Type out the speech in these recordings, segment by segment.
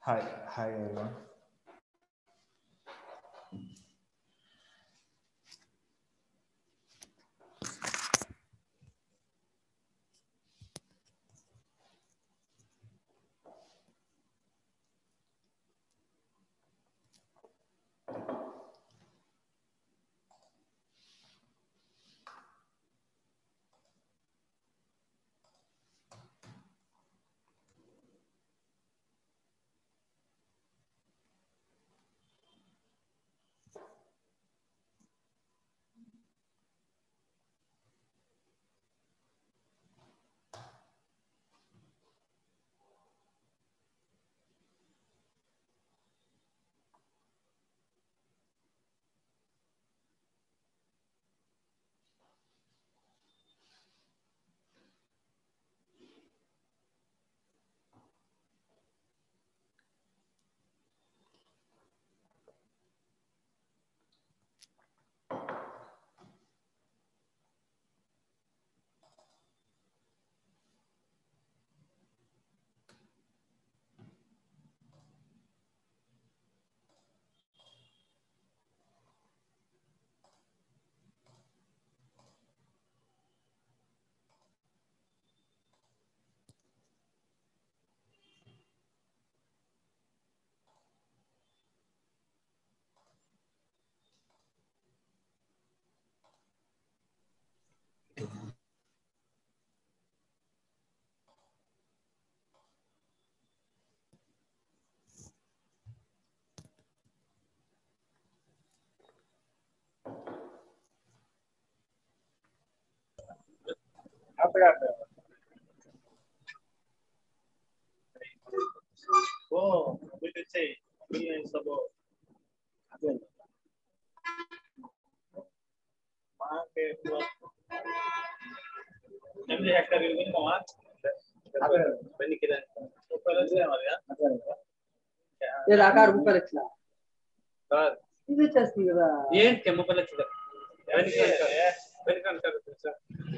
Hi, hi everyone. Oh, we could say millions of dollars. ఎనిమిది hectare ఇవ్వమా పెళ్ళికి ముప్పై లక్షలే మరి ఏది ఆకారు ముప్పై లక్షల సార్ ఇది వచ్చేస్తుంది కదా ఏంటి ముప్పై లక్షలు ఎవరికి అంటారు? ఎవరికి అంటారు తెలుసా?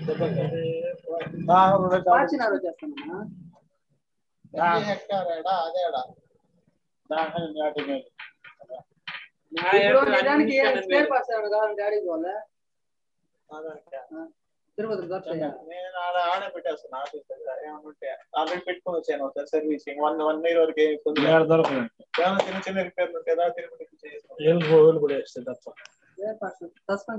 మార్చినారు వచ్చేస్తానమ్మా ఎనిమిది హెక్టార్ ఏడా అదేడా నా ఇప్పుడు యొక్క నిజానికి అన్ని స్పేర్ పార్ట్స్ ఏమైనా కావాలంటే డాడీకి పోలే. తిరుపతి నేను ఆడ ఆడ పెట్టేస్తాను ఆఫీస్ దగ్గర. ఏమనుంటే ఆల్రెడీ పెట్టుకొని వచ్చాను ఒకసారి సర్వీసింగ్. వన్ వన్ ఇయర్ వరకు ఏమైనా చిన్న చిన్న రిపేర్లు ఉంటే తిరుపతికి చేస్తాను పార్ట్స్ సస్పెన్స్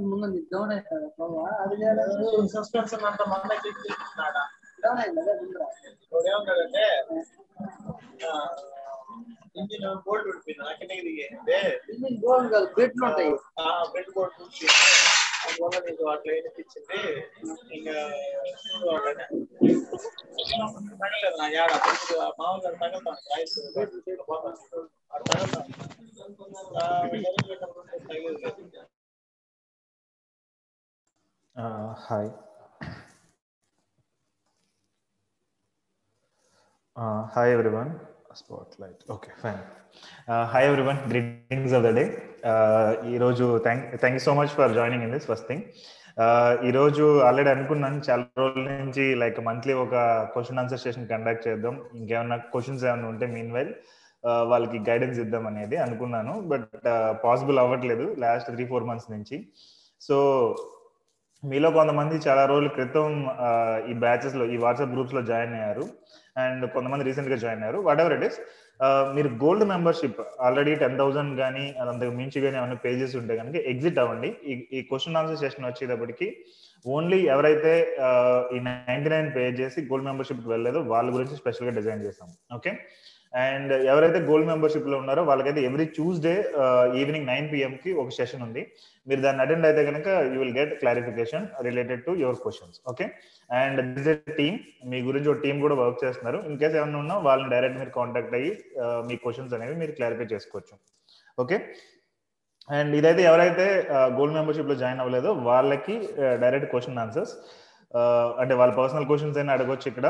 ముందు డౌన్ అవుతుంది పోవా అది చేయాలి సస్పెన్షన్ అంతా మన చెక్ చేస్తున్నాడా డౌన్ అయింది అదే ముందర ఇప్పుడు ఏమన్నాడంటే ఇంజిన్ బోల్ట్ ఉడిపోయింది నా కిందకి దిగేయండి ఇంజిన్ గోల్డ్ కాదు బెడ్లు ఉంటాయి బెడ్ బోల్ట్ ఉడిపోయింది అందువల్ల నీకు అట్లా ఏనిపించింది ఇంకా చూడు వాడనే. తగలేదు నా యాడ కొంచెం మామూలుగా తగలుతాను రాయిస్ పోతాను hi. Hi everyone. Spotlight okay fine hi everyone. Greetings of the day ఈరోజు thank thank you so much for joining in this first thing ఈరోజు ఆల్రెడీ అనుకున్నాను చాలా రోజుల నుంచి లైక్ మంత్లీ ఒక క్వశ్చన్ ఆన్సర్ సెషన్ కండక్ట్ చేద్దాం. ఇంకేమన్నా క్వశ్చన్స్ ఏమైనా ఉంటే మీన్ వైల్ వాళ్ళకి గైడెన్స్ ఇద్దాం అనేది అనుకున్నాను బట్ పాసిబుల్ అవ్వట్లేదు లాస్ట్ త్రీ ఫోర్ మంత్స్ నుంచి. సో మీలో కొంతమంది చాలా రోజుల క్రితం ఈ బ్యాచెస్లో ఈ వాట్సాప్ గ్రూప్స్లో జాయిన్ అయ్యారు. అండ్ కొంతమంది రీసెంట్గా జాయిన్ అయ్యారు. వాట్ ఎవర్ ఇట్ ఇస్ మీరు gold membership already ten thousand కానీ అదంతకు మించి కానీ ఏమైనా పేజెస్ ఉంటే కనుక ఎగ్జిట్ అవ్వండి. ఈ క్వశ్చన్ ఆన్సర్ సెషన్ వచ్చేటప్పటికి ఓన్లీ ఎవరైతే ఈ నైన్టీ నైన్ పే చేసి గోల్డ్ మెంబర్షిప్ వెళ్ళలేదో వాళ్ళ గురించి స్పెషల్గా డిజైన్ చేస్తాం. ఓకే అండ్ ఎవరైతే గోల్డ్ మెంబర్షిప్లో ఉన్నారో వాళ్ళకైతే every Tuesday evening nine PM కి ఒక సెషన్ ఉంది. మీరు దాన్ని అటెండ్ అయితే కనుక you will get clarification related to your questions okay? And this a team. మీ గురించి ఒక టీం కూడా వర్క్ చేస్తున్నారు. ఇన్ కేస్ ఏమైనా ఉన్నా వాళ్ళని డైరెక్ట్ మీరు కాంటాక్ట్ అయ్యి మీ క్వశ్చన్స్ అనేవి మీరు క్లారిఫై చేసుకోవచ్చు ఓకే? అండ్ ఇదైతే ఎవరైతే గోల్డ్ మెంబర్షిప్లో జాయిన్ అవ్వలేదో వాళ్ళకి డైరెక్ట్ క్వశ్చన్ ఆన్సర్స్. అంటే వాళ్ళ పర్సనల్ క్వశ్చన్స్ అయినా అడగొచ్చు ఇక్కడ.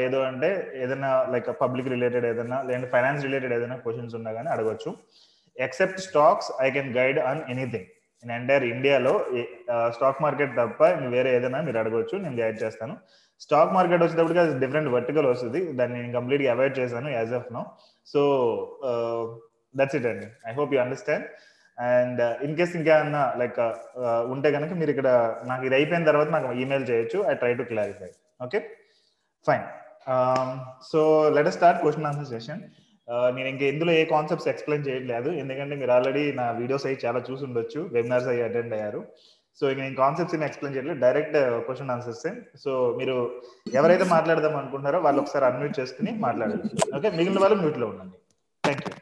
లేదు అంటే ఏదైనా లైక్ పబ్లిక్ రిలేటెడ్ ఏదైనా లేదంటే ఫైనాన్స్ రిలేటెడ్ ఏదైనా క్వశ్చన్స్ ఉన్నా కానీ అడగొచ్చు. Except stocks I can guide on anything in entire ఇండియాలో స్టాక్ మార్కెట్ తప్ప వేరే ఏదైనా మీరు అడగొచ్చు నేను గైడ్ చేస్తాను. స్టాక్ మార్కెట్ వచ్చేటప్పటికి అది డిఫరెంట్ వర్టికల్ వస్తుంది. దాన్ని నేను కంప్లీట్గా అవాయిడ్ చేశాను as of no so that's it అండి. I hope you understand and in case ఇంకా ఇంకేమన్నా లైక్ uh, uh, ఉంటే కనుక మీరు ఇక్కడ నాకు ఇది అయిపోయిన తర్వాత నాకు ఈమెయిల్ చేయొచ్చు. I try to clarify okay fine so let start question answer session నేను ఇంకా ఇందులో ఏ కాన్సెప్ట్స్ ఎక్స్ప్లెయిన్ చేయట్లేదు. ఎందుకంటే మీరు ఆల్రెడీ నా వీడియోస్ అయ్యి చాలా చూసి ఉండొచ్చు. వెబినార్స్ అయ్యి అటెండ్ అయ్యారు. సో ఇంకా నేను కాన్సెప్ట్స్ ఎక్స్ప్లెయిన్ చేయట్లేదు. డైరెక్ట్ క్వశ్చన్ ఆన్సర్స్ సో మీరు ఎవరైతే మాట్లాడదాం అనుకుంటారో వాళ్ళు ఒకసారి అన్మ్యూట్ చేసుకుని మాట్లాడండి. ఓకే మిగిలిన వాళ్ళు మ్యూట్లో ఉండండి thank you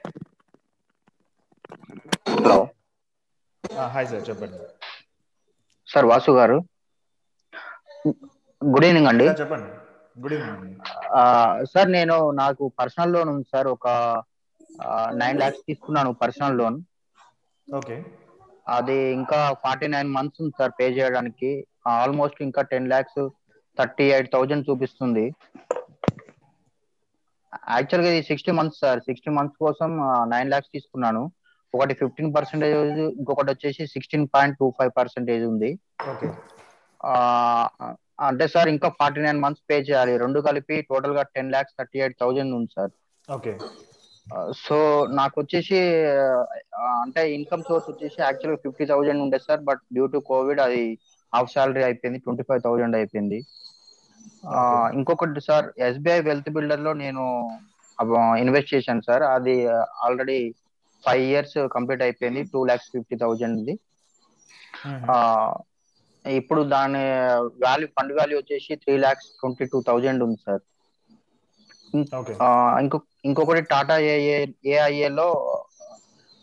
hello hi sir చెప్పండి. సార్ వాసు గారు. గుడ్ ఈవినింగ్ అండి. చెప్పండి. Good evening. సార్ నేను నాకు పర్సనల్ లోన్ ఉంది సార్ ఒక నైన్ లాక్స్ తీసుకున్నాను పర్సనల్ లోన్. ఓకే. అది ఇంకా ఫార్టీ నైన్ మంత్స్ ఉంది సార్ పే చేయడానికి. ఆల్మోస్ట్ ఇంకా ten lakhs thirty eight thousand చూపిస్తుంది. యాక్చువల్గా ఇది sixty months sir sixty months కోసం నైన్ లాక్స్ తీసుకున్నాను. ఒకటి ఫిఫ్టీన్ పర్సెంటేజ్ ఇంకొకటి వచ్చేసి sixteen point two five percentage ఉంది. అంటే సార్ ఇంకా ఫార్టీ నైన్ మంత్స్ పే చేయాలి. రెండు కలిపి టోటల్గా ten lakhs thirty eight thousand ఉంది సార్. ఓకే. సో నాకు వచ్చేసి అంటే ఇన్కమ్ సోర్స్ వచ్చేసి యాక్చువల్గా ఫిఫ్టీ థౌజండ్ ఉండే sir but due to covid అది హాఫ్ సాలరీ అయిపోయింది ట్వంటీ ఫైవ్ థౌజండ్ అయిపోయింది. ఇంకొకటి సార్ ఎస్బీఐ వెల్త్ బిల్డర్లో నేను ఇన్వెస్ట్ చేశాను సార్. అది ఆల్రెడీ ఫైవ్ ఇయర్స్ కంప్లీట్ అయిపోయింది. టూ ల్యాక్స్ ఫిఫ్టీ థౌజండ్ ఆ, ఇప్పుడు దాని వాల్యూ ఫండ్ వాల్యూ వచ్చేసి three lakhs twenty two thousand ఉంది సార్. ఓకే. ఆ, ఇంకో ఇంకొకటి టాటా ఏఏ ఏఐఏ లో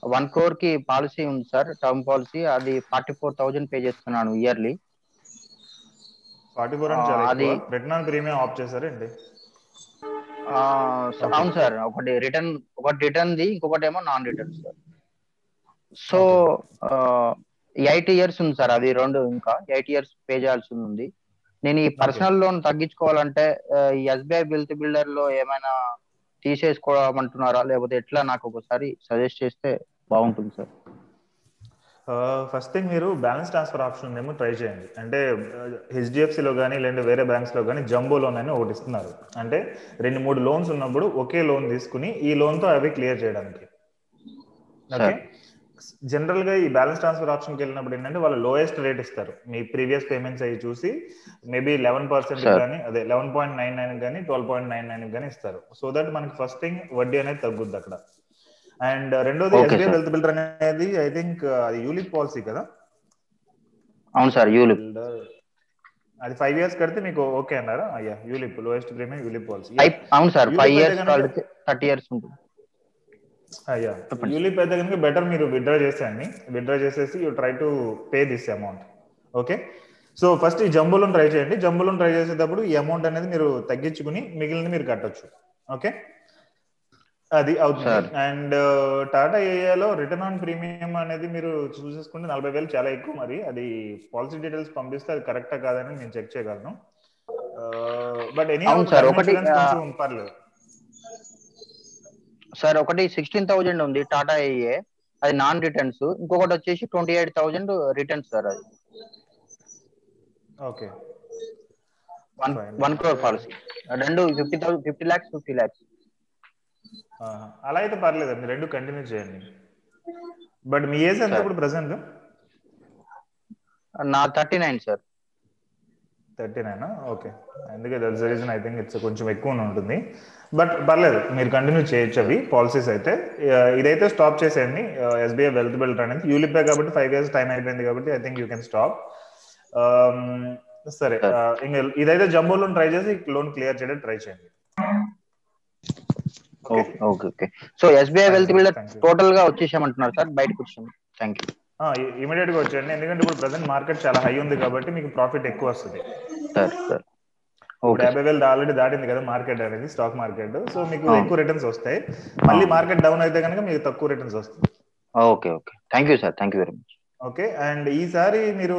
వన్ క్రోర్కి పాలసీ ఉంది సార్ టర్మ్ పాలసీ. అది ఫార్టీ ఫోర్ థౌజండ్ పే చేస్తున్నాను ఇయర్లీ. ఫార్టీ ఫోర్ అది- ప్రీమియం ఆఫ్ చేశారండి అవును సార్ ఒకటి రిటర్న్ ఒకటి రిటర్న్ ది ఇంకొకటి ఏమో non return sir. So eight years ఉంది సార్ అది రెండు ఇంకా. ఎయిట్ ఇయర్స్ పే చేయాల్సి ఉంది. నేను ఈ పర్సనల్ లోన్ తగ్గించుకోవాలంటే ఎస్బీఐ బిల్త్ బిల్డర్లో ఏమైనా తీసేసుకోమంటున్నారా? లేకపోతే ఎట్లా నాకు ఒకసారి సజెస్ట్ చేస్తే బాగుంటుంది సార్? ఫస్ట్ థింగ్ మీరు బ్యాలెన్స్ ట్రాన్స్ఫర్ ఆప్షన్ ఏమో ట్రై చేయండి. అంటే హెచ్డిఎఫ్సిలో కానీ లేదంటే వేరే బ్యాంక్స్లో కానీ జంబో లోన్ అని ఒకటి ఇస్తున్నారు. అంటే రెండు మూడు లోన్స్ ఉన్నప్పుడు ఒకే లోన్ తీసుకుని ఈ లోన్తో అవి క్లియర్ చేయడానికి. ఓకే జనరల్గా ఈ బ్యాలెన్స్ ట్రాన్స్ఫర్ ఆప్షన్కి వెళ్ళినప్పుడు ఏంటంటే వాళ్ళు లోయెస్ట్ రేట్ ఇస్తారు. మీ ప్రీవియస్ పేమెంట్స్ అవి చూసి మేబీ లెవెన్ పర్సెంట్. కానీ అదే లెవెన్ పాయింట్ నైన్ నైన్ కానీ ట్వెల్వ్ పాయింట్ నైన్ నైన్ కానీ ఇస్తారు. సో దట్ మనకి ఫస్ట్ థింగ్ వడ్డీ అనేది తగ్గుద్ది అక్కడ. అండ్ రెండోది sir. వెల్త్ బిల్డర్ అనేది ఐ థింక్ అది యూలిప్ పాలసీ కదా? అవును సార్ యూలిప్. Builder. అది ఫైవ్ ఇయర్స్ కడితే మీకు ఓకే అన్నారా? అయ్యా ULIP lowest premium ULIP policy. అవును సార్ ఫైవ్ ఇయర్స్ కనుక- థర్టీ ఇయర్స్ ఉంటుంది. అయ్యా. యూలిప్ అయితే కనుక బెటర్ మీరు విత్డ్రా చేసేయండి విత్డ్రా చేసేసి you try to pay this amount okay so first ఈ జంబులను ట్రై చేయండి. జంబులను ట్రై చేసేటప్పుడు ఈ అమౌంట్ అనేది మీరు తగ్గించుకుని మిగిలిన మీరు కట్టొచ్చు. ఓకే అది అవుతుంది. అండ్ టాటా ఏఐలో రిటర్న్ ఆన్ ప్రీమియం అనేది మీరు చూసేసుకుంటే నలభై వేలు చాలా ఎక్కువ మరి. అది పాలసీ డీటెయిల్స్ పంపిస్తే అది కరెక్టా కాదని నేను చెక్ చేయగలను. బట్ ఎనీ sir, ఒకటి, పర్లేదు. సార్ ఒకటి సిక్స్టీన్ థౌజండ్ ఉంది టాటా ఏఏ. అది నాన్ రిటర్న్స్. ఇంకొకటి వచ్చేసి twenty eight thousand returns sir అది. Okay. One. One crore policy. రెండు fifty thousand fifty lakhs fifty lakhs. అలా అయితే పర్లేదండి రెండు కంటిన్యూ చేయండి. బట్ మీ ఏజ్ ఎంత. ఇప్పుడు ప్రెసెంట్ నా thirty nine sir thirty nine okay అందుకే that's the reason I think it's కొంచెం ఎక్కువ ఉంటుంది. బట్ పర్లేదు మీరు కంటిన్యూ చేయొచ్చు అవి పాలసీస్ అయితే. ఇదైతే స్టాప్ చేసేయండి. ఎస్బీఐ వెల్త్ బిల్డర్ అనేది యూలిపే కాబట్టి ఫైవ్ ఇయర్స్ టైం అయిపోయింది కాబట్టి I think you can stop సరే ఇంకా ఇదైతే జంబో లోన్ ట్రై చేసి లోన్ క్లియర్ చేయడం ట్రై చేయండి. Okay okay so SBI wealth builder. టోటల్గా వచ్చేసామంటున్నారు సార్ బయటకు వచ్చాము. థ్యాంక్ యూ ఇమీడియట్గా వచ్చేయండి. ఎందుకంటే ఇప్పుడు ప్రజెంట్ మార్కెట్ చాలా హై ఉంది కాబట్టి మీకు ప్రాఫిట్ ఎక్కువ వస్తుంది. Sir sir. యాభై వేలు ఆల్రెడీ దాటింది కదా మార్కెట్ అనేది స్టాక్ మార్కెట్ సో మీకు. ఎక్కువ రిటర్న్స్ వస్తాయి. మళ్ళీ మార్కెట్ డౌన్ అయితే కనుక మీకు తక్కువ రిటర్న్స్ వస్తాయి. Okay okay thank you sir thank you very much okay and ఈసారి మీరు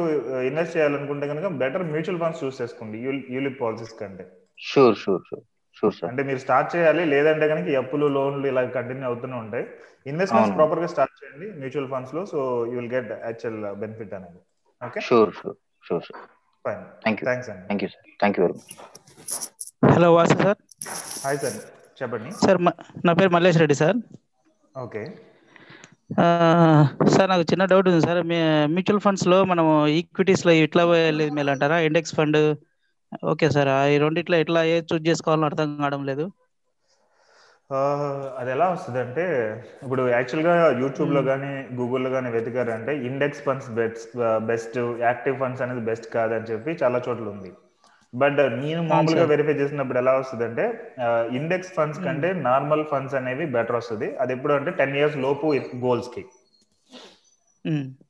ఇన్వెస్ట్ చేయాలనుకుంటే కనుక బెటర్ మ్యూచువల్ ఫండ్స్ చూస్ చేసుకోండి యూలిప్ పాలసీస్ కంటే. షూర్ షూర్ షూర్ అంటే మీరు స్టార్ట్ చేయాలి లేదంటే కనుక అప్పులు లోన్లు ఇలా కంటిన్యూ అవుతూనే ఉంటాయి. ఇన్వెస్ట్మెంట్స్. ప్రాపర్గా స్టార్ట్ చేయండి మ్యూచువల్ ఫండ్స్లో so you will get actual benefit అనేది. Okay sure sure sure sir fine thank you thanks అండి thank you sir thank you very much hello Vasu sir hi sir చెప్పండి sir నా పేరు Mallesh Reddy sir okay ఆ, sir నాకు చిన్న doubt ఉంది sir మీ mutual ఫండ్స్లో మనం ఈక్విటీస్లో ఇట్లా వెళ్ళేది మేలు అంటారా ఇండెక్స్ ఫండ్ ఓకే సార్ ఆ ఈ రెండిట్లో ఎట్లా ఏ చూజ్ చేసుకోవాలని అర్థం కావడం లేదు. అది ఎలా వస్తుంది అంటే ఇప్పుడు యాక్చువల్గా యూట్యూబ్లో కానీ గూగుల్లో కానీ వెతికారంటే index funds best best active funds అనేది బెస్ట్ కాదని చెప్పి చాలా చోట్ల ఉంది. బట్ నేను మామూలుగా. వెరిఫై చేసినప్పుడు ఎలా వస్తుంది అంటే ఇండెక్స్ ఫండ్స్ కంటే నార్మల్ ఫండ్స్ అనేవి బెటర్ వస్తుంది. అది ఎప్పుడు అంటే టెన్ ఇయర్స్ లోపు గోల్స్కి ఉమ్,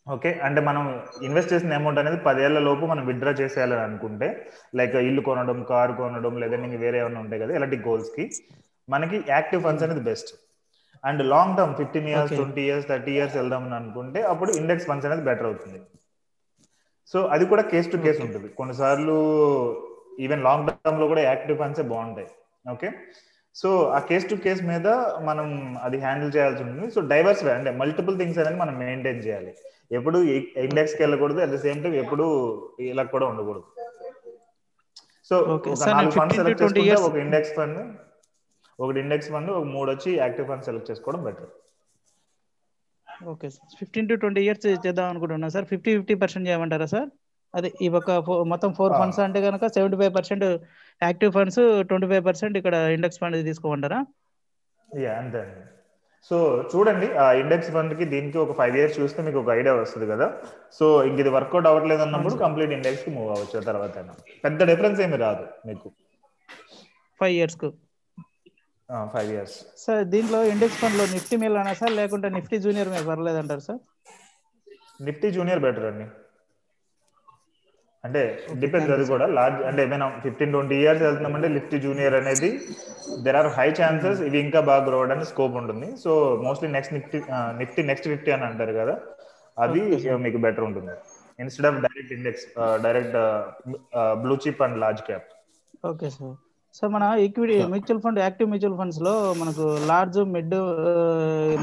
ఓకే అంటే మనం ఇన్వెస్ట్ చేసిన అమౌంట్ అనేది పదేళ్ళ లోపు మనం విత్డ్రా చేసేయాలని అనుకుంటే లైక్ ఇల్లు కొనడం కారు కొనడం లేదంటే వేరే ఏమైనా ఉంటాయి కదా ఇలాంటి గోల్స్కి మనకి యాక్టివ్ ఫండ్స్ అనేది best. And long term fifteen years. Twenty years thirty years వెళ్దామని అనుకుంటే అప్పుడు ఇండెక్స్ ఫండ్స్ అనేది బెటర్ అవుతుంది. సో అది కూడా కేస్ టు కేస్ ఉంటుంది. కొన్నిసార్లు ఈవెన్ లాంగ్ టర్మ్లో కూడా యాక్టివ్ ఫండ్సే బాగుంటాయి. ఓకే? సో ఆ కేస్ టు కేస్ మీద మనం అది హ్యాండిల్ చేయాల్సి ఉంటుంది. సో డైవర్సిఫై అంటే మల్టిపుల్ థింగ్స్ అనేది మనం మెయింటైన్ చేయాలి. ఎప్పుడు ఇండెక్స్కి వెళ్ళకూడదు అట్ ద సేమ్ టైం ఎప్పుడు ఇలా కూడా ఉండకూడదు. So Okay. ఒక Sir, నాలుగు నేను ఫండ్ 15 to సెలెక్ట్ 20 చేసుకుంటే years- ఒక ఇండెక్స్ ఫండ్ ఒకటి ఇండెక్స్ ఫండ్ ఒక మూడు వచ్చి యాక్టివ్ ఫండ్ సెలెక్ట్ చేసుకోవడం better. Okay sir. Fifteen to twenty years చేద్దాం అనుకుంటున్నా సార్. ఫిఫ్టీ ఫిఫ్టీ పర్సెంట్ చేయమంటారా సార్? అదే ఈ ఒక మొత్తం ఫోర్. ఫండ్స్ అంటే కనుక seventy five percent active funds twenty five percent ఇక్కడ ఇండెక్స్ ఫండ్ తీసుకోమంటారా? యా అంతే సో చూడండి ఆ ఇండెక్స్ ఫండ్కి దీనికి ఒక ఫైవ్ ఇయర్స్ చూస్తే మీకు ఒక ఐడియా వస్తుంది కదా. సో ఇంక ఇది వర్కౌట్ అవ్వట్లేదు అన్నప్పుడు కంప్లీట్ ఇండెక్స్కి మూవ్ అవ్వచ్చు తర్వాత పెద్ద డిఫరెన్స్ ఏమి రాదు మీకు. ఫైవ్ ఇయర్స్కు ఫైవ్ ఇయర్స్. సార్ దీంట్లో ఇండెక్స్ ఫండ్లో నిఫ్టీ మేల్ అనా సార్? లేకుంటే నిఫ్టీ జూనియర్ మీద పర్లేదు అంటారు సార్? నిఫ్టీ జూనియర్ బెటర్ అండి అంటే డిపెండ్స్ అది కూడా. లార్జ్ అంటే ఏమైనా ఫిఫ్టీన్ ట్వంటీ ఇయర్స్ వెళ్తున్నామంటే నిఫ్టీ జూనియర్ అనేది దెర్ ఆర్ హై ఛాన్సెస్ ఇవి ఇంకా బాగా గ్రో అవడానికి స్కోప్ ఉంటుంది. So mostly next Nifty Nifty next fifty అని అంటారు కదా అది మీకు బెటర్ ఉంటుంది. Instead of direct index direct blue chip and large cap okay sir so మన equity mutual fund active mutual ఫండ్స్లో మనకు లార్జ్ మిడ్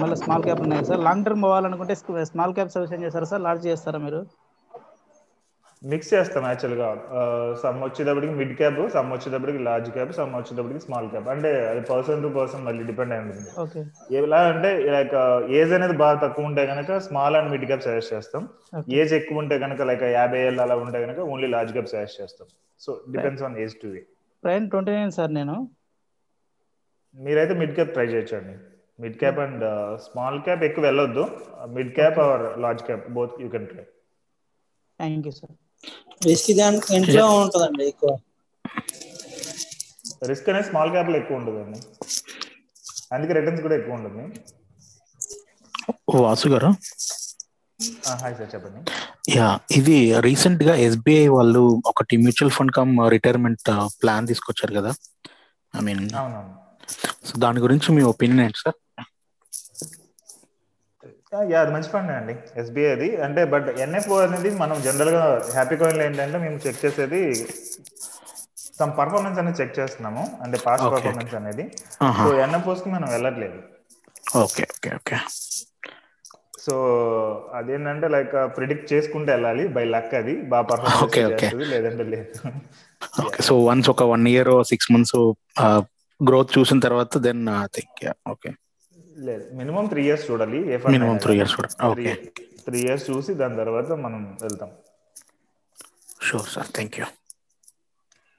మళ్ళీ స్మాల్ క్యాప్ ఉన్నాయి సార్ లాంగ్ టర్మ్ పోవాలనుకుంటే స్మాల్ క్యాప్ సజెషన్ చేస్తారా సార్ లార్జ్ చేస్తారా మీరు? మిక్స్ చేస్తాం యాక్చువల్గా. సమ్ వచ్చేటప్పటికి మిడ్ క్యాప్ సమ్ వచ్చేటప్పటికి లార్జ్ క్యాప్ సమ్ వచ్చేటప్పటికి స్మాల్ క్యాప్ అంటే అది పర్సన్ టు పర్సన్ మళ్ళీ డిపెండ్ అయి ఉంటుంది. ఎలా అంటే లైక్ ఏజ్ అనేది బాగా తక్కువ ఉంటే కనుక small and mid cap suggest చేస్తాం. ఏజ్ ఎక్కువ ఉంటే కనుక లైక్ యాభై ఏళ్ళు అలా ఉంటే కనుక ఓన్లీ లార్జ్ క్యాప్ సజెస్ట్ చేస్తాం. So depends on age to ప్రైన్ twenty nine sir నేను. మీరైతే మిడ్ క్యాప్ ట్రై చేయొచ్చండి. Mid cap and small cap ఎక్కువ వెళ్ళొద్దు. Mid cap or large cap both you can try thank you sir risk ఇంట్లో ఉంటుందండి ఎక్కువ. Risk అనేది స్మాల్ క్యాప్లో ఎక్కువ ఉంటుందండి. అందుకే రిటర్న్స్ కూడా ఎక్కువ ఉంటుంది. వాసు గారు? హాయ్ సార్ చెప్పండి. యా ఇది రీసెంట్గా ఎస్బీఐ వాళ్ళు ఒకటి mutual fund cum retirement plan తీసుకొచ్చారు కదా. ఐ మీన్ సో దాని గురించి మీ ఒపీనియన్ ఏంటి సార్ యా అది మంచి ఫండ్ అండి. ఎస్బీఐ అది. అంటే బట్ ఎన్ఎఫ్ఓ అనేది మనం జనరల్గా హ్యాపీ కాయిన్లో ఏంటంటే మేము చెక్ చేసేది సమ్ పర్ఫార్మెన్స్ అనేది చెక్ చేస్తున్నాము. అంటే పాస్ట్ Okay. పర్ఫార్మెన్స్ అనేది. సో ఎన్ఎఫ్ఓస్కి మనం వెళ్ళట్లేదు. Okay okay okay. సో అదేంటంటే లైక్ ప్రిడిక్ట్ చేసుకుంటే వెళ్ళాలి. బై లక్ అది బాగా పర్ఫార్మెన్స్ లేదంటే లేదు. ఓకే సో వన్స్ ఒక one year six months growth చూసిన తర్వాత దెన్ థింక్ ఓకే లేదు మినిమం త్రీ ఇయర్స్ చూడాలి ఏ Minimum three years చూడాలి. త్రీ ఇయర్స్ చూసి దాని తర్వాత మనం వెళ్తాం. Sure sir thank you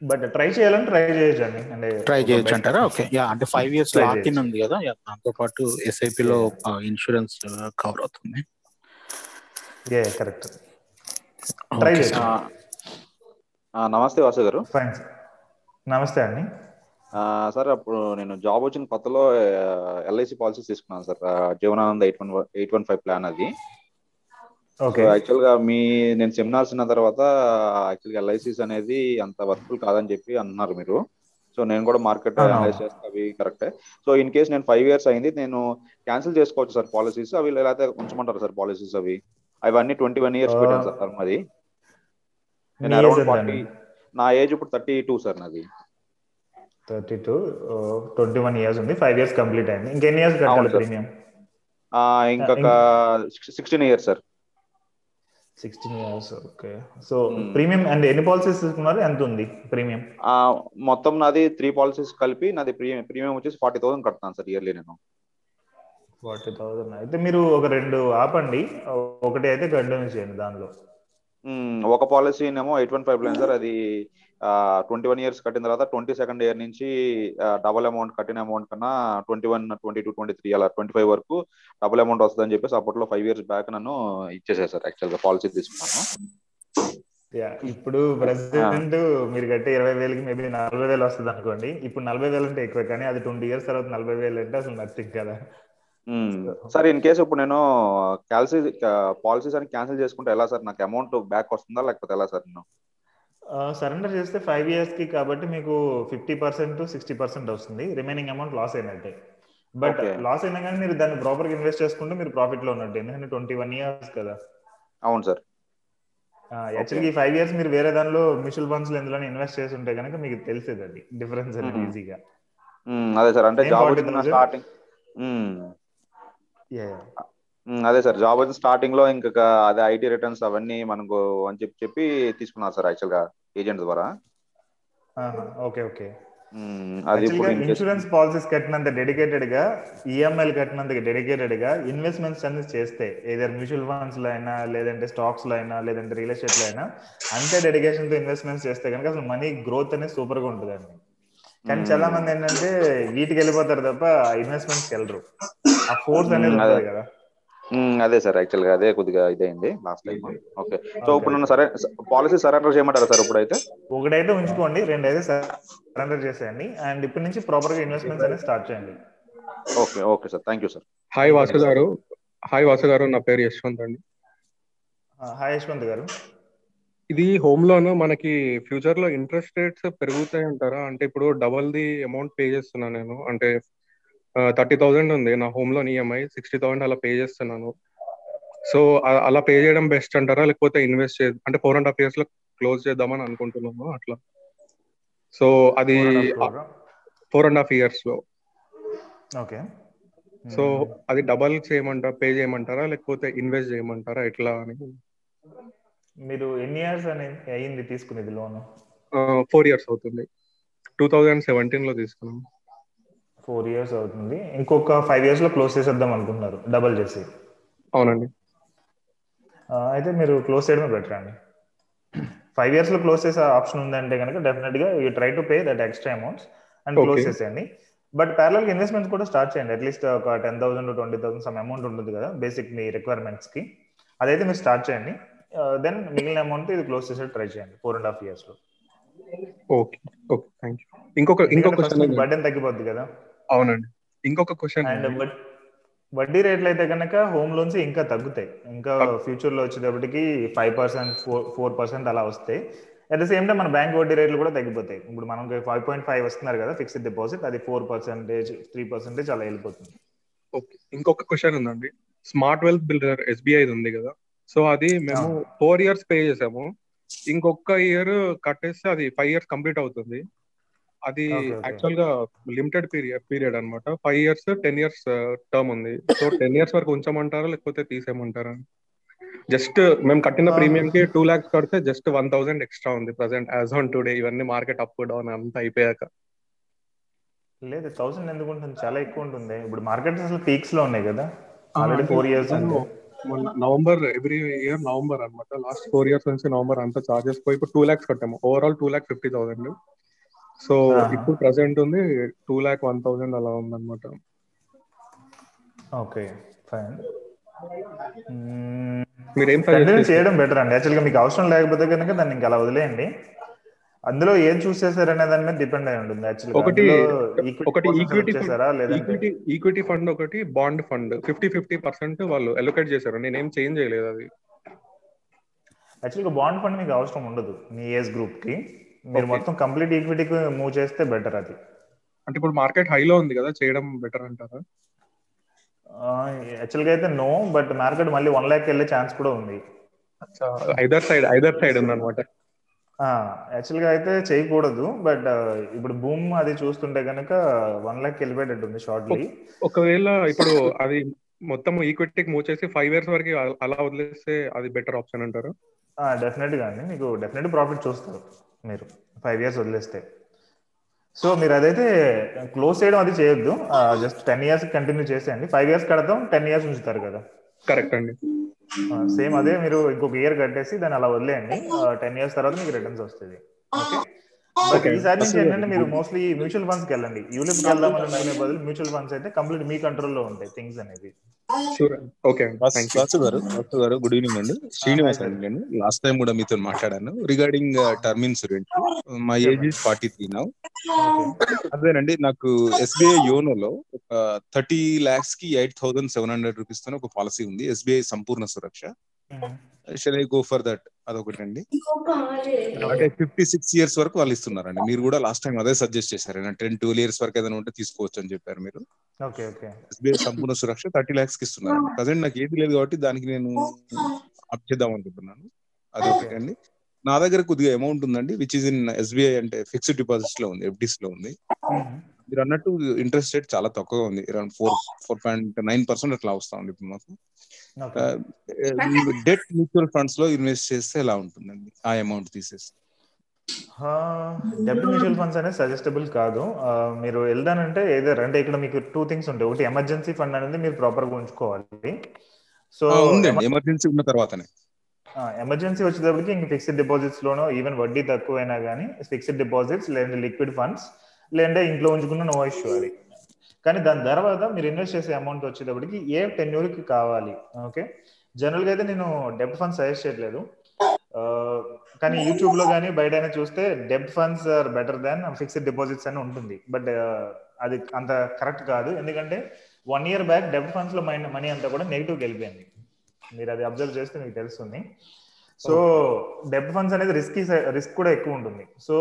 but try చేయాలని ట్రై చేయొచ్చండి. అంటే ట్రై చేయొచ్చు అంటారా? ఓకే యా అంటే ఫైవ్ ఇయర్స్ లాక్ ఇన్. ఉంది కదా. Yeah, దాంతో పాటు ఎస్ఐపి లో ఇన్సూరెన్స్ కవర్ అవుతుంది. Yeah, correct try. ఆ, నమస్తే వాసు గారు. ఫైన్ నమస్తే అండి. సార్ అప్పుడు నేను జాబ్ వచ్చిన కొత్తలో ఎల్ఐసి పాలసీస్ తీసుకున్నాను sir. Jeevan Anand eight one eight one five plan అది. ఓకే. యాక్చువల్గా మీ నేను సెమినార్స్ విన్న తర్వాత యాక్చువల్గా ఎల్ఐసిస్ అనేది అంత వర్క్ఫుల్ కాదని చెప్పి అన్నారు మీరు. సో నేను కూడా మార్కెట్. అనలైజ్ చేస్తే అవి కరెక్టే. సో ఇన్ కేస్ నేను ఫైవ్ ఇయర్స్ అయింది నేను క్యాన్సిల్ చేసుకోవచ్చు సార్ పాలసీస్. అవి లేకపోతే ఉంచమంటారు సార్ పాలసీస్ అవి? అవన్నీ ట్వంటీ వన్ ఇయర్స్ పెట్టాను సార్ టర్మ్ అది మీ నేను అరౌండ్ ఫార్టీ నా ఏజ్ ఇప్పుడు థర్టీ టూ సార్ నాది. Thirty two twenty one years ఉంది. ఫైవ్ ఇయర్స్ కంప్లీట్ అయింది. ఇంకెన్ని ఇయర్స్ కట్టాలి ప్రీమియం ఇంకొక sixteen years sir sixteen years okay so premium and ఎన్ని పాలసీస్ తీసుకున్నారు? ఎంత ఉంది ప్రీమియం మొత్తం నాది త్రీ పాలసీస్ కలిపి నాది ప్రీమియం ప్రీమియం వచ్చేసి ఫార్టీ థౌసండ్ కడతాను సార్ ఇయర్లీ నేను. ఫార్టీ థౌసండ్ అయితే మీరు ఒక రెండు ఆపండి. ఒకటి అయితే కంటిన్యూ చేయండి దానిలో. మ్మ్, ఒక పాలసీ ఏమో eight one five plan sir అది ట్వంటీ వన్ ఇయర్స్ కట్టిన తర్వాత ట్వంటీ సెకండ్ ఇయర్ నుంచి డబుల్ అమౌంట్ కట్టిన అమౌంట్ కన్నా twenty one twenty two twenty three అలా ట్వంటీ ఫైవ్ వరకు డబుల్ అమౌంట్ వస్తుందని చెప్పేసి అప్పట్లో ఫైవ్ ఇయర్స్ బ్యాక్ నన్ను ఇచ్చేసారు సార్ యాక్చువల్గా పాలసీ తీసుకున్నాను. ఇప్పుడు ప్రెసెంట్ మీరు కట్టే ఇరవై వేలకి మేబీ నలభై వేలు వస్తుంది అనుకోండి. ఇప్పుడు నలభై వేలు అంటే ఎక్కువ కానీ అది ట్వంటీ ఇయర్స్ తర్వాత నలభై వేలు అంటే అసలు నథింగ్ కదా. సార్ ఇన్ కేసు ఇప్పుడు నేను క్యాల్సీ పాలసీస్ అని క్యాన్సిల్ చేసుకుంటే ఎలా సార్? నాకు అమౌంట్ బ్యాక్ వస్తుందా లేకపోతే ఎలా సార్ నేను? సరెండర్ చేస్తే ఫైవ్ ఇయర్స్కి కాబట్టి మీకు ఫిఫ్టీ పర్సెంట్ సిక్స్టీ పర్సెంట్ వస్తుంది. రిమైనింగ్ అమౌంట్ లాస్ అయినట్టే. బట్. లాస్ అయినా కానీ మీరు దాన్ని ప్రాపర్గా ఇన్వెస్ట్ చేసుకుంటే మీరు ప్రాఫిట్లో ఉన్నట్టు. ఎందుకంటే ట్వంటీ వన్ ఇయర్స్ కదా. అవును సార్. యాక్చువల్గా ఈ ఫైవ్ ఇయర్స్ మీరు వేరే దానిలో మ్యూచువల్ ఫండ్స్లో ఎందులో ఇన్వెస్ట్ చేసి ఉంటే కనుక మీకు తెలిసేది అది. డిఫరెన్స్ అనేది. ఈజీగా మ్మ్, అదే సార్. అంటే జాబ్ 40,000? వచ్చిన స్టార్టింగ్ అదే సార్ జాబ్ వచ్చిన స్టార్టింగ్లో ఇంకొక అదే ఐటీ రిటర్న్స్ అవన్నీ మనకు అని చెప్పి చెప్పి తీసుకున్నారు సార్ యాక్చువల్గా ఏజెంట్ ద్వారా. Okay okay. అది ఇన్సూరెన్స్ పాలసీస్ కట్టినంత డెడికేటెడ్గా ఈఎంఐలు కట్టినంత డెడికేటెడ్గా ఇన్వెస్ట్మెంట్స్ అన్ని చేస్తే ఏదైనా మ్యూచువల్ ఫండ్స్లో అయినా లేదంటే స్టాక్స్లో అయినా లేదంటే రియల్ ఎస్టేట్లో అయినా అంతే డెడికేషన్తో ఇన్వెస్ట్మెంట్స్ చేస్తే కనుక అసలు మనీ గ్రోత్ అనేది సూపర్గా ఉంటుందండి. కానీ మ్మ్. చాలా మంది ఏంటంటే వీటికి వెళ్ళిపోతారు తప్ప ఇన్వెస్ట్మెంట్స్ వెళ్ళరు. ఆ ఫోర్స్ అనేది. ఉంటుంది కదా. అదే సార్ యాక్చువల్గా అదే కొద్దిగా ఇదైంది last time okay. So Okay, ఇప్పుడు నన్ను. సరే పాలసీ సరెండర్ చేయమంటారా సార్ ఇప్పుడైతే? ఒకటైతే ఉంచుకోండి రెండు అయితే సరెండర్ చేసేయండి. అండ్ ఇప్పటి నుంచి ప్రాపర్గా ఇన్వెస్ట్మెంట్స్ అనేది స్టార్ట్ చేయండి. Okay okay sir. Thank you sir hi Vasu garu hi Vasu గారు నా పేరు యశ్వంత్ అండి. హాయ్ యశ్వంత్ గారు. ఇది హోమ్ లోన్ మనకి ఫ్యూచర్లో ఇంట్రెస్ట్ రేట్స్ పెరుగుతాయి అంటారా అంటే ఇప్పుడు డబల్ ది అమౌంట్ పే చేస్తున్నాను నేను. అంటే థర్టీ థౌసండ్ ఉంది నా home loan EMI sixty thousand అలా పే చేస్తున్నాను. సో అలా పే చేయడం బెస్ట్ అంటారా? లేకపోతే ఇన్వెస్ట్ చే అంటే ఫోర్ అండ్ హాఫ్ ఇయర్స్లో క్లోజ్ చేద్దామని అనుకుంటున్నాను అట్లా. సో అది ఫోర్ అండ్ హాఫ్ ఇయర్స్లో. ఓకే. సో అది డబల్ చేయమంటారా పే చేయమంటారా? లేకపోతే ఇన్వెస్ట్ చేయమంటారా? ఎట్లా అని. మీరు ఎన్ని ఇయర్స్ అనేది అయ్యింది తీసుకునేది లోన్? ఫోర్ ఇయర్స్ అవుతుంది. టూ థౌజండ్ సెవెంటీన్లో తీసుకున్నాం. ఫోర్ ఇయర్స్ అవుతుంది. ఇంకొక ఫైవ్ ఇయర్స్లో క్లోజ్ చేసేద్దాం అనుకుంటున్నారు. డబల్ చేసి. అవునండి. అయితే మీరు క్లోజ్ చేయడమే బెటర్ అండి. ఫైవ్ ఇయర్స్లో క్లోజ్ చేసే ఆప్షన్ ఉందంటే కనుక డెఫినెట్గా you try to pay that extra amounts and close. చేసేయండి. బట్ ప్యారల్ ఇన్వెస్ట్మెంట్స్ కూడా స్టార్ట్ చేయండి. అట్లీస్ట్ ఒక ten thousand twenty thousand some amount ఉంటుంది కదా బేసిక్ మీ రిక్వైర్మెంట్స్కి. అదైతే మీరు స్టార్ట్ చేయండి. దెన్ మిగిలిన అమౌంట్ ఇది క్లోజ్ చేసి ట్రై చేయండి. ఫోర్ అండ్ హాఫ్ ఇయర్స్లో. ఓకే ఓకే థ్యాంక్ యూ ఇంకొక ఇంకొక బర్డెన్ తగ్గిపోద్ది కదా. అవునండి. ఇంకొక క్వశ్చన్ అండ్ వడ్డీ రేట్లు అయితే కనుక హోమ్ లోన్స్ ఇంకా తగ్గుతాయి. ఇంకా ఫ్యూచర్లో వచ్చేటప్పటికి five percent four four percent అలా వస్తాయి. అట్ ద సేమ్ టైం మన బ్యాంక్ వడ్డీ రేట్లు కూడా తగ్గిపోతాయి. ఇప్పుడు మనం ఫైవ్ పాయింట్ ఫైవ్ వస్తున్నారు కదా ఫిక్స్డ్ డిపాజిట్ అది ఫోర్ పర్సెంటేజ్ త్రీ పర్సెంటేజ్ అలా వెళ్ళిపోతుంది. ఓకే. ఇంకొక క్వశ్చన్ ఉందండి. స్మార్ట్ వెల్త్ బిల్డర్ ఎస్బీఐ ఉంది కదా. సో అది మేము ఫోర్ ఇయర్స్ పే చేసాము. ఇంకొక ఇయర్ కట్టేస్తే అది ఫైవ్ ఇయర్స్ కంప్లీట్ అవుతుంది. అది. యాక్చువల్గా లిమిటెడ్ పీరియడ్ పీరియడ్ అనమాట five years ten years term ఉంది. సో టెన్ ఇయర్స్ వరకు ఉంచమంటారా లేకపోతే తీసేయమంటారా? జస్ట్ మేము కట్టిన. ప్రీమియం కి టూ లాక్స్ కడితే జస్ట్ వన్ థౌసండ్ ఎక్స్ట్రా ఉంది ప్రజెంట్ యాజ్ ఆన్ టుడే. ఇవన్నీ మార్కెట్ అప్ డౌన్ అంతా అయిపోయాక. లేదు థౌసండ్ ఎందుకు ఉంటుంది? చాలా ఎక్కువ ఉంటుంది. ఇప్పుడు మార్కెట్ అసలు పీక్స్లో ఉన్నాయి కదా. Already four years November every year November అన్నమాట. లాస్ట్ ఫోర్ ఇయర్స్ నుంచి నవంబర్ అంతా చార్జెస్ పోయి ఇప్పుడు టూ లాక్స్ కట్టాము. Overall two lakh fifty thousand so. ఇప్పుడు ప్రెసెంట్ ఉంది టూ లాక్ వన్ థౌసండ్ అలా ఉందన్నమాట. Okay fine. మీరేం కంటిన్యూ చేస్తారు? చేయడం. బెటర్ అండి. యాక్చువల్గా మీకు అవసరం లేకపోతే కనుక దాన్ని ఇంకా అలా వదిలేయండి. అందులో ఏం చూస్ చేశారనే దాని మీద డిపెండ్ అయి ఉంటుంది యాక్చువల్గా. ఒకటి ఒకటి ఈక్విటీ ఈక్విటీ ఈక్విటీ ఫండ్ ఒకటి bond fund fifty fifty percent వాళ్ళు ఎలొకేట్ చేశారు. నేనేం చేంజ్ చేయలేదు అది. యాక్చువల్గా బాండ్ ఫండ్ మీకు అవసరం ఉండదు మీ ఏజ్ గ్రూప్కి మీరు. మొత్తం కంప్లీట్ ఈక్విటీకి మూవ్ చేస్తే బెటర్ అది. అంటే ఇప్పుడు మార్కెట్ హైలో ఉంది కదా చేయడం బెటర్ అంటారా? యాక్చువల్గా అయితే నో బట్ మార్కెట్ మళ్ళీ వన్ ల్యాక్ వెళ్ళే ఛాన్స్ కూడా ఉంది. ఐదర్ సైడ్ ఐదర్ సైడ్ ఉందన్నమాట. యాక్చువల్గా అయితే చేయకూడదు బట్ ఇప్పుడు బూమ్ అది చూస్తుంటే కనుక వన్ ల్యాక్ వెళ్ళిపోయేటట్టు ఉంది షార్ట్లీ ఒకవేళ ఇప్పుడు అది మొత్తం ఈక్విటీకి మూవ్ చేసి ఫైవ్ ఇయర్స్ వరకు అలా వదిలేస్తే అది బెటర్ ఆప్షన్ అంటారు? డెఫినెట్గా అండి. మీకు డెఫినెట్ ప్రాఫిట్ చూస్తారు. మీరు ఫైవ్ ఇయర్స్ వదిలేస్తే. సో మీరు అదైతే క్లోజ్ చేయడం అది చేయొద్దు. జస్ట్ టెన్ ఇయర్స్ కంటిన్యూ చేసేయండి. ఫైవ్ ఇయర్స్ కడతాం టెన్ ఇయర్స్ ఉంచుతారు కదా. కరెక్ట్ అండి. సేమ్ అదే మీరు ఇంకొక ఇయర్ కట్టేసి దాన్ని అలా వదిలేయండి. టెన్ ఇయర్స్ తర్వాత మీకు రిటర్న్స్ వస్తుంది ఓకే. ఈసారి నుంచి ఏంటంటే మీరు మోస్ట్లీ మ్యూచువల్ ఫండ్స్కి వెళ్ళండి. యూలిప్కి వెళ్దాం అనుకునే బదులు మ్యూచువల్ ఫండ్స్ అయితే కంప్లీట్ మీ కంట్రోల్లో ఉంటాయి థింగ్స్ అనేది ఓకే గారు గారు గుడ్ ఈవినింగ్ అండి. శ్రీనివాస్ అండి నేను. లాస్ట్ టైం కూడా మీతో మాట్లాడాను. రిగార్డింగ్ టర్మ్ ఇన్సూరెన్స్ మా age is forty three now అదేనండి నాకు ఎస్బీఐ యోనోలో ఒక థర్టీ లాక్స్కి ఎయిట్ థౌసండ్ సెవెన్ హండ్రెడ్ రూపీస్తో ఒక పాలసీ ఉంది. SBI Sampoorna Suraksha. Shall I go for that అదొకటండి. అంటే ఫిఫ్టీ సిక్స్ ఇయర్స్ వరకు వాళ్ళు ఇస్తున్నారండి. మీరు కూడా లాస్ట్ టైం అదే సజెస్ట్ చేశారు. టెన్ ట్వెల్వ్ ఇయర్స్ వరకు ఏదైనా ఉంటే తీసుకోవచ్చు అని చెప్పారు మీరు. ఓకే ఓకే ఎస్బీఐ సంపూర్ణ సురక్ష థర్టీ లాక్స్కి ఇస్తున్నారు ప్రజెంట్ నాకు ఏది లేదు కాబట్టి దానికి నేను అప్ చేద్దాం అనుకుంటున్నాను. అది ఒకటి అండి నా దగ్గర కొద్దిగా అమౌంట్ ఉందండి విచ్ ఇస్ ఇన్ ఎస్బీఐ అంటే ఫిక్స్డ్ డిపాజిట్స్లో ఉంది ఎఫ్డిస్లో ఉంది. మీరు అన్నట్టు ఇంట్రెస్ట్ రేట్ చాలా తక్కువగా ఉంది. Around four four point nine percent అట్లా వస్తా ఉంది ఇప్పుడు మాకు. డెట్ మ్యూచువల్ ఫండ్స్లో ఇన్వెస్ట్ చేస్తే ఎలా ఉంటుందండి? ఆ అమౌంట్ తీసేసి. డెబ్ట్ మ్యూచువల్ ఫండ్స్ అనేది సజెస్టబుల్ కాదు. మీరు వెళ్దానంటే ఏదో అంటే ఇక్కడ మీకు టూ థింగ్స్ ఉంటాయి. ఒకటి ఎమర్జెన్సీ ఫండ్ అనేది మీరు ప్రాపర్గా ఉంచుకోవాలి. సో ఎమర్జెన్సీ ఉన్న తర్వాతనే. ఎమర్జెన్సీ వచ్చేటప్పటికి ఇంక ఫిక్స్డ్ డిపాజిట్స్ లోనో ఈవెన్ వడ్డీ తక్కువైనా కానీ ఫిక్స్డ్ డిపాజిట్స్ లేదంటే లిక్విడ్ ఫండ్స్ లేదంటే ఇంట్లో ఉంచుకున్న నో ఇష్యూ అది. కానీ దాని తర్వాత మీరు ఇన్వెస్ట్ చేసే అమౌంట్ వచ్చేటప్పటికి ఏ tenure కి కావాలి ఓకే జనరల్గా అయితే నేను డెబ్ట్ ఫండ్స్ సజెస్ట్ చేయట్లేదు. కానీ యూట్యూబ్లో కానీ బయట చూస్తే డెబ్ట్ funds are better than fixed deposits అని ఉంటుంది. బట్ అది అంత కరెక్ట్ కాదు. ఎందుకంటే వన్ ఇయర్ బ్యాక్ డెబ్ట్ ఫండ్స్లో మనీ అంతా కూడా నెగిటివ్ వెళ్ళిపోయింది. మీరు అది అబ్జర్వ్ చేస్తే మీకు తెలుస్తుంది. సో డెబ్ట్ ఫండ్స్ అనేది రిస్క్ రిస్క్ కూడా ఎక్కువ ఉంటుంది. సో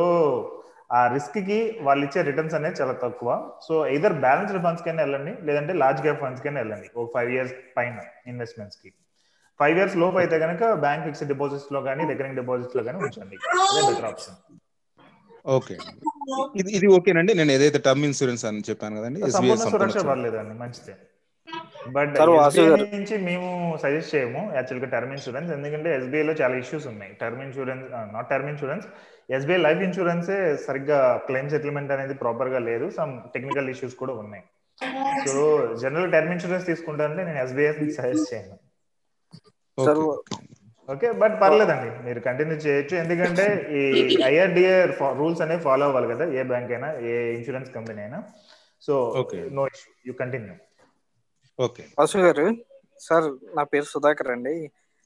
ఆ రిస్క్కి వాళ్ళు ఇచ్చే రిటర్న్స్ అనేది చాలా తక్కువ. సో ఇదర్ బ్యాలెన్స్డ్ ఫండ్స్ కైనా వెళ్ళండి లేదంటే లార్జ్ క్యాప్ ఫండ్స్ కైనా వెళ్ళండి. ఒక ఫైవ్ ఇయర్స్ పైన ఇన్వెస్ట్మెంట్స్కి. ఫైవ్ ఇయర్స్ లోపు అయితే కనుక బ్యాంక్ ఫిక్స్డ్ డిపాజిట్స్లో కానీ రికరింగ్ డిపాజిట్స్లో కానీ ఉంచండి. అదే బెటర్ ఆప్షన్ ఓకే ఇది ఇది ఓకేనండి. నేను ఏదైతే టర్మ్ ఇన్సూరెన్స్ అని చెప్పాను కదండి ఎస్బీఐ సంపూర్ణ సురక్ష. పర్లేదండి మంచిదే. బట్ సార్, వాసు ఎస్బీఐ గారు. నుంచి మేము సజెస్ట్ చేయము యాక్చువల్గా టర్మ్ ఇన్సూరెన్స్ ఎందుకంటే SBI లో చాలా ఇష్యూస్ ఉన్నాయి. Term insurance not term insurance SBI life insurance సరిగ్గా క్లెయిమ్ సెటిల్మెంట్ అనేది ప్రాపర్గా లేదు. సమ్ టెక్నికల్ ఇష్యూస్ కూడా ఉన్నాయి. సో జనరల్ టర్మ్ ఇన్సూరెన్స్ తీసుకుంటానంటే నేను ఎస్బీఐ సజెస్ట్ చేయను. సార్ ఓకే బట్ పర్లేదండి. మీరు కంటిన్యూ చేయొచ్చు. ఎందుకంటే ఈ ఐఆర్డిఏ రూల్స్ అనేవి ఫాలో అవ్వాలి కదా. ఏ బ్యాంక్ అయినా ఏ ఇన్సూరెన్స్ కంపెనీ అయినా. So Okay. No issue you continue okay Vasu garu sir నా పేరు సుధాకర్ అండి.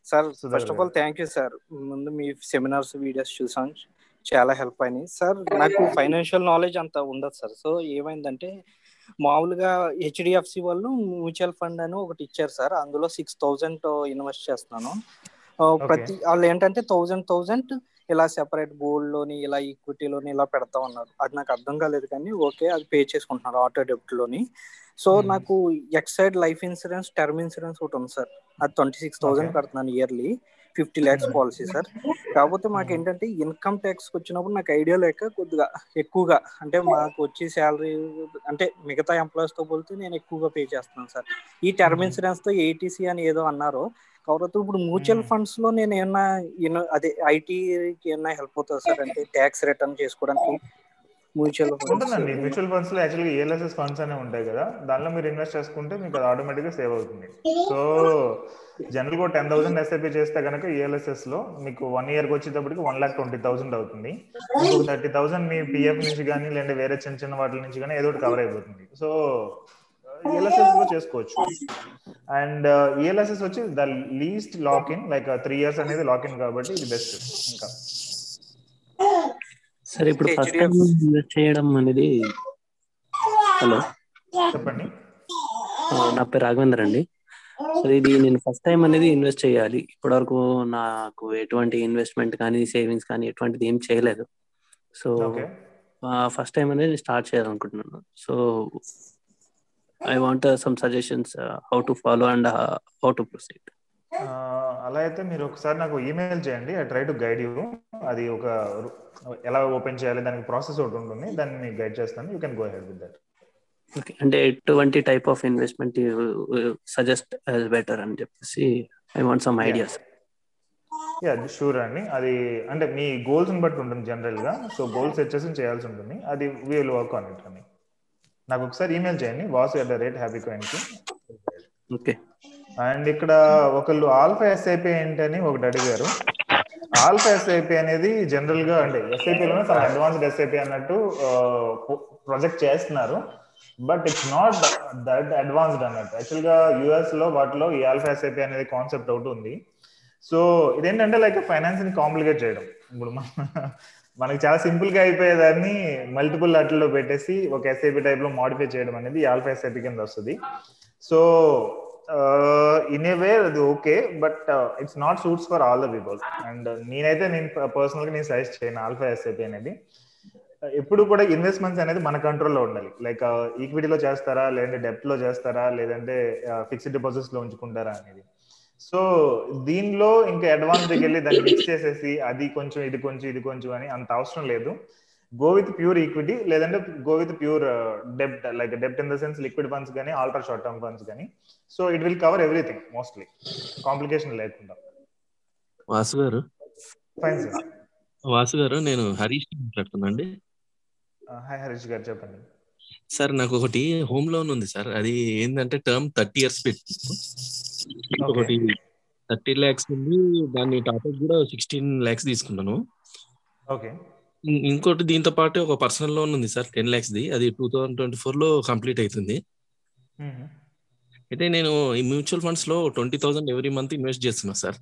Sir first of all thank you sir ముందు మీ సెమినార్స్ వీడియోస్ చూసాం. చాలా హెల్ప్ అయినాయి. సార్ నాకు ఫైనాన్షియల్ నాలెడ్జ్ అంత ఉండదు సార్. సో ఏమైందంటే మామూలుగా హెచ్డిఎఫ్సి వాళ్ళు మ్యూచువల్ ఫండ్ అని ఒకటి ఇచ్చారు సార్. అందులో సిక్స్ థౌజండ్ ఇన్వెస్ట్ చేస్తున్నాను. ప్రతి వాళ్ళు ఏంటంటే థౌజండ్ థౌజండ్ ఇలా సెపరేట్ గోల్డ్లోని ఇలా ఈక్విటీ లోని ఇలా పెడతా ఉన్నారు. అది నాకు అర్థం కాలేదు కానీ ఓకే అది పే చేసుకుంటున్నారు ఆటో డెబిట్లోని సో నాకు Exide life insurance term insurance ఒకటి ఉంది సార్. అది ట్వంటీ సిక్స్ థౌసండ్ కడుతున్నాను yearly. Fifty lakhs policy sir. కాకపోతే మాకు ఏంటంటే ఇన్కమ్ ట్యాక్స్ వచ్చినప్పుడు నాకు ఐడియా లేక కొద్దిగా ఎక్కువగా అంటే మాకు వచ్చే శాలరీ అంటే మిగతా ఎంప్లాయీస్తో పోలితే నేను ఎక్కువగా పే చేస్తున్నాను సార్. ఈ టర్మ్ ఇన్సూరెన్స్తో ఏటీసీ అని ఏదో అన్నారు కాకపోతే ఇప్పుడు మ్యూచువల్ ఫండ్స్లో నేను ఏమన్నా అదే ఐటీకి ఏమన్నా హెల్ప్ అవుతుంది సార్? అంటే ట్యాక్స్ రిటర్న్ చేసుకోవడానికి మ్యూచువల్ ఉంటుందండి. ఫండ్స్ మ్యూచువల్ ఫండ్స్లో యాక్చువల్గా ఏఎల్ఎస్ఎస్ ఫండ్స్ అనే ఉంటాయి కదా. దానిలో మీరు ఇన్వెస్ట్ చేసుకుంటే మీకు అది ఆటోమేటిక్గా సేవ్ అవుతుంది. సో జనరల్గా టెన్ థౌసండ్ ఎస్ఐపి చేస్తే కనుక ఏఎల్ఎస్ఎస్లో మీకు వన్ ఇయర్కి వచ్చేటప్పటికి వన్ లాక్ ట్వంటీ థౌసండ్ అవుతుంది. థర్టీ థౌసండ్ మీ పిఎఫ్ నుంచి కానీ లేదంటే వేరే చిన్న చిన్న వాటి నుంచి కానీ ఏదో ఒకటి కవర్ అయిపోతుంది. సో ఈఎల్ఎస్ఎస్లో చేసుకోవచ్చు. అండ్ uh, ఈఎల్ఎస్ఎస్ వచ్చి the least lock in like three years అనేది లాక్ ఇన్ కాబట్టి ఇది బెస్ట్ ఇంకా. సరే ఇప్పుడు ఫస్ట్ టైం ఇన్వెస్ట్ చేయడం అనేది హలో. చెప్పండి. నా పేరు రాఘవేందర్ అండి. సో ఇది నేను ఫస్ట్ టైం అనేది ఇన్వెస్ట్ చేయాలి. ఇప్పటివరకు నాకు ఎటువంటి ఇన్వెస్ట్మెంట్ కానీ సేవింగ్స్ కానీ ఎటువంటిది ఏం చేయలేదు. సో ఫస్ట్ టైం అనేది స్టార్ట్ చేయాలనుకుంటున్నాను. So I want some suggestions how to follow and how to proceed అలా అయితే మీరు ఒకసారి నాకు ఈమెయిల్ చేయండి. I try to guide you అది ఒక ఎలా ఓపెన్ చేయాలి దానికి ప్రాసెస్ ఒకటి ఉంటుంది. దాన్ని గైడ్ చేస్తాను. You can go head with that okay అంటే ఎటువంటి type of investment suggest better అని చెప్పేసి I want some ideas ya sure అండి. అది అంటే మీ గోల్స్ బట్టి ఉంటుంది జనరల్గా. సో గోల్స్ సెట్ చేసి చేయాల్సి ఉంటుంది. అది విల్ వర్క్ ఆన్ ఇట్ అని నాకు ఒకసారి ఈమెయిల్ చేయండి. Vas at the rate happy కాయిన్కి. Okay and ఇక్కడ ఒకళ్ళు ఆల్ఫా ఎస్ఐపి ఏంటని ఒకటి అడిగారు. ఆల్ఫా ఎస్ఐపి అనేది జనరల్గా అంటే ఎస్ఐపిలోనే చాలా అడ్వాన్స్డ్ ఎస్ఐపి అన్నట్టు ప్రొజెక్ట్ చేస్తున్నారు. But it's not that advanced అన్నట్టు. యాక్చువల్గా యుఎస్లో వాటిలో ఈ ఆల్ఫా ఎస్ఐపి అనేది కాన్సెప్ట్ ఒకటి ఉంది. సో ఇదేంటంటే లైక్ ఫైనాన్స్ని కాంప్లికేట్ చేయడం. ఇప్పుడు మనకి చాలా సింపుల్గా అయిపోయేదాన్ని మల్టిపుల్ అట్లలో పెట్టేసి ఒక ఎస్ఐపి టైప్లో మాడిఫై చేయడం అనేది ఆల్ఫా ఎస్ఐపి కింద వస్తుంది. సో ఇన్ ఏ వే అది okay but it's not suits for all the people and నేనైతే నేను పర్సనల్గా నేను సజెస్ట్ చేయను ఆల్ఫా ఎస్ఐపి అనేది. Uh, ఎప్పుడు కూడా ఇన్వెస్ట్మెంట్స్ అనేది మన కంట్రోల్లో ఉండాలి. లైక్ ఈక్విటీలో చేస్తారా లేదంటే డెప్ట్లో చేస్తారా లేదంటే ఫిక్స్డ్ డిపాజిట్స్ uh, లో ఉంచుకుంటారా అనేది. సో దీనిలో ఇంకా అడ్వాన్స్ దగ్గర వెళ్ళి దాన్ని మిక్స్ చేసేసి అది కొంచెం ఇది కొంచెం ఇది కొంచెం అని అంత అవసరం లేదు. గో విత్ ప్యూర్ ఈక్విటీ లేదంటే go with pure డెప్ట్ like డెప్ట్ in the sense liquid funds కానీ ఆల్ట్రా షార్ట్ టర్మ్ ఫండ్స్ కానీ so it will cover everything mostly. Complication లేకుండా. వాసు గారు? ఫైన్ సార్ వాసు గారు నేను హరీష్ మాట్లాడుతున్నాండి హాయ్ హరీష్ గారు చెప్పండి. సార్ నాకు ఒకటి హోమ్ లోన్ ఉంది సార్. అది ఏంటంటే టర్మ్ థర్టీ ఇయర్స్ పెట్టి ఒకటి థర్టీ ల్యాక్స్ ఉంది. దాన్ని టాటప్ కూడా సిక్స్టీన్ ల్యాక్స్ తీసుకున్నాను. ఓకే ఇంకోటి దీంతో పాటు ఒక పర్సనల్ లోన్ ఉంది సార్ టెన్ ల్యాక్స్ ది అది టూ థౌసండ్ ట్వంటీ ఫోర్లో కంప్లీట్ అవుతుంది అయితే నేను ఈ మ్యూచువల్ ఫండ్స్లో twenty thousand every month invest చేస్తున్నా సార్.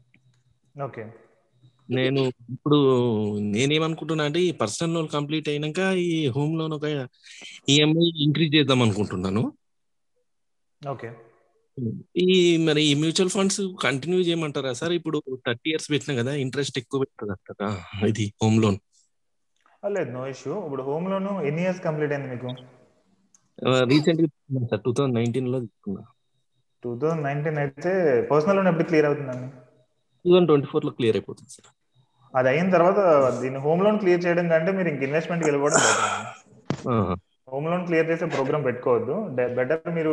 ఓకే. నేను ఇప్పుడు నేనేమనుకుంటున్నా అంటే ఈ పర్సనల్ లోన్ కంప్లీట్ అయినాక ఈ హోమ్ లోన్ ఒక ఈఎంఐ ఇంక్రీజ్ చేద్దాం అనుకుంటున్నాను. ఓకే. ఈ మరి ఈ మ్యూచువల్ ఫండ్స్ కంటిన్యూ చేయమంటారా సార్? ఇప్పుడు థర్టీ ఇయర్స్ పెట్టినా కదా ఇంట్రెస్ట్ ఎక్కువ పెట్టదు కదా ఇది హోమ్ లోన్. లేదు నో ఇష్యూ ఇప్పుడు హోమ్ లోన్ ఎన్ని ఇయర్స్ కంప్లీట్ అయింది మీకు? Recent sir. టూ థౌసండ్ నైన్టీన్లో తీసుకున్నా. టూ థౌసండ్ నైన్టీన్ అయితే పర్సనల్ లోన్ ఎప్పుడు క్లియర్ అవుతుందండి? టూ థౌసండ్ ట్వంటీ ఫోర్లో క్లియర్ అయిపోతుంది సార్. అది అయిన తర్వాత దీన్ని హోమ్ లోన్ క్లియర్ చేయడం కంటే మీరు ఇంక ఇన్వెస్ట్మెంట్ వెళ్ళిపోవడం హోమ్ లోన్ క్లియర్ చేసే ప్రోగ్రామ్ పెట్టుకోవద్దు. బెటర్ మీరు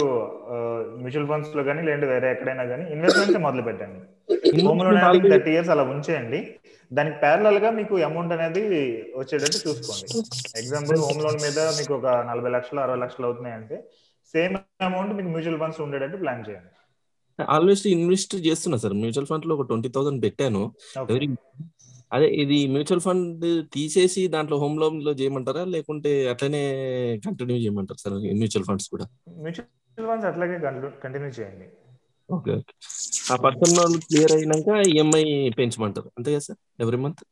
మ్యూచువల్ ఫండ్స్లో కానీ లేదంటే వేరే ఎక్కడైనా కానీ ఇన్వెస్ట్మెంట్స్ మొదలు పెట్టండి. హోమ్ లోన్ అనేది థర్టీ ఇయర్స్ అలా ఉంచేయండి. దానికి ప్యారలల్గా మీకు అమౌంట్ అనేది వచ్చేటట్టు చూసుకోండి. ఎగ్జాంపుల్ హోమ్ లోన్ మీద మీకు ఒక నలభై లక్షలు అరవై లక్షలు అవుతున్నాయి అంటే సేమ్ అమౌంట్ మీకు మ్యూచువల్ ఫండ్స్ ఉండేటట్టు ప్లాన్ చేయండి. ఆల్మోస్ట్ ఇన్వెస్ట్ చేస్తున్నా సార్. మ్యూచువల్ ఫండ్లో ఒక ట్వంటీ థౌసండ్ పెట్టాను. అదే ఇది మ్యూచువల్ ఫండ్ తీసేసి దాంట్లో హోమ్ లోన్లో చేయమంటారా? లేకుంటే అట్లనే కంటిన్యూ చేయమంటారు సార్ మ్యూచువల్ ఫండ్స్ కూడా? మ్యూచువల్ ఫండ్స్ అట్లాగే కంటిన్యూ చేయండి. Okay okay. ఆ పర్సనల్ లోన్ క్లియర్ అయినాక ఈఎంఐ పెంచమంటారు. అంతే కదా సార్? Every month?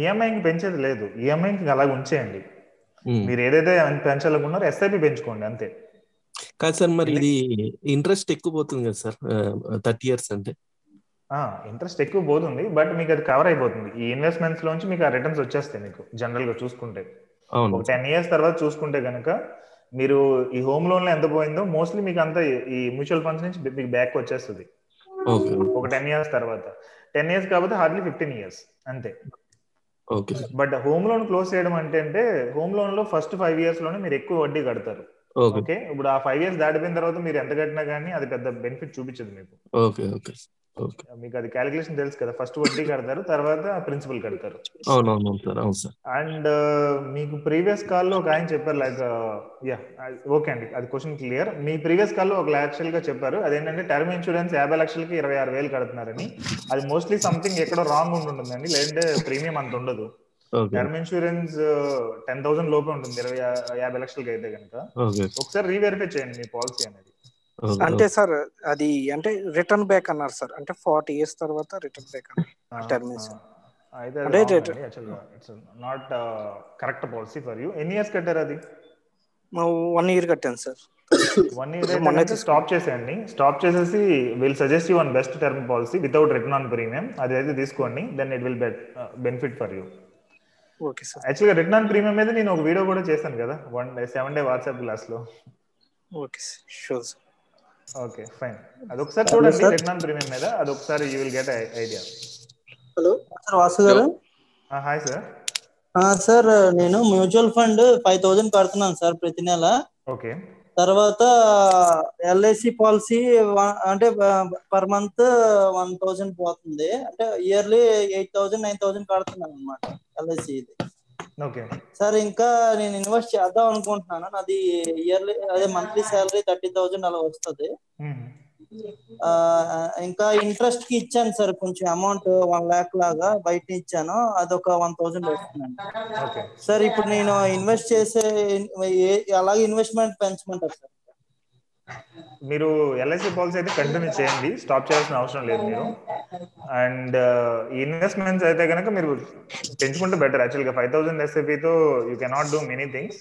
ఈఎంఐ పెంచేది లేదు. ఈఎంఐ అలాగ ఉంచేయండి. మీరు ఏదైతే పెంచాలనుకున్నారో ఎస్ఐపి పెంచుకోండి అంతే. కాదు సార్ మరి ఇది ఇంట్రెస్ట్ ఎక్కువ పోతుంది కదా సార్ థర్టీ ఇయర్స్ అంటే? ఇంట్రెస్ట్ ఎక్కువ పోతుంది బట్ మీకు అది కవర్ అయిపోతుంది. ఈ ఇన్వెస్ట్మెంట్స్ లోంచి మీకు ఆ రిటర్న్స్ వచ్చేస్తాయి మీకు జనరల్గా చూసుకుంటే ఒక టెన్ ఇయర్స్ తర్వాత చూసుకుంటే కనుక మీరు ఈ హోమ్ లోన్లో ఎంత పోయిందో మోస్ట్లీ మీకు అంతా ఈ మ్యూచువల్ ఫండ్స్ నుంచి మీకు బ్యాక్ వచ్చేస్తుంది. ఒక టెన్ ఇయర్స్ తర్వాత. టెన్ ఇయర్స్ కాకపోతే హార్డ్లీ ఫిఫ్టీన్ ఇయర్స్ అంతే. బట్ హోమ్ లోన్ క్లోజ్ చేయడం అంటే అంటే హోమ్ లోన్లో ఫస్ట్ ఫైవ్ ఇయర్స్లోనే మీరు ఎక్కువ వడ్డీ కడతారు. ఓకే. ఇప్పుడు ఆ ఫైవ్ ఇయర్స్ దాటిపోయిన తర్వాత మీరు ఎంత కట్టినా కానీ అది పెద్ద బెనిఫిట్ చూపించదు మీకు. Okay okay. మీకు అది క్యాలిక్యులేషన్ తెలుసు కదా. ఫస్ట్ వడ్డీ కడతారు తర్వాత ప్రిన్సిపల్ కడతారు. అవునవును సార్ అవును సార్. అండ్ మీకు ప్రీవియస్ కాల్లో ఒక ఆయన చెప్పారు లైక్ యా ఓకే అండి. అది క్వశ్చన్ క్లియర్ మీ ప్రీవియస్ కాల్లో ఒక యాక్చువల్గా చెప్పారు అదేంటంటే టర్మ్ ఇన్సూరెన్స్ యాభై లక్షలకి ఇరవై ఆరు వేలు కడుతున్నారని. అది మోస్ట్లీ సంథింగ్ ఎక్కడో రాంగ్ ఉంటుందండి లేదంటే ప్రీమియం అంత ఉండదు. టర్మ్ ఇన్సూరెన్స్ టెన్ థౌసండ్ లోపే ఉంటుంది ఇరవై యాభై లక్షలకి అయితే కనుక ఒకసారి రీవెరిఫై చేయండి మీ పాలసీ అనేది. అంటే సార్ అది అంటే రిటర్న్ బ్యాక్ అన్నారు సార్. అంటే ఫార్టీ ఇయర్స్ తర్వాత రిటర్న్ బ్యాక్ అన్నారు. టర్మ్ అయితే not correct policy for you ఎన్ని ఇయర్స్ కట్టారు అది? వన్ ఇయర్ కట్టాను సార్. వన్ ఇయర్ అయితే స్టాప్ చేసేయండి. స్టాప్ చేసేసి will suggest you one best term policy without return on premium అది అయితే తీసుకోండి. Then it will benefit for you okay sir యాక్చువల్గా రిటర్న్ ఆన్ ప్రీమియం మీద నేను ఒక వీడియో కూడా చేశాను కదా. One day seven day WhatsApp క్లాస్లో. Okay sure sir okay fine. అదొకసారి చూడండి ఆన్ ప్రీమియం మీద. అదొకసారి you will get idea. Hello sir Vasu garu? Hi sir. ఆ, సార్ నేను మ్యూచువల్ ఫండ్ ఫైవ్ థౌజండ్ కడుతున్నాను సార్ ప్రతి నెల. ఓకే. తర్వాత ఎల్ఐసి పాలసీ అంటే పర్ మంత్ వన్ థౌజండ్ పోతుంది. అంటే yearly eight thousand nine thousand కడుతున్నాను అనమాట ఎల్ఐసి ఇది. సార్ ఇంకా నేను ఇన్వెస్ట్ చేద్దాం అనుకుంటున్నాను. నాది ఇయర్లీ అదే మంత్లీ శాలరీ థర్టీ థౌజండ్ అలా వస్తుంది. ఇంకా ఇంట్రెస్ట్కి ఇచ్చాను సార్ కొంచెం అమౌంట్ వన్ లాక్ లాగా బయట ఇచ్చాను. అదొక వన్ థౌజండ్ వస్తుందండి సార్ ఇప్పుడు నేను ఇన్వెస్ట్ చేసే అలాగే ఇన్వెస్ట్మెంట్ పెంచమంటారు సార్. మీరు ఎల్ఐసి పాలసీ అయితే కంటిన్యూ చేయండి. స్టాప్ చేయాల్సిన అవసరం లేదు మీరు. అండ్ ఈ ఇన్వెస్ట్మెంట్స్ అయితే కనుక మీరు పెంచుకుంటే బెటర్ యాక్చువల్గా five thousand ఎస్ఐపితో you cannot do many things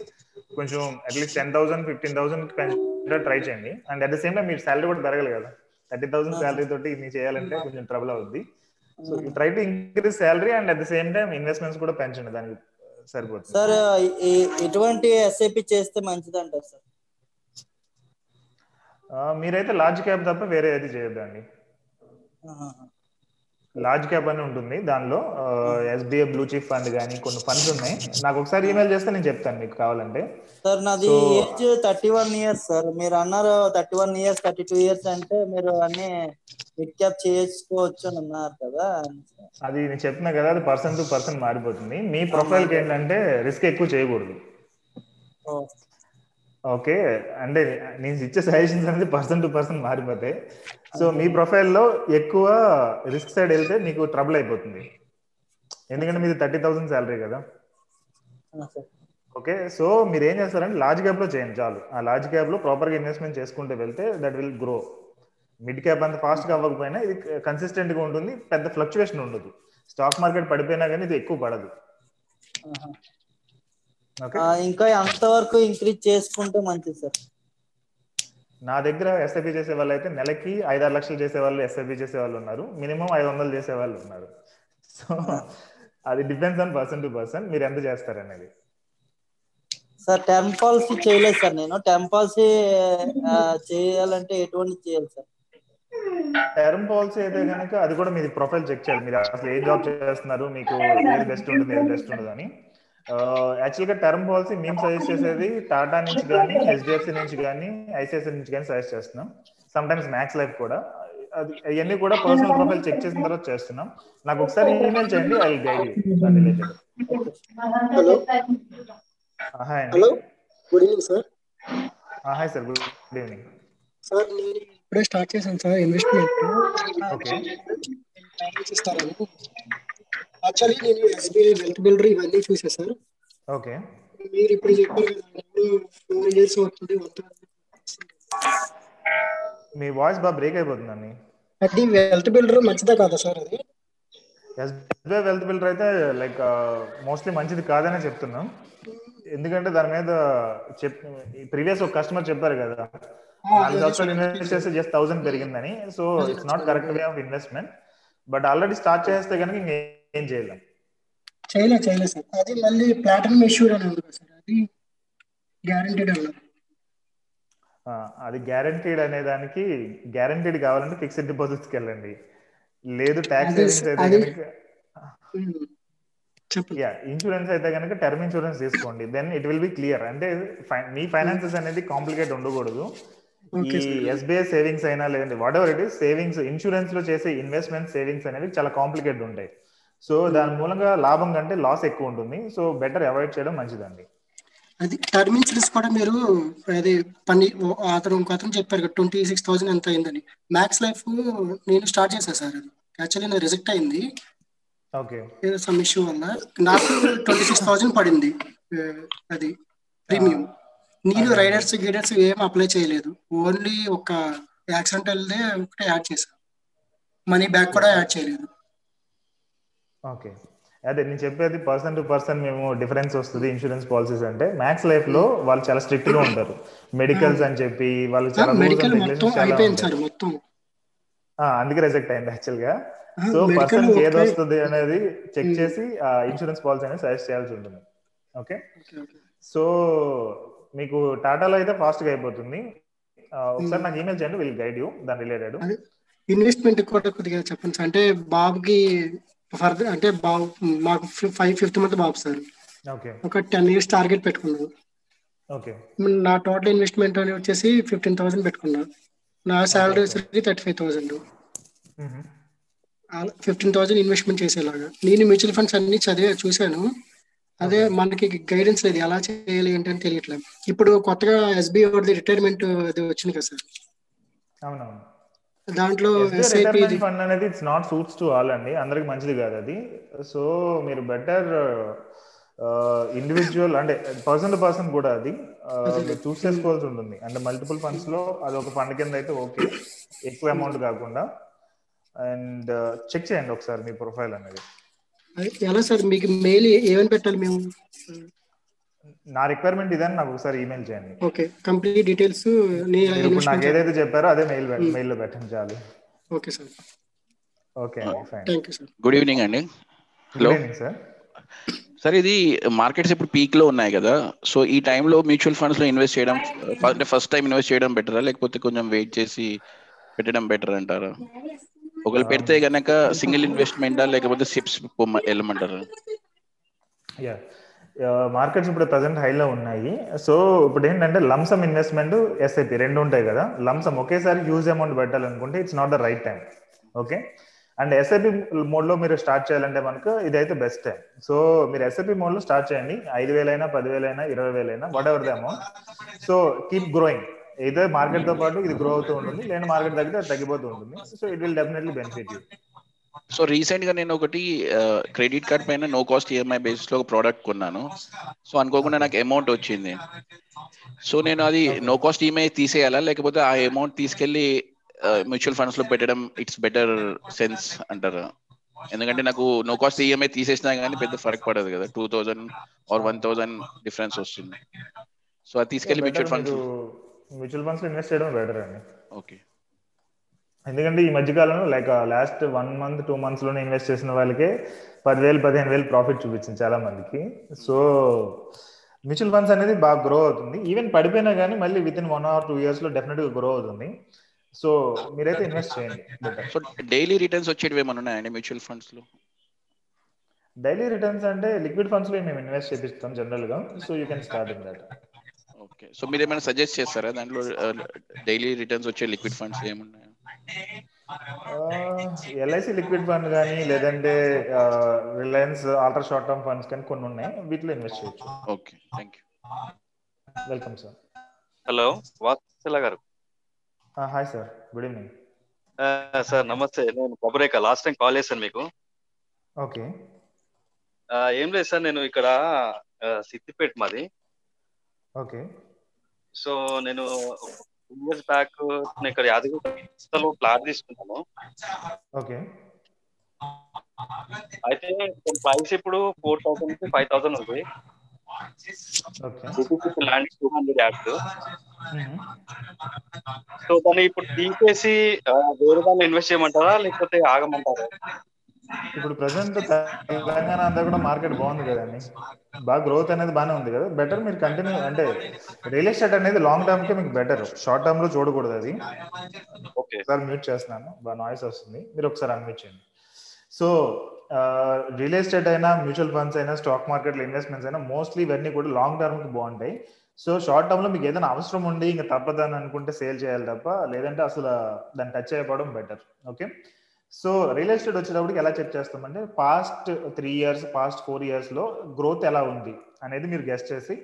కొంచెం at least ten thousand fifteen thousand పెంచే ట్రై చేయండి. And at the same time మీరు శాలరీ కూడా పెరగాలి కదా. థర్టీ థౌసండ్ శాలరీ తోటి ఇది చేయాలంటే కొంచెం ట్రబుల్ అవుద్ది. So you try to increase salary and at the same time investments కూడా పెంచండి. దానికి సరిపోతుంది. సార్ ఎటువంటి ఎస్ఐపి చేస్తే మంచిది అంటారు సార్ మీరైతే లార్జ్ క్యాప్ తప్ప వేరే ఏది చేయొద్దండి. లార్జ్ క్యాప్ అని ఉంటుంది దానిలో ఎస్బీఐ బ్లూ చిప్ ఫండ్ కానీ కొన్ని ఫండ్స్ ఉన్నాయి. నాకు ఒకసారి ఈమెయిల్ చేస్తే నేను చెప్తాను మీకు కావాలంటే. సార్ నాది age thirty one years sir మీరు అన్నారు thirty one years thirty two years అంటే మీరు అన్ని మిడ్ క్యాప్ చేసుకోవచ్చు అని అన్నారు కదా. అది నేను చెప్తున్నా కదా అది పర్సన్ టు పర్సన్ మారిపోతుంది. మీ ప్రొఫైల్కి ఏంటంటే రిస్క్ ఎక్కువ చేయకూడదు. ఓకే. అంటే నేను ఇచ్చే సజెషన్స్ అనేది పర్సన్ టు పర్సన్ మారిపోతాయి సో మీ ప్రొఫైల్లో ఎక్కువ రిస్క్ సైడ్ వెళ్తే మీకు ట్రబుల్ అయిపోతుంది. ఎందుకంటే మీది థర్టీ థౌసండ్ శాలరీ కదా. ఓకే. సో మీరు ఏం చేస్తారంటే లార్జ్ క్యాప్లో చేయండి చాలు. ఆ లార్జ్ క్యాప్లో ప్రాపర్గా ఇన్వెస్ట్మెంట్ చేసుకుంటూ వెళ్తే that will grow mid cap అంత ఫాస్ట్గా అవ్వకపోయినా ఇది కన్సిస్టెంట్గా ఉంటుంది. పెద్ద ఫ్లక్చువేషన్ ఉండదు. స్టాక్ మార్కెట్ పడిపోయినా కానీ ఇది ఎక్కువ పడదు. ఇంకా ఎంతవరకు ఇంక్రీజ్ చేసుకుంటే మంచిది సార్. నా దగ్గర ఎస్ఐపి చేసే వాళ్ళు అయితే నెలకి ఐదారు లక్షలు చేసే వాళ్ళు ఎస్ఐపి చేసే వాళ్ళు ఉన్నారు. మినిమం ఐదు వందలు చేసే వాళ్ళు ఉన్నారు. సో అది depends on person to person. మీరు ఎంత చేస్తారు అనేది సార్ టెన్ పాలసీ చేయలేదు సార్ నేను. టెన్ పాలసీ చేయాలంటే ఎటువంటి చేయాలి సార్? టర్మ్ పాలసీ అయితే కనుక అది కూడా మీది ప్రొఫైల్ చెక్ చేయాలి. మీరు అసలు ఏ జాబ్ చేస్తున్నారు? మీకు ఏది బెస్ట్ ఉంటుంది ఏది బెస్ట్ ఉండదు అని. యాక్చువల్గా టర్మ్ పాలసీ మేము సజెస్ట్ చేసేది టాటా నుంచి కానీ హెచ్డిఎఫ్సి నుంచి కానీ ఐసిఐసి నుంచి కానీ సజెస్ట్ చేస్తున్నాం. సమ్ టైమ్స్ మ్యాక్స్ లైఫ్ కూడా. అది అవన్నీ కూడా పర్సనల్ ప్రొఫైల్ చెక్ చేసిన తర్వాత చేస్తున్నాం. నాకు ఒకసారి ఈమెయిల్ చేయండి ఐ గైడ్ యూ దాని related hello hi hello good evening sir hi sir good evening sir నేను ఇప్పుడే స్టార్ట్ చేశాను సార్ ఇన్వెస్ట్మెంట్ ఓకే ఇస్తారని యాక్చువల్లీ నేను ఎస్బీఐ వెల్త్ బిల్డర్ ఇవన్నీ చూసా సార్ ఓకే. మీరు ఇప్పుడు చెప్పారు ఫోర్ ఇయర్స్ అవుతుంది మీ వాయిస్ బాగా బ్రేక్ అయిపోతుందండి. అది వెల్త్ బిల్డర్ మంచిదా కాదా సార్ అది? ఎస్బీఐ వెల్త్ బిల్డర్ అయితే లైక్ మోస్ట్లీ మంచిది కాదనే చెప్తున్నాం. ఎందుకంటే దాని మీద చెప్ ప్రీవియస్ ఒక కస్టమర్ చెప్పారు కదా నాలుగు సంవత్సరాలు ఇన్వెస్ట్ చేస్తే జస్ట్ థౌసండ్ పెరిగిందని. So it's not correct way of investment but already start చేస్తే కనుక ఇంకేం చేయలేం. చేయలేదు చేయలేదు సార్. అది మళ్ళీ ప్లాటినం అని ఉంది సార్. అది గ్యారంటీడ్ అన్నారు అది గ్యారంటీడ్ అనే దానికి గ్యారంటీడ్ కావాలంటే ఫిక్స్డ్ డిపాజిట్స్కి వెళ్ళండి. లేదు ట్యాక్స్ యా ఇన్సూరెన్స్ అయితే కనుక టర్మ్ ఇన్సూరెన్స్ తీసుకోండి. Then it will be clear అంటే మీ ఫైనాన్సెస్ అనేది కాంప్లికేట్ ఉండకూడదు. ఈ. ఎస్బీఐ సేవింగ్స్ అయినా లేదంటే whatever it is savings ఇన్సూరెన్స్లో చేసే ఇన్వెస్ట్మెంట్ సేవింగ్స్ అనేవి చాలా కాంప్లికేట్ ఉంటాయి. సో దాని మూలంగా లాభం కంటే లాస్ ఎక్కువ ఉంటుంది. సో బెటర్ అవాయిడ్ చేయడం మంచిదండి. అది టర్మ్ ఇన్సూరెన్స్ కూడా మీరు అది పని అతను ఇంకో అతను చెప్పారు కదా ట్వంటీ సిక్స్ థౌసండ్ ఎంత అయిందని. మ్యాక్స్ లైఫ్ నేను స్టార్ట్ చేశాను సార్ అది. యాక్చువల్లీ నాకు రిజెక్ట్ అయింది. ఓకే. సమ్ ఇష్యూ వల్ల. నాకు ట్వంటీ సిక్స్ థౌసండ్ పడింది. అది ప్రీమియం నేను. రైడర్స్ గీడర్స్ ఏం అప్లై చేయలేదు. ఓన్లీ ఒక యాక్సిడెంటల్దే ఒకటే యాడ్ చేశాను మనీ బ్యాక్ కూడా యాడ్ చేయలేదు. ఓకే. అదే నేను చెప్పేది పర్సన్ టు పర్సన్ మేము డిఫరెన్స్ వస్తుంది ఇన్సూరెన్స్ పాలసీస్ అంటే. మ్యాక్స్ లైఫ్లో వాళ్ళు చాలా స్ట్రిక్ట్గా ఉంటారు. మెడికల్స్ అని చెప్పి వాళ్ళు చాలా ఆ, అందుకే రిజెక్ట్ అయింది యాక్చువల్గా. ఆ, సో పర్సన్ ఏది. వస్తుంది అనేది చెక్ Hmm. చేసి ఇన్సూరెన్స్ పాలసీ అనేది సజెస్ట్ చేయాల్సి ఉంటుంది. ఓకే సో మీకు టాటాలో అయితే ఫాస్ట్గా అయిపోతుంది. ఆ, ఒకసారి నాకు ఈమెయిల్ చేయండి విల్ గైడ్ యూ దాని రిలేటెడ్ ఇన్వెస్ట్మెంట్ కూడా కొద్దిగా చెప్పండి అంటే బాబుకి ఫర్దర్ అంటే బాబు మాకు ఫైవ్ ఫిఫ్త్ మంత్ బాబు సార్. ఒక టెన్ ఇయర్స్ టార్గెట్ పెట్టుకున్నాను నా టోటల్ ఇన్వెస్ట్మెంట్ అని వచ్చేసి ఫిఫ్టీన్ థౌసండ్ పెట్టుకున్నా. నా శాలరీ వచ్చేసి thirty five thousand fifteen thousand investment చేసేలాగా. నేను మ్యూచువల్ ఫండ్స్ అన్ని చదివే చూశాను. అదే మనకి గైడెన్స్ లేదు ఎలా చేయాలి ఏంటి అని తెలియట్లేదు. ఇప్పుడు కొత్తగా ఎస్బీఐ రిటైర్మెంట్ అది వచ్చింది కదా సార్. దాంట్లో ఫండ్ అనేది it's not suits to all అండి. అందరికి మంచిది కాదు అది. సో మీరు బెటర్ ఇండివిజువల్ అంటే పర్సన్ టు పర్సన్ కూడా అది. చూస్ చేసుకోవాల్సి ఉంటుంది. అంటే మల్టిపుల్ ఫండ్స్లో అది ఒక ఫండ్ కింద అయితే ఓకే ఎక్కువ అమౌంట్ కాకుండా. అండ్ చెక్ చేయండి ఒకసారి మీ ప్రొఫైల్ అనేది. ఎలా సార్ మీకు మెయిల్ ఏమని పెట్టాలి మేము? నా రిక్వైర్మెంట్ ఇదని నాకు ఒకసారి ఈమెయిల్ చేయండి. ఓకే కంప్లీట్ డీటెయిల్స్ నీ మీరు ఇప్పుడు నాకు ఏదైతే చెప్పారో అదే మెయిల్ మెయిల్లో పెట్టండి చాలు. Okay sir okay thank you sir good evening అండి. హలో సార్ సార్ ఇది మార్కెట్స్ ఇప్పుడు పీక్లో ఉన్నాయి కదా. సో ఈ టైంలో మ్యూచువల్ ఫండ్స్లో ఇన్వెస్ట్ చేయడం అంటే ఫస్ట్ టైం ఇన్వెస్ట్ చేయడం బెటరా లేకపోతే కొంచెం వెయిట్ చేసి పెట్టడం బెటర్ అంటారా? ఒకవేళ పెడితే గనక సింగిల్ ఇన్వెస్ట్మెంటా లేకపోతే సిప్స్ వెళ్ళమంటారా? యా మార్కెట్స్ ఇప్పుడు ప్రజెంట్ హైలో ఉన్నాయి. సో ఇప్పుడు ఏంటంటే లంసమ్ ఇన్వెస్ట్మెంట్ ఎస్ఐపి రెండు ఉంటాయి కదా. లంసమ్ ఒకేసారి huge amount పెట్టాలనుకుంటే it's not the right time okay and SIP మోడ్లో మీరు స్టార్ట్ చేయాలంటే మనకు ఇదైతే బెస్ట్ టైం సో మీరు ఎస్ఐపి మోడ్లో స్టార్ట్ చేయండి. ఐదు వేలైనా పదివేలైనా ఇరవై వేలైనా whatever the amount so keep growing ఏదో మార్కెట్తో పాటు ఇది గ్రో అవుతూ ఉంటుంది. లేని మార్కెట్ తగ్గితే అది తగ్గిపోతూ ఉంటుంది. So it will definitely benefit you so రీసెంట్గా నేను ఒకటి క్రెడిట్ కార్డ్ పైన నో కాస్ట్ ఈఎంఐ బేసిస్లో ఒక ప్రోడక్ట్ కొన్నాను. సో అనుకోకుండా నాకు అమౌంట్ వచ్చింది. సో నేను అది నో కాస్ట్ ఈఎంఐ తీసేయాలా? లేకపోతే ఆ అమౌంట్ తీసుకెళ్ళి మ్యూచువల్ ఫండ్స్లో పెట్టడం ఇట్స్ బెటర్ సెన్స్ అంటారా? ఎందుకంటే నాకు నో కాస్ట్ ఈఎంఐ తీసేసినా కానీ పెద్ద ఫరక్ పడదు కదా. Two thousand or one thousand difference వస్తుంది. సో అది తీసుకెళ్ళి mutual funds mutual funds invest చేయడం బెటర్ అండి. ఓకే ఎందుకంటే ఈ మధ్య కాలంలో like last one month two మంత్స్లోనే invest చేసిన వాళ్ళకే పదివేలు పదిహేను వేలు ప్రాఫిట్ చూపించింది చాలా మందికి. సో మ్యూచువల్ ఫండ్స్ అనేది బాగా గ్రో అవుతుంది. ఈవెన్ పడిపోయినా కానీ మళ్ళీ within one or two ఇయర్స్లో డెఫినెట్గా గ్రో అవుతుంది. సో మీరైతే ఇన్వెస్ట్ చేయండి. సో డైలీ రిటర్న్స్ వచ్చేటివి ఏమైనా ఉన్నాయండి మ్యూచువల్ ఫండ్స్లో? డైలీ రిటర్న్స్ అంటే లిక్విడ్ ఫండ్స్లో మేము ఇన్వెస్ట్ చేపిస్తాం జనరల్గా. So you can start in that okay so మీరు ఏమైనా సజెస్ట్ చేస్తారా? దాంట్లో డైలీ రిటర్న్స్ వచ్చే లిక్విడ్ ఫండ్స్ ఏమున్నాయి ఎల్ఐసి లిక్విడ్ ఫండ్ కానీ లేదంటే Reliance ultra short term funds కానీ కొన్ని ఉన్నాయి. వీటిలో ఇన్వెస్ట్ చేయొచ్చు. Okay thank you. Welcome sir hello Vatsala garu. Hi sir good evening. Sir namaste. నేను కొబ్బరేక లాస్ట్ టైం కాల్ చేశాను మీకు. ఓకే. ఏం లేదు సార్ నేను ఇక్కడ సిద్దిపేట మాది. ఓకే. సో నేను ఇయర్స్ బ్యాక్ నేను ఇక్కడ యాదగిరిలో ఫ్లాట్ తీసుకున్నాను. ఓకే. అయితే ప్రైస్ ఇప్పుడు ఫోర్ థౌసండ్ నుంచి ఫైవ్ థౌసండ్ ఉంది. Land two hundred yards so దాన్ని ఇప్పుడు తీసేసి వేరే దాన్ని ఇన్వెస్ట్ చేయమంటారా? లేకపోతే ఆగమంటారా? ఇప్పుడు ప్రజెంట్ తెలంగాణ అంతా కూడా మార్కెట్ బాగుంది కదండి. బాగా గ్రోత్ అనేది బాగానే ఉంది కదా. బెటర్ మీరు కంటిన్యూ అంటే రియల్ ఎస్టేట్ అనేది లాంగ్ టర్మ్కి మీకు బెటర్. షార్ట్ టర్మ్లో చూడకూడదు అది. ఒకసారి మ్యూట్ చేస్తున్నాను. బాగా నాయిస్ వస్తుంది. మీరు ఒకసారి అన్మ్యూట్ చేయండి. సో రియల్ ఎస్టేట్ అయినా మ్యూచువల్ ఫండ్స్ అయినా స్టాక్ మార్కెట్లో ఇన్వెస్ట్మెంట్స్ అయినా మోస్ట్లీ ఇవన్నీ కూడా లాంగ్ టర్మ్కి బాగుంటాయి. సో షార్ట్ టర్మ్లో మీకు ఏదైనా అవసరం ఉండి ఇంకా తప్పదని అనుకుంటే సేల్ చేయాలి తప్ప లేదంటే అసలు దాన్ని టచ్ అయిపోవడం better. Okay? So real estate వచ్చేటప్పటికి ఎలా చెక్ చేస్తామంటే past three years past four ఇయర్స్లో గ్రోత్ ఎలా ఉంది అనేది మీరు గెస్ట్ చేసి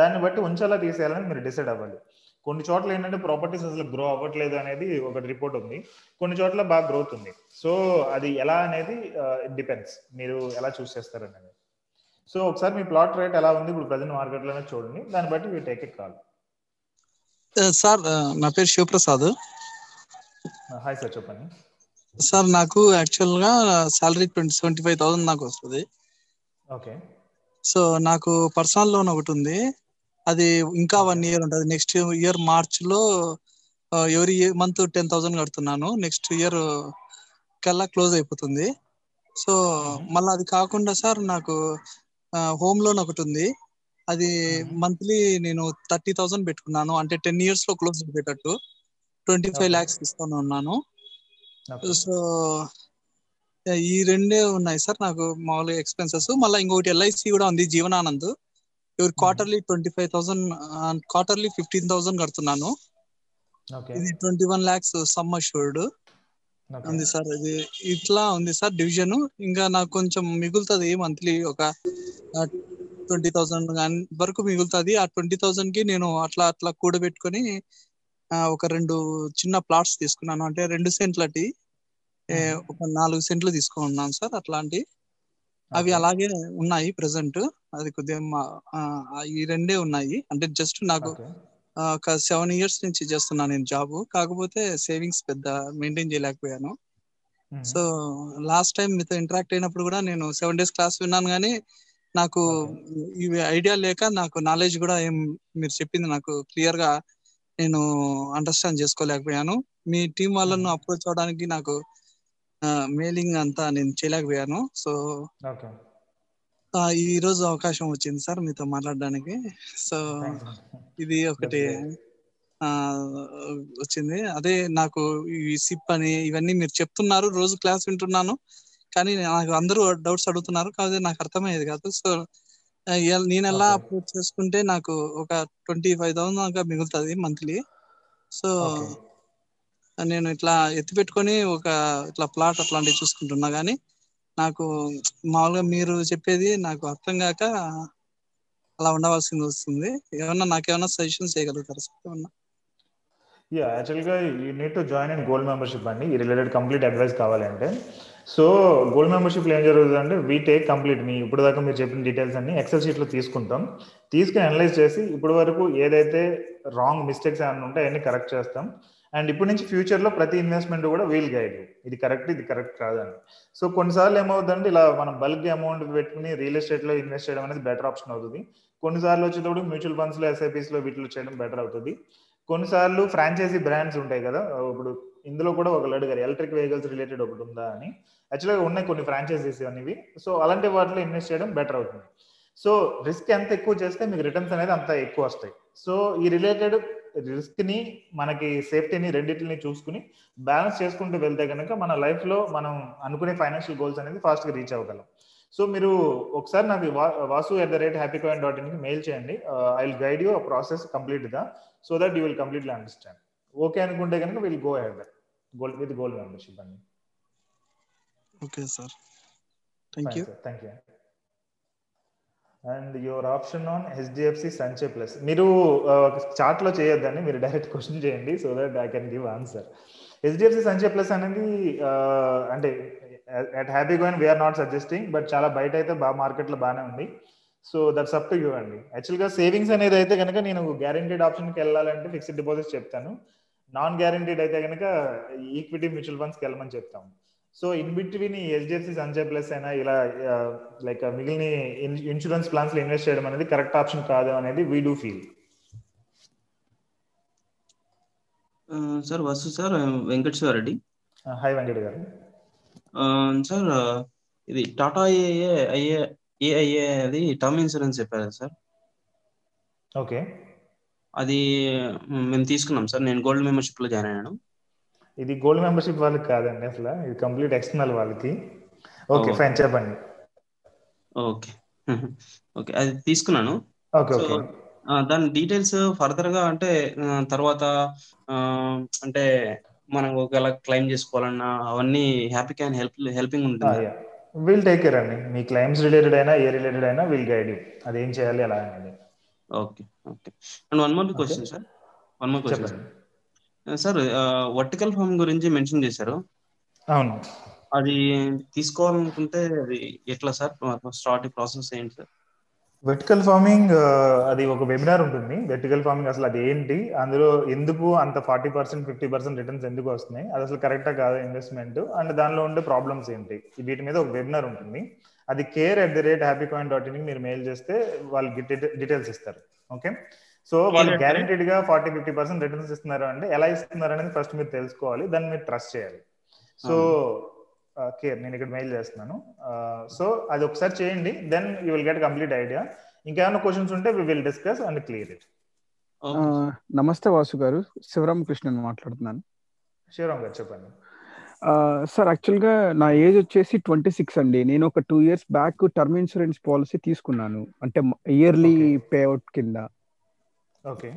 దాన్ని బట్టి ఉంచాలా తీసేయాలని మీరు డిసైడ్ అవ్వాలి కొన్ని చోట్ల ఏంటంటే ప్రాపర్టీస్ అసలు గ్రో అవ్వట్లేదు అనేది ఒక రిపోర్ట్ ఉంది. కొన్ని చోట్ల బాగా గ్రోత్ ఉంది. సో అది ఎలా అనేది డిపెండ్స్ మీరు ఎలా చూస్ చేస్తారు అనేది. సో ఒకసారి మీ ప్లాట్ రేట్ ఎలా ఉంది ఇప్పుడు ప్రజెంట్ మార్కెట్లోనే చూడండి. దాన్ని బట్టి మీరు టేక్ ఇట్ కాల్ సార్ నా పేరు శివప్రసాద్. హాయ్ సార్ చెప్పండి. సార్ నాకు యాక్చువల్గా salary twenty seventy five thousand నాకు వస్తుంది. ఓకే. సో నాకు పర్సనల్ లోన్ ఒకటి ఉంది. అది ఇంకా వన్ ఇయర్ ఉంటుంది. నెక్స్ట్ ఇయర్ మార్చ్లో ఎవరి మంత్ టెన్ థౌసండ్ కడుతున్నాను. నెక్స్ట్ ఇయర్ కల్లా క్లోజ్ అయిపోతుంది. సో మళ్ళీ అది కాకుండా సార్ నాకు హోమ్ లోన్ ఒకటి ఉంది. అది మంత్లీ నేను థర్టీ థౌసండ్ పెట్టుకున్నాను. అంటే టెన్ ఇయర్స్లో క్లోజ్ అయిపోయేటట్టు. Twenty five. ల్యాక్స్ తీసుకొని ఉన్నాను. సో ఈ రెండే ఉన్నాయి సార్ నాకు మామూలుగా ఎక్స్పెన్సెస్ మళ్ళీ ఇంకొకటి ఎల్ఐసి కూడా ఉంది జీవనానంద్. ఇవి quarterly twenty five thousand quarterly fifteen thousand కడుతున్నాను. ఇది twenty one lakhs sum assured ఉంది సార్ ఇది ఇట్లా ఉంది సార్ డివిజన్. ఇంకా నాకు కొంచెం మిగులుతుంది మంత్లీ ఒక ట్వంటీ థౌసండ్ వరకు మిగులుతుంది. ఆ ట్వంటీ థౌసండ్కి నేను అట్లా అట్లా కూడబెట్టుకొని ఒక రెండు చిన్న ప్లాట్స్ తీసుకున్నాను. అంటే రెండు సెంట్లటి ఒక నాలుగు సెంట్లు తీసుకున్నాను సార్ అట్లాంటి. అవి అలాగే ఉన్నాయి ప్రెసెంట్ అది కొద్దిగా ఈ రెండే ఉన్నాయి. అంటే జస్ట్ నాకు ఒక సెవెన్ ఇయర్స్ నుంచి చేస్తున్నాను నేను జాబ్ కాకపోతే సేవింగ్స్ పెద్ద మెయింటైన్ చేయలేకపోయాను. సో లాస్ట్ టైం మీతో ఇంటరాక్ట్ అయినప్పుడు కూడా నేను సెవెన్ డేస్ క్లాస్ విన్నాను కానీ నాకు ఇవి ఐడియా లేక నాకు నాలెడ్జ్ కూడా ఏం మీరు చెప్పింది నాకు క్లియర్గా నేను అండర్స్టాండ్ చేసుకోలేకపోయాను. మీ టీం వాళ్ళను అప్రోచ్ అవడానికి నాకు మెయిలింగ్ అంతా నేను చేయలేకపోయాను. సో ఈ రోజు అవకాశం వచ్చింది సార్ మీతో మాట్లాడడానికి. సో ఇది ఒకటి ఆ వచ్చింది. అదే నాకు ఈ సిప్ అని ఇవన్నీ మీరు చెప్తున్నారు. రోజు క్లాస్ వింటున్నాను. కానీ నాకు అందరూ డౌట్స్ అడుగుతున్నారు. కాకపోతే నాకు అర్థమయ్యేది కాదు. సో నేను ఎలా అప్రోచ్ చేసుకుంటే నాకు ఒక ట్వంటీ ఫైవ్ థౌసండ్ దాకా మిగులుతుంది మంత్లీ. సో నేను ఇట్లా ఎత్తి పెట్టుకొని ఒక ఇట్లా ప్లాట్ అట్లాంటివి చూసుకుంటున్నా కానీ నాకు మామూలుగా మీరు చెప్పేది నాకు అర్థం కాక అలా ఉండవలసింది వస్తుంది. ఏమన్నా నాకేమన్నా సజెషన్స్ చేయగలుగుతారా సార్? ఏమన్నా? యా యాక్చువల్గా you need to join in gold membership అండి. ఈ రిలేటెడ్ కంప్లీట్ అడ్వైస్ కావాలంటే. సో గోల్డ్ మెంబర్షిప్లో ఏం జరుగుతుందంటే వీ టేక్ కంప్లీట్. మీ ఇప్పుడు దాకా మీరు చెప్పిన డీటెయిల్స్ అన్ని ఎక్సెల్ షీట్లో తీసుకుంటాం. తీసుకుని అనలైజ్ చేసి ఇప్పుడు వరకు ఏదైతే రాంగ్ మిస్టేక్స్ ఏమైనా ఉంటే అవన్నీ కరెక్ట్ చేస్తాం. అండ్ ఇప్పటి నుంచి ఫ్యూచర్లో ప్రతి ఇన్వెస్ట్మెంట్ కూడా వీల్ గైడ్. ఇది కరెక్ట్ ఇది కరెక్ట్ కాదని. సో కొన్నిసార్లు ఏమవుతుందంటే ఇలా మనం బల్క్ అమౌంట్ పెట్టుకుని రియల్ ఎస్టేట్లో ఇన్వెస్ట్ చేయడం అనేది బెటర్ ఆప్షన్ అవుతుంది. కొన్నిసార్లు వచ్చేటప్పుడు మ్యూచువల్ ఫండ్స్లో ఎస్ఐపీస్లో వీటిలో చేయడం బెటర్ అవుతుంది. కొన్నిసార్లు ఫ్రాంచైజీ బ్రాండ్స్ ఉంటాయి కదా ఇప్పుడు ఇందులో కూడా ఒకళ్ళు అడిగారు ఎలక్ట్రిక్ వెహికల్స్ రిలేటెడ్ ఒకటి ఉందా అని. యాక్చువల్గా ఉన్నాయి కొన్ని ఫ్రాంచైజీస్ అనేవి. సో అలాంటి వాటిలో ఇన్వెస్ట్ చేయడం బెటర్ అవుతుంది. సో రిస్క్ ఎంత ఎక్కువ చేస్తే మీకు రిటర్న్స్ అనేది అంత ఎక్కువ వస్తాయి. సో ఈ రిలేటెడ్ రిస్క్ని మనకి సేఫ్టీని రెండింటిని చూసుకుని బ్యాలెన్స్ చేసుకుంటూ వెళ్తే కనుక మన లైఫ్లో మనం అనుకునే ఫైనాన్షియల్ గోల్స్ అనేది ఫాస్ట్గా రీచ్ అవ్వగలం. సో మీరు ఒకసారి నాకు వా- Vasu at the rate Happy Coin dot ఇన్కి mail చేయండి. ఐ విల్ గైడ్ యూ ఆ ప్రాసెస్ కంప్లీట్గా so that you will completely understand okay అనుకుంటే కనుక will go ahead gold with gold membership అండి okay sir thank you thank you and your option on HDFC Sanchay plus మీరు చార్ట్లో చేయొద్దండి మీరు direct question చేయండి so that I can give answer HDFC Sanchay plus అనేది అంటే at Happy Coin we're not suggesting but చాలా బయట అయితే బాగా మార్కెట్లో బాగానే ఉంది. So that's up to you అండి. యాక్చువల్గా సేవింగ్స్ అనేది అయితే కనుక నేను గ్యారంటీడ్ ఆప్షన్కి వెళ్ళాలంటే ఫిక్స్డ్ డిపాజిట్స్ చెప్తాను. నాన్ గ్యారంటీడ్ అయితే కనుక ఈక్విటీ మ్యూచువల్ ఫండ్స్కి వెళ్ళమని చెప్తాము సో ఇన్ బిట్వీన్ ఈ హెచ్డిఎఫ్సి సంచయ్ ప్లస్ అయినా ఇలా లైక్ మిగిలిన ఇన్సూరెన్స్ ప్లాన్స్లో ఇన్వెస్ట్ చేయడం అనేది కరెక్ట్ ఆప్షన్ కాదు అనేది we do feel sir Vasu sir Venkat Sivareddy hi Venkat garu. Sir ఇది టాటా ఏఏ ఐఏ ఏఐఏ అది టర్మ్ ఇన్సూరెన్స్ చెప్పారు సార్. ఓకే. అది మేము తీసుకున్నాం సార్. నేను గోల్డ్ మెంబర్షిప్లో జాయిన్ అయ్యాను. ఇది గోల్డ్ మెంబర్షిప్ వాళ్ళకి కాదండి అసలు. ఇది కంప్లీట్ ఎక్స్టర్నల్ వాళ్ళకి. ఓకే. ఫైన్ చెప్పండి. ఓకే. ఓకే అది తీసుకున్నాను. Okay okay. దాని డీటెయిల్స్ ఫర్దర్గా అంటే తర్వాత అంటే మనం ఒకవేళ క్లెయిమ్ చేసుకోవాలన్నా అవన్నీ హ్యాపీ క్యాన్ హెల్ప్ హెల్పింగ్ ఉంటుంది విల్ టేక్ కేర్ అండి. మీ క్లైమ్స్ రిలేటెడ్ అయినా ఏ రిలేటెడ్ అయినా విల్ గైడ్ యూ. అది ఏం చేయాలి ఎలా అనేది. Okay okay. And one more question sir. One more question sir. Vertical farm గురించి మెన్షన్ చేశారు. అవును. అది తీసుకోవాలనుకుంటే అది ఎట్లా సార్? స్టార్ట్ ప్రాసెస్ ఏంటి సార్? వెర్టికల్ ఫార్మింగ్ అది ఒక వెబినార్ ఉంటుంది. వెర్టికల్ ఫార్మింగ్ అసలు అది ఏంటి? అందులో ఎందుకు అంత forty percent fifty percent returns ఎందుకు వస్తున్నాయి? అది అసలు కరెక్టా కాదా ఇన్వెస్ట్మెంట్? అండ్ దానిలో ఉండే ప్రాబ్లమ్స్ ఏంటి? వీటి మీద ఒక వెబినార్ ఉంటుంది. అది care at the rate happy coin dot in మీరు మెయిల్ చేస్తే వాళ్ళు డీటెయిల్స్ ఇస్తారు. ఓకే సో వాళ్ళు? గ్యారంటీడ్గా ఫార్టీ ఫిఫ్టీ పర్సెంట్ రిటర్న్స్ ఇస్తున్నారు అంటే ఎలా ఇస్తున్నారు అనేది ఫస్ట్ మీరు తెలుసుకోవాలి దాన్ని మీరు ట్రస్ట్ చేయాలి. సో కేర్ నేను ఇక్కడ మెయిల్ చేస్తున్నాను. సో అది ఒకసారి చేయండి then you will get complete idea ఇంకేమైనా క్వశ్చన్స్ ఉంటే we will discuss and clear it నమస్తే వాసు గారు శివరామకృష్ణన్ మాట్లాడుతున్నాను. శివరామ్ గారు చెప్పండి. సార్ యాక్చువల్గా నా ఏజ్ వచ్చేసి ట్వంటీ సిక్స్ అండి. నేను ఒక two years back term insurance policy తీసుకున్నాను. అంటే ఇయర్లీ పేఅవుట్ కింద. ఓకే.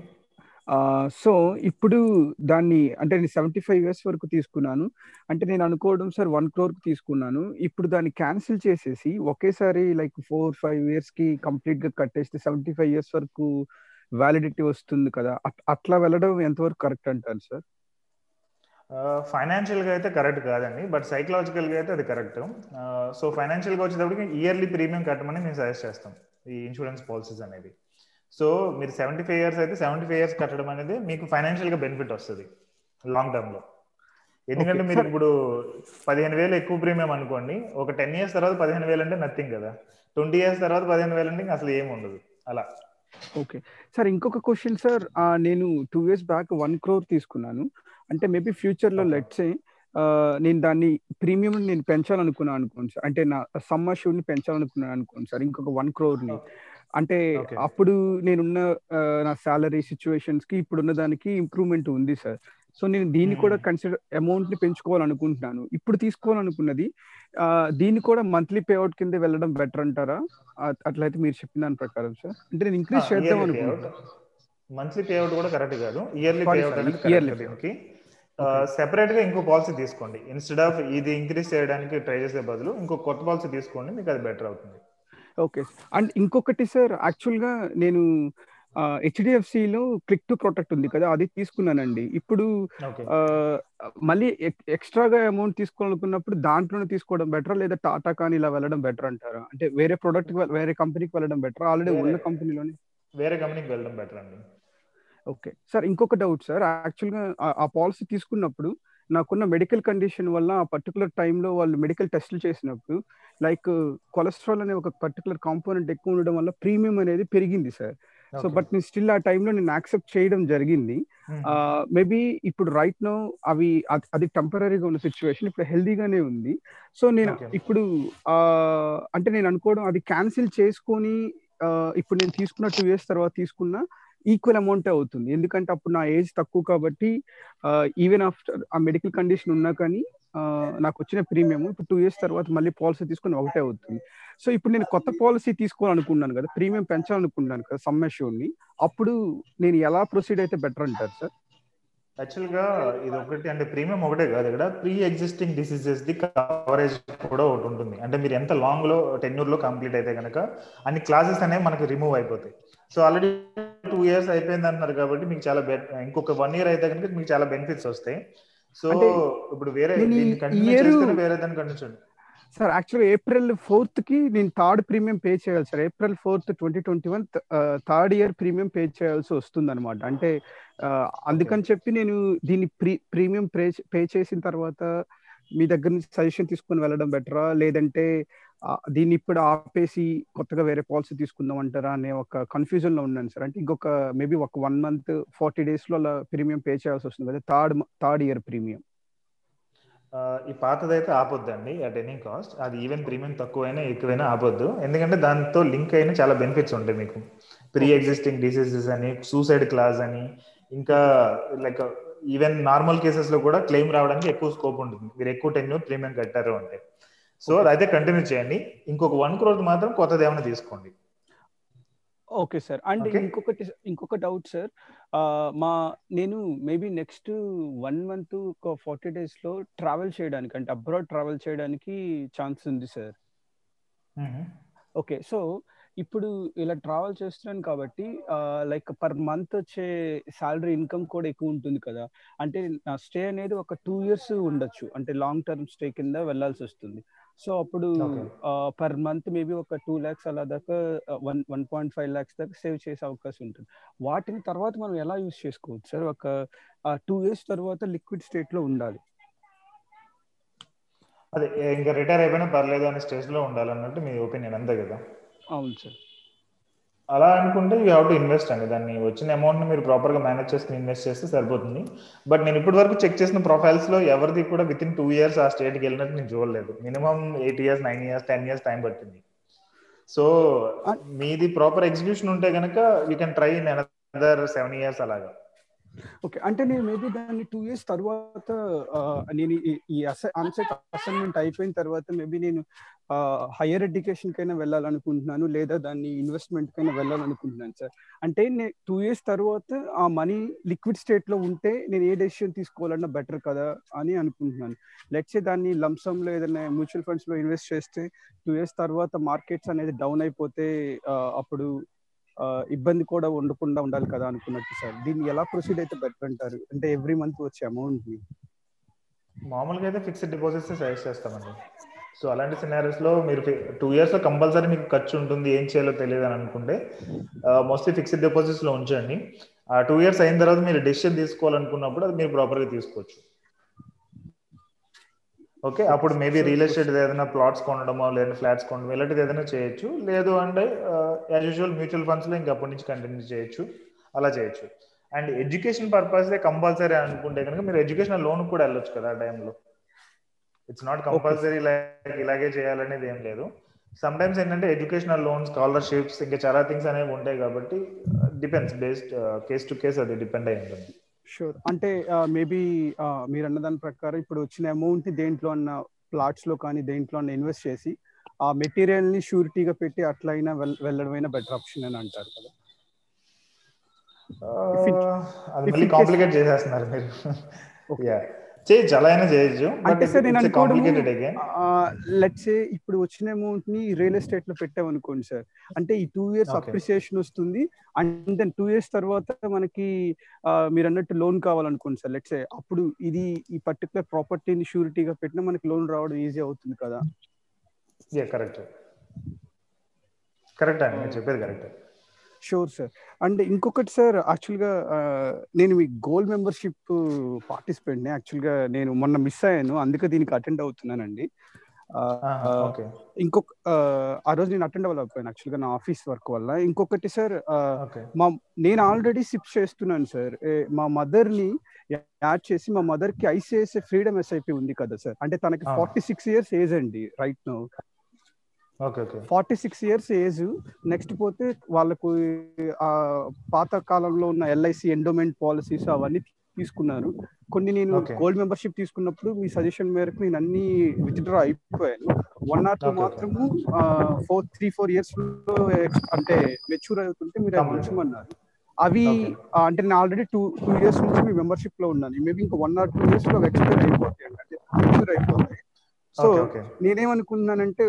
సో ఇప్పుడు దాన్ని అంటే నేను సెవెంటీ ఫైవ్ ఇయర్స్ వరకు తీసుకున్నాను. అంటే నేను అనుకోవడం సార్ వన్ క్రోర్కి తీసుకున్నాను. ఇప్పుడు దాన్ని క్యాన్సిల్ చేసేసి ఒకేసారి లైక్ ఫోర్ ఫైవ్ ఇయర్స్కి కంప్లీట్గా కట్టేస్తే సెవెంటీ ఫైవ్ ఇయర్స్ వరకు వ్యాలిడిటీ వస్తుంది కదా. అట్లా వెళ్ళడం ఎంతవరకు కరెక్ట్ అంటారు సార్? ఫైనాన్షియల్గా అయితే కరెక్ట్ కాదండి బట్ సైకలాజికల్గా అయితే అది కరెక్ట్ సో ఫైనాన్షియల్గా వచ్చేటప్పటికి ఇయర్లీ ప్రీమియం కట్టమని మేము సజెస్ట్ చేస్తాం ఈ ఇన్సూరెన్స్ పాలసీస్ అనేది సో మీరు సెవెంటీ ఫైవ్ ఇయర్స్ అయితే సెవెంటీ ఫైవ్ ఇయర్స్ కట్టడం అనేది మీకు ఫైనాన్షియల్గా బెనిఫిట్ వస్తుంది లాంగ్ టర్మ్లో ఎందుకంటే మీరు ఇప్పుడు పదిహేను వేలు ఎక్కువ ప్రీమియం అనుకోండి ఒక టెన్ ఇయర్స్ తర్వాత పదిహేను వేలు అంటే నథింగ్ కదా. ట్వంటీ ఇయర్స్ తర్వాత పదిహేను వేలు అంటే అసలు ఏమి ఉండదు అలా. ఓకే సార్ ఇంకొక క్వశ్చన్ సార్ నేను two years back one crore తీసుకున్నాను. అంటే మేబీ ఫ్యూచర్లో లెట్సే నేను దాన్ని ప్రీమియం నేను పెంచాలనుకున్నాను అనుకోండి సార్. అంటే నా సమ్మర్ షూని పెంచాలనుకున్నాను అనుకోండి సార్. ఇంకొక వన్ క్రోర్ని. అంటే అప్పుడు నేనున్న నా సాలరీ సిచ్యువేషన్స్కి ఇప్పుడున్న దానికి ఇంప్రూవ్మెంట్ ఉంది సార్. సో నేను దీన్ని కూడా కన్సిడర్ అమౌంట్ని పెంచుకోవాలనుకుంటున్నాను. ఇప్పుడు తీసుకోవాలనుకున్నది దీన్ని కూడా మంత్లీ పేఅవుట్ కింద వెళ్ళడం బెటర్ అంటారా? అట్లయితే మీరు చెప్పిన దాని ప్రకారం సార్. అంటే నేను ఇంక్రీజ్ చేద్దాం అనుకుంటున్నాను మంత్లీ పేఅవుట్ కూడా కరెక్ట్ కాదు. ఇయర్లీ పేఅవుట్ అనేది సెపరేట్గా ఇంకో పాలసీ తీసుకోండి. ఇన్స్టెడ్ ఆఫ్ ఇది ఇంక్రీజ్ చేయడానికి ట్రై చేసే బదులు ఇంకో కొత్త పాలసీ తీసుకోండి మీకు అది బెటర్ అవుతుంది. ఓకే. అండ్ ఇంకొకటి సార్ యాక్చువల్గా నేను హెచ్డిఎఫ్సిలో క్లిక్ టు ప్రొటెక్ట్ ఉంది కదా అది తీసుకున్నానండి. ఇప్పుడు మళ్ళీ ఎక్స్ట్రాగా అమౌంట్ తీసుకోవాలనుకున్నప్పుడు దాంట్లోనే తీసుకోవడం బెటర్ లేదా టాటా కానీ ఇలా వెళ్ళడం బెటర్ అంటారా? అంటే వేరే ప్రొడక్ట్ వేరే కంపెనీకి వెళ్ళడం బెటర్ ఆల్రెడీ ఉన్న కంపెనీలోనే వేరే కంపెనీకి వెళ్ళడం బెటర్ అండి. ఓకే. సార్ ఇంకొక డౌట్ సార్. యాక్చువల్గా ఆ పాలసీ తీసుకున్నప్పుడు నాకున్న మెడికల్ కండిషన్ వల్ల ఆ పర్టికులర్ టైంలో వాళ్ళు మెడికల్ టెస్టులు చేసినప్పుడు లైక్ కొలెస్ట్రాల్ అనే ఒక పర్టికులర్ కాంపోనెంట్ ఎక్కువ ఉండడం వల్ల ప్రీమియం అనేది పెరిగింది సార్. సో బట్ నేను స్టిల్ ఆ టైంలో నేను యాక్సెప్ట్ చేయడం జరిగింది. మేబీ ఇప్పుడు రైట్ నో అవి అది టెంపరీగా ఉన్న సిచ్యువేషన్ ఇప్పుడు హెల్దీగానే ఉంది. సో నేను ఇప్పుడు అంటే నేను అనుకోవడం అది క్యాన్సిల్ చేసుకొని ఇప్పుడు నేను తీసుకున్న టూ ఇయర్స్ తర్వాత తీసుకున్న ఈక్వల్ అమౌంట్ అవుతుంది. ఎందుకంటే అప్పుడు నా ఏజ్ తక్కువ కాబట్టి ఈవెన్ ఆఫ్టర్ ఆ మెడికల్ కండిషన్ ఉన్నా కానీ నాకు వచ్చిన ప్రీమియం ఇప్పుడు టూ ఇయర్స్ తర్వాత మళ్ళీ పాలసీ తీసుకుని ఒకటే అవుతుంది. సో ఇప్పుడు నేను కొత్త పాలసీ తీసుకోవాలనుకున్నాను కదా ప్రీమియం పెంచాలనుకున్నాను కదా సమ్మేషన్ని అప్పుడు నేను ఎలా ప్రొసీడ్ అయితే బెటర్ అంటారు సార్? యాక్చువల్గా ఇది ఒకటి అంటే ప్రీమియం ఒకటే కాదు ఇక్కడ. Pre existing diseases the coverage కూడా ఒకటి ఉంటుంది. అంటే మీరు ఎంత లాంగ్లో టెన్యూర్లో కంప్లీట్ అయితే కనుక అన్ని క్లాసెస్ అనేవి మనకు రిమూవ్ అయిపోతాయి. సో ఆల్రెడీ టూ ఇయర్స్ అయిపోయింది అంటున్నారు కాబట్టి మీకు చాలా ఇంకొక వన్ ఇయర్ అయితే కనుక మీకు చాలా బెనిఫిట్స్ వస్తాయి. సో ఇప్పుడు వేరే వేరే దాన్ని సార్ యాక్చువల్గా ఏప్రిల్ ఫోర్త్కి నేను థర్డ్ ప్రీమియం పే చేయాలి sir. April fourth twenty twenty one third year premium pay చేయాల్సి వస్తుంది అనమాట అంటే అందుకని చెప్పి నేను దీన్ని ప్రీ ప్రీమియం పే పే చేసిన తర్వాత మీ దగ్గర నుంచి సజెషన్ తీసుకొని వెళ్ళడం బెటరా లేదంటే దీన్ని ఇప్పుడు ఆపేసి కొత్తగా వేరే పాలసీ తీసుకుందాం అంటారా అనే ఒక కన్ఫ్యూజన్లో ఉన్నాను సార్. అంటే ఇంకొక మేబీ ఒక వన్ మంత్ ఫార్టీ డేస్లో అలా ప్రీమియం పే చేయాల్సి వస్తుంది కదా? థర్డ్ థర్డ్ ఇయర్ ప్రీమియం ఈ పాతదైతే ఆపొద్దండి అట్ ఎనీ కాస్ట్ అది ఈవెన్ ప్రీమియం తక్కువైనా ఎక్కువైనా ఆపొద్దు. ఎందుకంటే దాంతో లింక్ అయిన చాలా బెనిఫిట్స్ ఉంటాయి మీకు. ప్రీ ఎగ్జిస్టింగ్ డిసీజెస్ అని సూసైడ్ క్లాస్ అని ఇంకా లైక్ ఈవెన్ నార్మల్ కేసెస్లో కూడా క్లెయిమ్ రావడానికి ఎక్కువ స్కోప్ ఉంటుంది. మీరు ఎక్కువ టెన్యూర్ ప్రీమియం కట్టారు అంటే. సో అదైతే కంటిన్యూ చేయండి. ఇంకొక వన్ క్రోర్ మాత్రం కొత్తది ఏమైనా తీసుకోండి. ఓకే సార్ అండ్ ఇంకొకటి ఇంకొక డౌట్ సార్ మా నేను మేబీ నెక్స్ట్ వన్ మంత్ ఒక ఫార్టీ డేస్లో ట్రావెల్ చేయడానికి అంటే అబ్రాడ్ ట్రావెల్ చేయడానికి ఛాన్స్ ఉంది సార్ ఓకే సో ఇప్పుడు ఇలా ట్రావెల్ చేస్తున్నాను కాబట్టి లైక్ పర్ మంత్ వచ్చే సాలరీ ఇన్కమ్ కూడా ఎక్కువ ఉంటుంది కదా. అంటే నా స్టే అనేది ఒక టూ ఇయర్స్ ఉండొచ్చు. అంటే లాంగ్ టర్మ్ స్టే కింద వెళ్ళాల్సి వస్తుంది. సో అప్పుడు పర్ మంత్ మేబీ ఒక టూ ల్యాక్స్ అలా దాకా one one point five lakhs దాకా సేవ్ చేసే అవకాశం ఉంటుంది. వాటిని తర్వాత మనం ఎలా యూజ్ చేసుకోవచ్చు సార్? ఒక టూ ఇయర్స్ తర్వాత లిక్విడ్ స్టేట్లో ఉండాలి. అదే ఇంకా రిటైర్ అయిపోయినా పర్లేదు అనే స్టేజ్లో ఉండాలన్నట్టు మీ ఒపీనియన్ అంతే కదా. అవును సార్. అలా అనుకుంటే యూ హ్యావ్ టు ఇన్వెస్ట్ అండి. దాన్ని వచ్చిన అమౌంట్ని మీరు ప్రాపర్గా మేనేజ్ చేసుకుని ఇన్వెస్ట్ చేస్తే సరిపోతుంది. బట్ నేను ఇప్పటి వరకు చెక్ చేసిన ప్రొఫైల్స్లో ఎవరిది కూడా విత్ ఇన్ టూ ఇయర్స్ ఆ స్టేట్కి వెళ్ళినట్టు నేను చూడలేదు. Minimum eight years nine years ten years time పట్టింది. సో మీది ప్రాపర్ ఎగ్జిక్యూషన్ ఉంటే కనుక you can try in another seven years అలాగా. ఓకే. అంటే నేను మేబీ దాన్ని టూ ఇయర్స్ తర్వాత నేను ఈ- అన్సెట్ అసైన్మెంట్ అయిపోయిన తర్వాత మేబీ నేను హైయర్ ఎడ్యుకేషన్ కైనా వెళ్ళాలనుకుంటున్నాను లేదా దాన్ని ఇన్వెస్ట్మెంట్ కైనా వెళ్ళాలనుకుంటున్నాను సార్. అంటే నేను టూ ఇయర్స్ తర్వాత ఆ మనీ లిక్విడ్ స్టేట్లో ఉంటే నేను ఏ డెసిషన్ తీసుకోవాలన్నా బెటర్ కదా అని అనుకుంటున్నాను. లెట్సే దాన్ని లంసమ్లో ఏదైనా మ్యూచువల్ ఫండ్స్లో ఇన్వెస్ట్ చేస్తే టూ ఇయర్స్ తర్వాత మార్కెట్స్ అనేది డౌన్ అయిపోతే అప్పుడు ఇబ్బంది కూడా ఉండకుండా ఉండాలి కదా అనుకున్నట్టు సార్. దీన్ని ఎలా ప్రొసీడ్ అయితే బెటర్ అంటారు? అంటే ఎవ్రీ మంత్ వచ్చే అమౌంట్ని? మామూలుగా అయితే ఫిక్స్డ్ డిపాజిట్స్ సజెస్ట్ చేస్తామండి. సో అలాంటి సినారీస్లో మీరు టూ ఇయర్స్లో కంపల్సరీ మీకు ఖర్చు ఉంటుంది ఏం చేయాలో తెలియదు అని అనుకుంటే మోస్ట్లీ ఫిక్స్డ్ డిపాజిట్స్లో ఉంచండి. ఆ టూ ఇయర్స్ అయిన తర్వాత మీరు డెసిషన్ తీసుకోవాలనుకున్నప్పుడు అది మీరు ప్రాపర్గా తీసుకోవచ్చు. ఓకే అప్పుడు మేబీ రియల్ ఎస్టేట్ ఏదైనా ప్లాట్స్ కొనడమో లేదా ఫ్లాట్స్ కొనడం ఇలాంటిది ఏదైనా చేయొచ్చు. లేదు అంటే యాజ్ యూజువల్ మ్యూచువల్ ఫండ్స్లో ఇంకా అప్పటి నుంచి కంటిన్యూ చేయొచ్చు. అలా చేయొచ్చు. అండ్ ఎడ్యుకేషన్ పర్పస్ కంపల్సరీ అనుకుంటే కనుక మీరు ఎడ్యుకేషన్ లోన్ కూడా వెళ్ళొచ్చు కదా ఆ టైంలో ఇట్స్ నాట్ కంపల్సరీ లైక్ ఇలాగే చేయాలనేది ఏం లేదు. సమ్ టైమ్స్ ఏంటంటే ఎడ్యుకేషనల్ లోన్ స్కాలర్షిప్స్ ఇంకా చాలా థింగ్స్ అనేవి ఉంటాయి కాబట్టి depends based case to case అది డిపెండ్ అయి ఉంటుంది. షూర్ అంటే మేబీ మీరు అన్న దాని ప్రకారం ఇప్పుడు వచ్చిన అమౌంట్ని దేంట్లో అన్న ప్లాట్స్లో కానీ దేంట్లో అన్న ఇన్వెస్ట్ చేసి ఆ మెటీరియల్ని షూరిటీగా పెట్టి అట్లయినా వెళ్ళడమైనా బెటర్ ఆప్షన్ అని అంటారు కదా. కాంప్లికేట్ చేసేస్తున్నారు మీరు. చేయొచ్చు అలా అయినా చేయొచ్చు అంటే సార్ నేను అగైన్ లెట్స్ అప్పుడు వచ్చిన అమౌంట్ని రియల్ ఎస్టేట్లో పెట్టామనుకోండి సార్. అంటే ఈ టూ ఇయర్స్. అప్రిసియేషన్ వస్తుంది అండ్ దెన్ టూ ఇయర్స్ తర్వాత మనకి మీరు అన్నట్టు లోన్ కావాలనుకోండి సార్. లెట్స్ అప్పుడు ఇది ఈ పర్టికులర్ ప్రాపర్టీని షూరిటీగా పెట్టినా మనకి లోన్ రావడం ఈజీ అవుతుంది కదా. కరెక్ట్ కరెక్ట్ అండి చెప్పేది కరెక్ట్ షూర్ సార్ అండ్ ఇంకొకటి సార్ యాక్చువల్గా నేను మీ గోల్డ్ మెంబర్షిప్ పార్టిసిపెంట్ని యాక్చువల్గా నేను మొన్న మిస్ అయ్యాను అందుకే దీనికి అటెండ్ అవుతున్నానండి. ఇంకొక ఆ, రోజు నేను అటెండ్ అవ్వలేకపోయాను యాక్చువల్గా నా ఆఫీస్ వర్క్ వల్ల ఇంకొకటి సార్. మా నేను ఆల్రెడీ సిప్ చేస్తున్నాను సార్ మా మదర్ని యాడ్ చేసి మా మదర్కి ఐసిఐసిఐ ఫ్రీడమ్ ఎస్ఐపి ఉంది కదా సార్ అంటే తనకి. ఫార్టీ సిక్స్ ఇయర్స్ ఏజ్ అండి right no forty six years age. Next పోతే వాళ్ళకు ఆ పాత కాలంలో ఉన్న ఎల్ఐసి ఎండోమెంట్ పాలసీస్ అవన్నీ తీసుకున్నారు. కొన్ని నేను. గోల్డ్ మెంబర్షిప్ తీసుకున్నప్పుడు మీ సజెషన్ మేరకు నేను అన్ని విత్డ్రా అయిపోయాను. One or two. మాత్రము ఫోర్ త్రీ ఫోర్ ఇయర్స్లో అంటే మెచ్యూర్ అవుతుంటే మీరు Complete. ఉంచమన్నారు అవి అంటే నేను ఆల్రెడీ టూ టూ ఇయర్స్ నుంచి మీ మెంబర్షిప్లో ఉన్నాను. మేబీ ఇంకా వన్ ఆర్ టూ ఇయర్స్లో ఎక్స్పైర్ అయిపోతాయి అంటే మెచ్యూర్ అయిపోతాయి. సో. నేనేమనుకున్నానంటే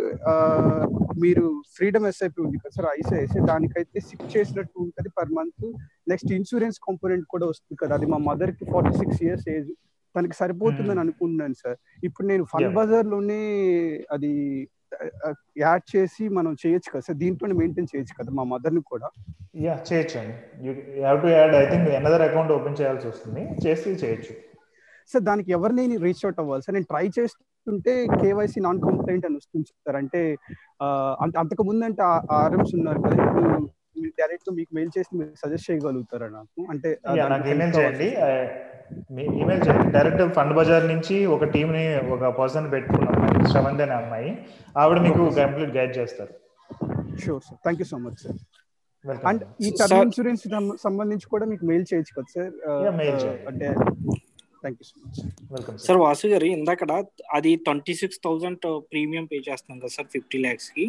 మీరు ఫ్రీడమ్ ఎస్ఐపి ఉంది కదా సార్ ఐసిఐసిఐ దానికైతే సిక్ చేసినట్టు ఉంటుంది per month. Next insurance component కూడా వస్తుంది కదా అది మా మదర్కి ఫార్టీ సిక్స్ ఇయర్స్ ఏజ్. తనకి సరిపోతుందని అనుకున్నాను సార్. ఇప్పుడు నేను ఫన్. బజార్లోనే అది యాడ్ చేసి మనం చేయొచ్చు కదా సార్ దీంట్లోనే మెయింటైన్ చేయొచ్చు కదా మా మదర్ని కూడా. యా చేయొచ్చు అండి. You have to add I think another account open చేయాల్సి వస్తుంది. చేసి చేయొచ్చు. సార్ దానికి ఎవరిని రీచ్ అవుట్ అవ్వాలి సార్. నేను ట్రై చేస్తుంటే కేవైసీ నాన్ కంప్లైంట్ అని వస్తుంది సార్. అంటే అంతకు ముందు అంటే ఆర్ఎంస్ ఉన్నారు కదా ఇప్పుడు డైరెక్ట్ మీకు మెయిల్ చేసి మీరు సజెస్ట్ చేయగలుగుతారా నాకు? అంటే ఈమెయిల్ చేయండి. ఈమెయిల్ చేయండి డైరెక్ట్ ఫండ్ బజార్ నుంచి ఒక టీమ్ని ఒక పర్సన్ పెట్టుకున్న అమ్మాయి శ్రవంతి అనే అమ్మాయి ఆవిడ మీకు. కంప్లీట్ గైడ్ చేస్తారు. Sure sir. Thank you so much sir. And ఈ టర్మ్ ఇన్సూరెన్స్ సంబంధించి కూడా మీకు మెయిల్ చేయొచ్చు కదా సార్. అంటే thank you so much welcome sir Vasu garu ఇందాకడ అది twenty six thousand premium pay చేస్తున్నాం కదా సార్ ఫిఫ్టీ ల్యాక్స్కి.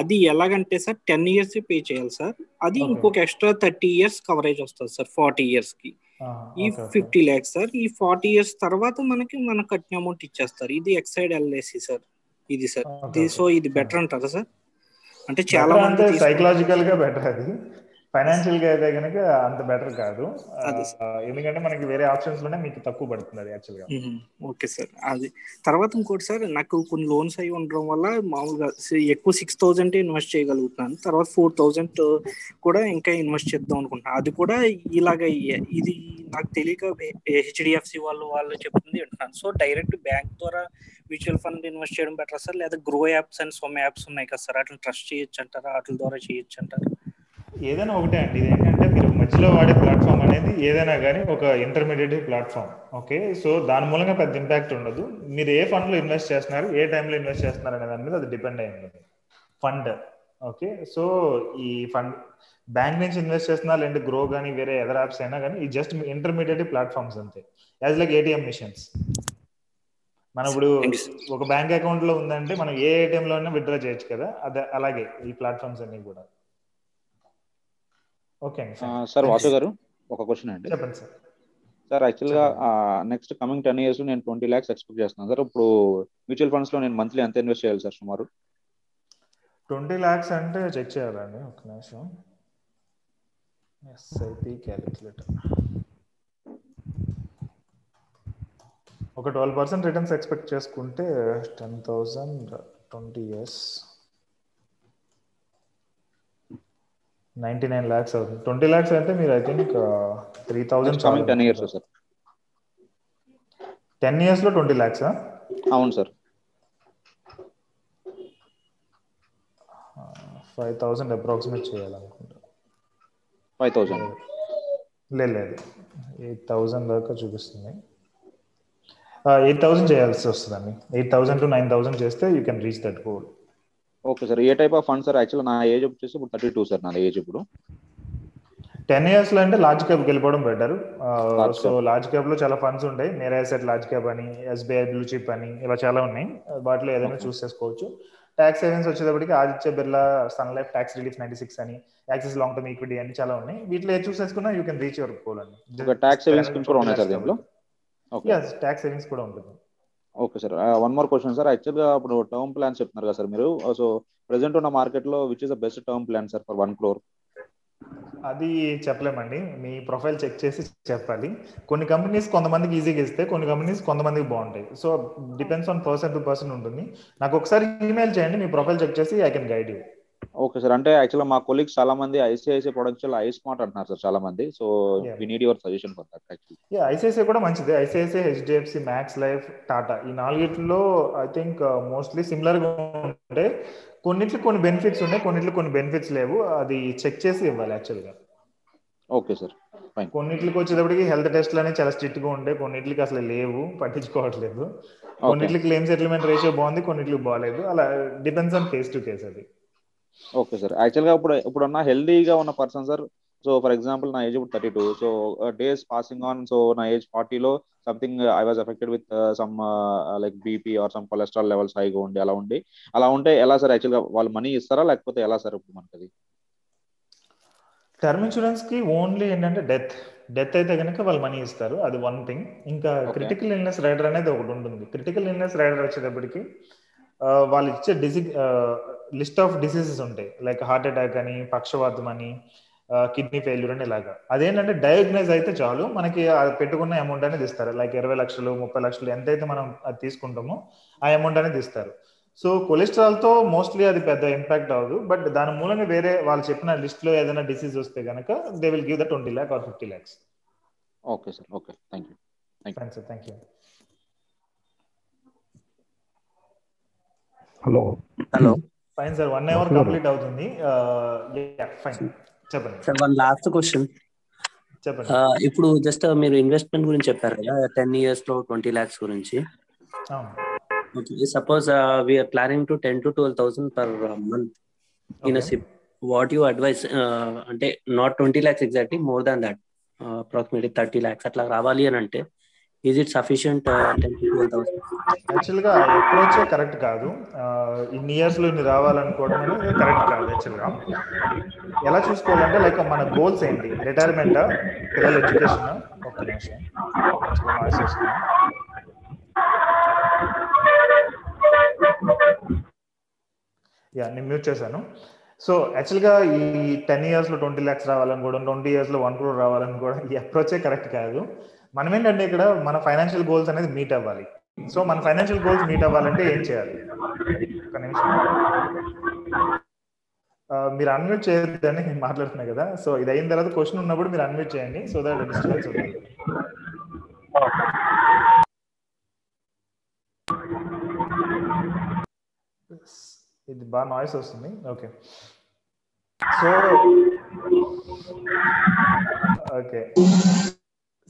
అది ఎలాగంటే సార్ టెన్ ఇయర్స్ పే చేయాలి సార్ అది. ఇంకొక ఎక్స్ట్రా థర్టీ ఇయర్స్ కవరేజ్ వస్తుంది సార్ ఫార్టీ ఇయర్స్కి. ఈ ఫిఫ్టీ ల్యాక్స్ సార్ ఈ ఫార్టీ ఇయర్స్ తర్వాత మనకి మన కట్టిన అమౌంట్ ఇచ్చేస్తారు. ఇది ఎక్సైడ్ ఎల్ఐసి సార్ ఇది సార్ సో ఇది బెటర్ అంటారా సార్ అంటే చాలా మంది. సైకలాజికల్గా బెటర్ అది. ఫైనాన్షియల్గా అయితే కనుక అంత బెటర్ కాదు. ఎందుకంటే మనకి వేరే ఆప్షన్స్లోనే మీకు తక్కువ పడుతుంది అది యాక్చువల్గా. Okay sir. అది తర్వాత ఇంకోటి సార్ నాకు కొన్ని లోన్స్ అయి ఉండడం వల్ల మామూలుగా ఎక్కువ సిక్స్ థౌజండ్ ఇన్వెస్ట్ చేయగలుగుతున్నాను. తర్వాత ఫోర్ థౌజండ్ కూడా ఇంకా ఇన్వెస్ట్ చేద్దాం అనుకుంటున్నాను అది కూడా ఇలాగ ఇది నాకు తెలియక హెచ్డిఎఫ్సి వాళ్ళు వాళ్ళు చెప్తుంది వింటున్నాను. సో డైరెక్ట్ బ్యాంక్ ద్వారా మ్యూచువల్ ఫండ్ ఇన్వెస్ట్ చేయడం బెటర్ సార్? లేదా Groww apps and some apps ఉన్నాయి కదా సార్? అట్లా ట్రస్ట్ చేయొచ్చు అంటారా వాటి ద్వారా చేయొచ్చు అంటారా ఏదైనా ఒకటే అండి. ఇది ఏంటంటే మీరు మధ్యలో వాడే ప్లాట్ఫామ్ అనేది ఏదైనా కానీ ఒక ఇంటర్మీడియట్ ప్లాట్ఫామ్. ఓకే? సో దాని మూలంగా పెద్ద ఇంపాక్ట్ ఉండదు. మీరు ఏ ఫండ్లో ఇన్వెస్ట్ చేస్తున్నారు ఏ టైంలో ఇన్వెస్ట్ చేస్తున్నారు అనే దాని మీద అది డిపెండ్ అయి ఉంటుంది ఫండ్ ఓకే? సో ఈ ఫండ్ బ్యాంక్ నుంచి ఇన్వెస్ట్ చేస్తున్నా లేదంటే గ్రో కానీ వేరే ఎదర్ యాప్స్ అయినా కానీ ఈ జస్ట్ ఇంటర్మీడియట్ ప్లాట్ఫామ్స్ అంతే. యాజ్ లైక్ ఏటీఎం మిషన్స్ మనం ఇప్పుడు ఒక బ్యాంక్ అకౌంట్లో ఉందంటే మనం ఏ ఏటీఎం లో విత్డ్రా చేయొచ్చు కదా? అదే అలాగే ఈ ప్లాట్ఫామ్స్ అన్ని కూడా. Okay sir. వాసు గారు ఒక క్వశ్చన్ అండి. చెప్పండి సార్. సార్ యాక్చువల్గా నెక్స్ట్ కమింగ్ టెన్ ఇయర్స్ నేను ట్వంటీ ల్యాక్స్ ఎక్స్పెక్ట్ చేస్తున్నాను సార్. ఇప్పుడు మ్యూచువల్ ఫండ్స్లో నేను మంత్లీ ఎంత ఇన్వెస్ట్ చేయాలి సార్ సుమారు? ట్వంటీ ల్యాక్స్ అంటే చెక్ చేయాలండి ఒక నిమిషం. ఎస్ఐపి క్యాలిక్యులేటర్ ఒక ట్వెల్వ్ పర్సెంట్ రిటర్న్స్ ఎక్స్పెక్ట్ చేసుకుంటే ten thousand twenty years ninety nine lakhs అవుతుంది. ట్వంటీ ల్యాక్స్ అయితే మీరు I think three thousand coming ten years sir ten ఇయర్స్లో ట్వంటీ ల్యాక్స్ అవును సార్ ఫైవ్ థౌసండ్ అప్రాక్సిమేట్ చేయాలనుకుంటా ఫైవ్ థౌసండ్ లేదు లేదు. ఎయిట్ థౌసండ్ దాకా చూపిస్తుంది. ఎయిట్ థౌసండ్ చేయాల్సి వస్తుందండి. Eight thousand to nine thousand చేస్తే you can reach that goal okay sir. A type of fund sir? Actual నా ఏజ్ వచ్చేసి ఇప్పుడు థర్టీ టూ సార్ నా ఏజ్ ఇప్పుడు. టెన్ ఇయర్స్లో అంటే లార్జ్ క్యాప్కి వెళ్ళిపోవడం బెటర్. సో లార్జ్ క్యాప్లో చాలా ఫండ్స్ ఉంటాయి. నేరా సెట్ లార్జ్ క్యాప్ అని ఎస్బీఐ బ్లూ చిప్ అని ఇలా చాలా ఉన్నాయి. వాటిలో ఏదైనా చూస్ చేసుకోవచ్చు. ట్యాక్స్ సేవింగ్స్ వచ్చేటప్పటికి Aditya Birla sun life tax relief ninety six అని యాక్సిస్ లాంగ్ టర్మ్ ఈక్విటీ అని చాలా ఉన్నాయి. వీటిలో ఏది చూస్ చేసుకున్నా you can reach your goal అండి ట్యాక్స్ సేవింగ్స్ కూడా ఉన్నాయి సార్ దీంట్లో? ట్యాక్స్ సేవింగ్స్ కూడా ఉంటుంది. Okay sir. One more question sir. యాక్చువల్గా ఇప్పుడు టర్మ్ ప్లాన్స్ చెప్తున్నారు కదా సార్ మీరు. Uh, సో ప్రెసెంట్ ఉన్న మార్కెట్లో which is the best term plan sir for one crore అది చెప్పలేమండి. మీ ప్రొఫైల్ చెక్ చేసి చెప్పాలి. కొన్ని కంపెనీస్ కొంతమందికి ఈజీగా ఇస్తే కొన్ని కంపెనీస్ కొంతమందికి బాగుంటాయి. So depends on person to person ఉంటుంది. నాకు ఒకసారి ఈమెయిల్ చేయండి మీ ప్రొఫైల్ చెక్ చేసి I can guide you okay sir అంటే యాక్చువల్గా మా కొలీగ్స్ చాలా మంది ఐసిఐసిఐ ప్రొడక్ట్స్ ఐ స్మార్ట్ అంటున్నారు సార్ చాలా మంది so we need your suggestion for that actually ICICI కూడా మంచిది. ఐసిఐసిఐ హెచ్డిఎఫ్సి మ్యాక్స్ లైఫ్ టాటా ఈ నాలుగిట్లో ఐ థింక్ మోస్ట్లీ సిమిలర్గా ఉంటే కొన్నిట్లు కొన్ని బెనిఫిట్స్ ఉన్నాయి కొన్నిట్లు కొన్ని బెనిఫిట్స్ లేవు. అది చెక్ చేసి ఇవ్వాలి యాక్చువల్గా ఓకే సార్ ఫైన్ కొన్నిట్లకి వచ్చేటప్పటికి హెల్త్ టెస్ట్లు అనేవి చాలా స్ట్రిక్ట్గా ఉంటాయి. కొన్నిట్లకి అసలు లేవు పట్టించుకోవట్లేదు. కొన్నిట్లకి క్లెయిమ్ సెటిల్మెంట్ రేషియో బాగుంది కొన్నిట్లకి బాగాలేదు. అలా depends on case to case అది. ఓకే సార్ యాక్చువల్గా ఇప్పుడు ఇప్పుడున్న హెల్దీగా ఉన్న person sir so for example నా ఏజ్ ఇప్పుడు thirty two so days passing on so నా ఏజ్ ఫార్టీలో something I was affected with some like BP or some cholesterol levels హైగా ఉండి అలా ఉండి. అలా ఉంటే ఎలా సార్ యాక్చువల్గా వాళ్ళు మనీ ఇస్తారా లేకపోతే ఎలా సార్ ఇప్పుడు మనకి టర్మ్ ఇన్సూరెన్స్కి ఓన్లీ ఏంటంటే డెత్ డెత్ అయితే కనుక వాళ్ళు మనీ ఇస్తారు అది వన్ థింగ్ ఇంకా క్రిటికల్ ఇల్నెస్ రైడర్ అనేది ఒకటి ఉంటుంది. క్రిటికల్ ఇల్నెస్ రైడర్ వచ్చేటప్పటికి వాళ్ళు ఇచ్చే డిజి లిస్ట్ ఆఫ్ డిసీజెస్ ఉంటాయి. లైక్ హార్ట్ అటాక్ అని పక్షవాతం అని కిడ్నీ ఫెయిల్యూర్ అని ఇలాగా. అదేంటంటే డయాగ్నైజ్ అయితే చాలు. మనకి పెట్టుకున్న అమౌంట్ అనేది ఇస్తారు. లైక్ ఇరవై లక్షలు ముప్పై లక్షలు ఎంతైతే మనం అది తీసుకుంటామో ఆ అమౌంట్ అనేది ఇస్తారు. సో కొలెస్ట్రాల్తో మోస్ట్లీ అది పెద్ద ఇంపాక్ట్ అవ్వదు. బట్ దాని మూలంగా వేరే వాళ్ళు చెప్పిన లిస్ట్లో ఏదైనా డిసీజ్ వస్తే కనుక they will give the twenty lakh or fifty lakhs. Okay sir. Okay. Thank you thank you hello. Hello. Fine sir one hour complete అవుతుంది. ఫైన్ చెప్పండి. సార్ వన్ లాస్ట్ క్వశ్చన్ చెప్పండి. ఇప్పుడు జస్ట్ మీరు ఇన్వెస్ట్మెంట్ గురించి చెప్పారు కదా టెన్ ఇయర్స్లో twenty lakhs గురించి. Suppose we are planning to ten to twelve thousand per month in SIP what you advise అంటే not twenty lakhs exactly more than that approximately thirty lakhs అట్లా రావాలి అని అంటే ఈజ్ ఇట్ సఫిషియంట్ యాక్చువల్గా approach correct కాదు. ఇన్ని ఇయర్స్లో ఇన్ని రావాలనుకోవడం అనేది కరెక్ట్ కాదు యాక్చువల్గా ఎలా చూసుకోవాలంటే లైక్ మన గోల్స్ ఏంటి? రిటైర్మెంట్ పిల్లల ఎడ్యుకేషన్ ఒక్క నిమిషం. యా నేను మ్యూట్ చేశాను. సో యాక్చువల్గా ఈ టెన్ ఇయర్స్లో ట్వంటీ ల్యాక్స్ రావాలనుకోవడం ట్వంటీ ఇయర్స్లో వన్ క్రోర్ రావాలనుకోవడం ఈ అప్రోచే కరెక్ట్ కాదు. మనం ఏంటంటే ఇక్కడ మన ఫైనాన్షియల్ గోల్స్ అనేది మీట్ అవ్వాలి. సో మన ఫైనాన్షియల్ గోల్స్ మీట్ అవ్వాలంటే ఏం చేయాలి? ఒక నిమిషం. మీరు అన్మ్యూట్ చేయొద్దని నేను మాట్లాడుతున్నా కదా. సో ఇది అయిన తర్వాత క్వశ్చన్ ఉన్నప్పుడు మీరు అన్మ్యూట్ చేయండి. సో దట్ డిస్టర్బెన్స్ ఉంటుంది ఇది బాగా నాయిస్ వస్తుంది. ఓకే సో ఓకే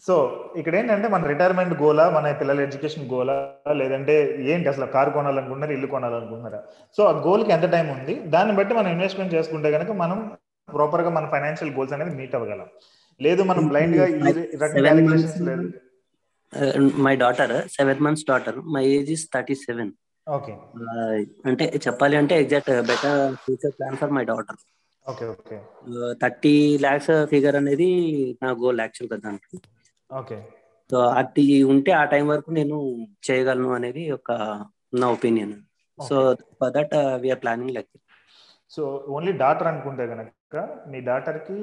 సో ఇక్కడ ఏంటంటే మన రిటైర్మెంట్ గోలా మన పిల్లల ఎడ్యుకేషన్ గోలా లేదంటే ఏంటి అసలు కారు కొనాలనుకుంటున్నారు ఇల్లు కొనాలనుకుంటున్నారా? సో ఆ గోల్కి ఎంత టైం ఉంది? దాన్ని బట్టి మనం ఇన్వెస్ట్మెంట్ చేసుకుంటే కనుక మనం ప్రాపర్గా మన ఫైనాన్షియల్ గోల్స్ అనేది మీట్ అవ్వగలం. లేదు మనం బ్లైండ్గా ఈ రకం సెవెన్ క్యాలిక్యులేషన్స్ లేదు. My daughter seven months daughter my age is thirty seven okay అంటే చెప్పాలి అంటే exact better future plan for my daughter okay okay thirty lakhs figure అనేది నా గోల్ యాక్చువల్గా దాంట్లో ఓకే. సో అది ఉంటే ఆ టైం వరకు నేను చేయగలను అనేది ఒక నా opinion. So for that we are planning like so only daughter అనుకుంటే కనుక మీ డాటర్కి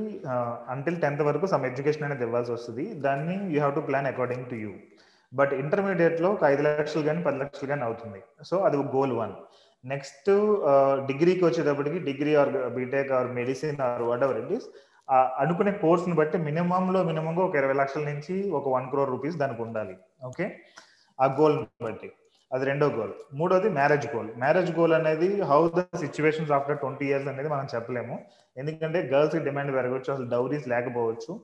అంటిల్ టెన్త్ వరకు సమ్ ఎడ్యుకేషన్ అనేది ఇవ్వాల్సి వస్తుంది. దాన్ని you have to plan according to you but ఇంటర్మీడియట్లో ఒక ఐదు లక్షలు కానీ పది లక్షలు కానీ అవుతుంది. సో అది గోల్ వన్ నెక్స్ట్ డిగ్రీకి వచ్చేటప్పటికి degree or BTech or medicine or whatever it is అనుకునే కోర్స్ని బట్టి మినిమం లో మినిమం ఒక ఇరవై లక్షల నుంచి ఒక వన్ క్రోర్ రూపీస్ దానికి ఉండాలి. ఓకే? ఆ గోల్ బట్టి. అది రెండో గోల్. మూడోది మ్యారేజ్ గోల్. మ్యారేజ్ గోల్ అనేది how the situations after twenty years అనేది మనం చెప్పలేము. ఎందుకంటే గర్ల్స్ డిమాండ్ పెరగవచ్చు అసలు డౌరీస్ లేకపోవచ్చు.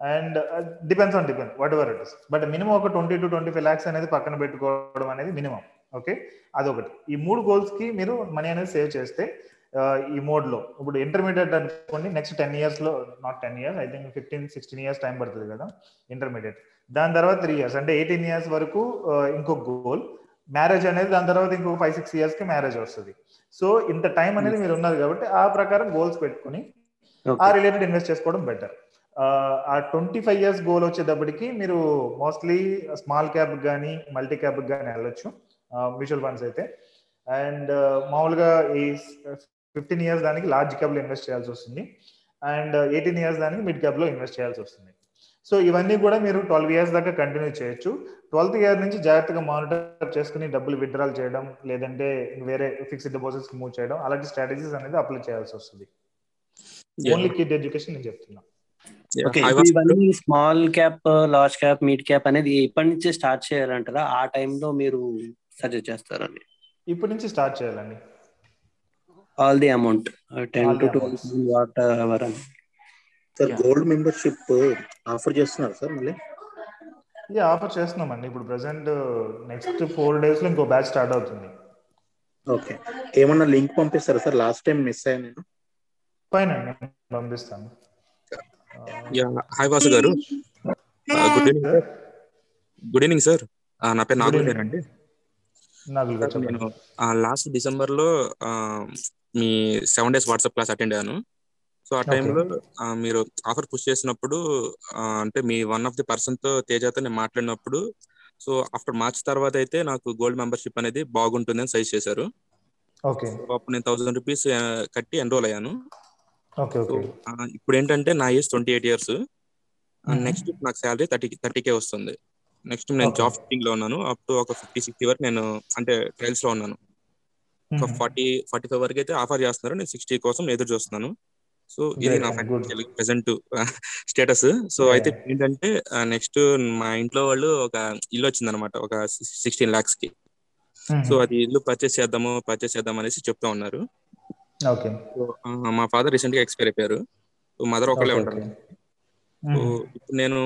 And depends on depend whatever it is but minimum ఒక twenty to twenty five lakhs అనేది పక్కన పెట్టుకోవడం అనేది మినిమం. ఓకే? అదొకటి. ఈ మూడు గోల్స్కి మీరు మనీ అనేది సేవ్ చేస్తే ఈ మోడ్లో. ఇప్పుడు ఇంటర్మీడియట్ అనుకోండి నెక్స్ట్ టెన్ ఇయర్స్లో not ten years I think fifteen sixteen years time పడుతుంది కదా ఇంటర్మీడియట్ దాని తర్వాత త్రీ ఇయర్స్ అంటే ఎయిటీన్ ఇయర్స్ వరకు ఇంకొక గోల్ మ్యారేజ్ అనేది దాని తర్వాత ఇంకొక ఫైవ్ సిక్స్ ఇయర్స్కి మ్యారేజ్ వస్తుంది. సో ఇంత టైం అనేది మీరు ఉన్నారు కాబట్టి ఆ ప్రకారం గోల్స్ పెట్టుకుని ఆ రిలేటెడ్ ఇన్వెస్ట్ చేసుకోవడం బెటర్ ఆ ట్వంటీ ఫైవ్ ఇయర్స్ గోల్ వచ్చేటప్పటికి మీరు మోస్ట్లీ స్మాల్ క్యాప్ కానీ మల్టీ క్యాప్ కానీ వెళ్ళొచ్చు మ్యూచువల్ ఫండ్స్ అయితే. అండ్ మామూలుగా ఈ ఫిఫ్టీన్ ఇయర్స్ దానికి లార్జ్ క్యాప్లో ఇన్వెస్ట్ చేయాల్సి వస్తుంది. అండ్ ఎయిటీన్ ఇయర్స్ దానికి మిడ్ క్యాప్లో ఇన్వెస్ట్ చేయాల్సి వస్తుంది. సో ఇవన్నీ కూడా మీరు ట్వెల్వ్ ఇయర్స్ దాకా కంటిన్యూ చేయొచ్చు. ట్వెల్త్ ఇయర్ నుంచి జాగ్రత్తగా మానిటర్ చేసుకుని డబ్బులు విత్డ్రాల్ చేయడం లేదంటే వేరే ఫిక్స్డ్ డిపాజిట్స్ మూవ్ చేయడం అలాంటి స్ట్రాటజీస్ అనేది అప్లై చేయాల్సి వస్తుంది. ఓన్లీ కిడ్ ఎడ్యుకేషన్ నేను చెప్తున్నా. ఓకే ఇవన్నీ small cap large cap mid cap అనేది ఇప్పటి నుంచి స్టార్ట్ చేయాలంటారా? ఆ టైంలో మీరు సజెస్ట్ చేస్తారండి ఇప్పటి నుంచి స్టార్ట్ చేయాలండి. All the amount ten to twelve whatever అని సార్ గోల్డ్ మెంబర్షిప్ ఆఫర్ చేస్తున్నారు సార్ మళ్ళీ? ఇది ఆఫర్ చేస్తున్నామండి. ఇప్పుడు ప్రెసెంట్ నెక్స్ట్ ఫోర్ డేస్లో ఇంకో బ్యాచ్ స్టార్ట్ అవుతుంది. ఓకే ఏమన్నా లింక్ పంపిస్తారా సార్ లాస్ట్ టైం మిస్ అయ్యా నేను. ఫైన్ అండి పంపిస్తాను. Hi Vasu garu good evening sir good evening sir నా పేరు నాగుల్ గారు అండి. నేను లాస్ట్ డిసెంబర్లో మీ seven days WhatsApp class attend అయ్యాను. సో ఆ టైంలో మీరు ఆఫర్ పుష్ చేసినప్పుడు అంటే మీ వన్ ఆఫ్ ది పర్సన్తో తేజతో నేను మాట్లాడినప్పుడు సో ఆఫ్టర్ మార్చ్ తర్వాత అయితే నాకు గోల్డ్ మెంబర్షిప్ అనేది బాగుంటుంది అని సజెస్ట్ చేశారు. ఓకే. అప్పుడు నేను థౌసండ్ రూపీస్ కట్టి ఎన్రోల్ అయ్యాను. ఇప్పుడు ఏంటంటే నా age twenty eight years next నాకు శాలరీ థర్టీ థర్టీ కే వస్తుంది. నెక్స్ట్ నేను జాబ్ ఫిఫ్టీన్లో ఉన్నాను. అప్ టు ఒక ఫిఫ్టీ సిక్స్టీ వరకు నేను అంటే ట్రయల్స్లో ఉన్నాను ఒక ఫార్టీ ఫార్టీ ఫైవ్ వరకు అయితే ఆఫర్ చేస్తున్నారు. నేను సిక్స్టీ కోసం ఎదురు చూస్తున్నాను. సో ఇది నా ప్రెసెంట్ స్టేటస్. సో అయితే ఏంటంటే నెక్స్ట్ మా ఇంట్లో వాళ్ళు ఒక ఇల్లు వచ్చింది అనమాట ఒక సిక్స్టీన్ లాక్స్కి సో అది ఇల్లు పర్చేస్ చేద్దాము పర్చేస్ చేద్దాం అనేసి చెప్తా ఉన్నారు. ఓకే. మా ఫాదర్ రీసెంట్గా ఎక్స్పైర్ అయిపోయారు. మదర్ ఒకళ్ళే ఉంటారు. ఇప్పుడు నేను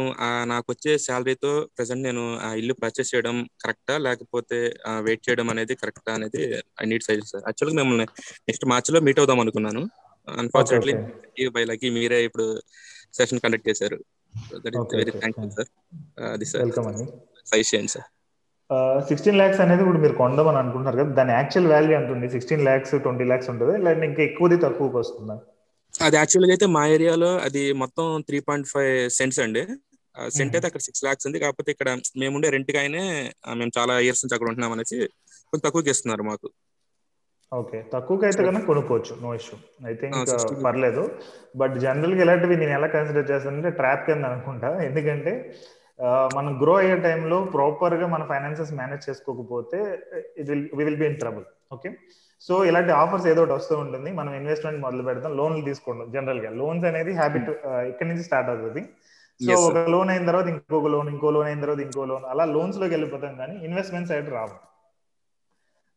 నాకు వచ్చే శాలరీతో ప్రెసెంట్ నేను ఆ ఇల్లు పర్చేస్ చేయడం కరెక్టా? లేకపోతే వెయిట్ చేయడం అనేది కరెక్టా అనేది ఐ నీడ్ సైజ్ సార్. యాక్చువల్గా మిమ్మల్ని నెక్స్ట్ మార్చ్లో మీట్ అవుదాం అనుకున్నాను. అన్ఫార్చునేట్లీ బై లక్కీ మీరే ఇప్పుడు సెషన్ కండక్ట్ చేశారు. వెరీ థ్యాంక్ఫుల్ సార్ అది సార్ వెల్కమ్ అండి. సైజ్ చేయండి సార్. సిక్స్టీన్ ల్యాక్స్ అనేది ఇప్పుడు మీరు కొందామని అనుకుంటున్నారు కదా దాని యాక్చువల్ వాల్యూ ఉంటుంది సిక్స్టీన్ ల్యాక్స్ ట్వంటీ ల్యాక్స్ ఉంటుంది? లేదా ఇంకా ఎక్కువది తక్కువకి వస్తుందా? అది యాక్చువల్గా అయితే మా ఏరియాలో అది మొత్తం త్రీ పాయింట్ ఫైవ్ సెంట్స్ అండి. సెంట్ అయితే అక్కడ సిక్స్ లాక్స్ ఉంది. కాకపోతే ఇక్కడ మేముండే రెంట్ గానే మేము చాలా ఇయర్స్ నుంచి అక్కడ ఉంటున్నాం అనేసి కొంచెం తక్కువకి ఇస్తున్నారు మాకు. ఓకే. తక్కువకి అయితే కనుక కొనుక్కోవచ్చు నో ఇష్యూ ఐ థింక్ పర్లేదు. బట్ జనరల్గా ఇలాంటివి నేను ఎలా కన్సిడర్ చేస్తానంటే ట్రాప్ కింద అనుకుంటా. ఎందుకంటే మనం గ్రో అయ్యే టైంలో ప్రాపర్గా మన ఫైనాన్సెస్ మేనేజ్ చేసుకోకపోతే it will we will be in trouble okay so ఇలాంటి ఆఫర్స్ ఏదో ఒకటి వస్తూ ఉంటుంది. మనం ఇన్వెస్ట్మెంట్ మొదలు పెడతాం. లోన్లు తీసుకోండి జనరల్గా. లోన్స్ అనేది హ్యాబిట్ ఇక్కడ నుంచి స్టార్ట్ అవుతుంది. సో ఒక లోన్ అయిన తర్వాత ఇంకొక లోన్ ఇంకో లోన్ అయిన తర్వాత ఇంకో లోన్ అలా లోన్స్లోకి వెళ్ళిపోతాం కానీ ఇన్వెస్ట్మెంట్ సైడ్ రావు.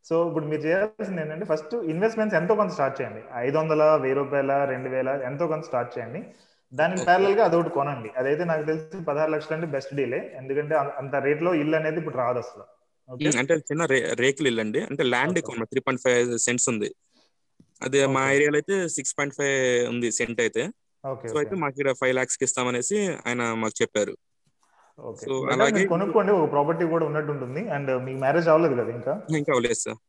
సో ఇప్పుడు మీరు చేయాల్సింది ఏంటంటే ఫస్ట్ ఇన్వెస్ట్మెంట్స్ ఎంతో కొంత స్టార్ట్ చేయండి. ఐదు వందల వెయ్యి రూపాయల రెండు వేల ఎంతో కొంత స్టార్ట్ చేయండి. దానికి ప్యారల్గా అదొకటి కొనండి. అదైతే నాకు తెలిసి పదహారు లక్షలు అంటే బెస్ట్ డీలే ఎందుకంటే అంత రేట్లో ఇల్లు అనేది ఇప్పుడు రాదు అసలు. అంటే చిన్న రేకులు ఇల్లు అండి. అంటే ల్యాండ్ ఎక్కువ త్రీ పాయింట్ ఫైవ్ సెంట్స్ ఉంది. అదే మా. ఏరియాలో అయితే సిక్స్ పాయింట్ ఫైవ్ ఉంది సెంట్ అయితే. సో అయితే మాకు ఇక్కడ ఫైవ్ లాక్స్కి ఇస్తామనేసి ఆయన మాకు చెప్పారు. సో అలాగే కొనుక్కోండి ఒక ప్రాపర్టీ కూడా ఉన్నట్టు ఉంటుంది అండ్ మీకు మ్యారేజ్ అవ్వలేదు కదా ఇంకా? ఇంకా అవ్వలేదు సార్.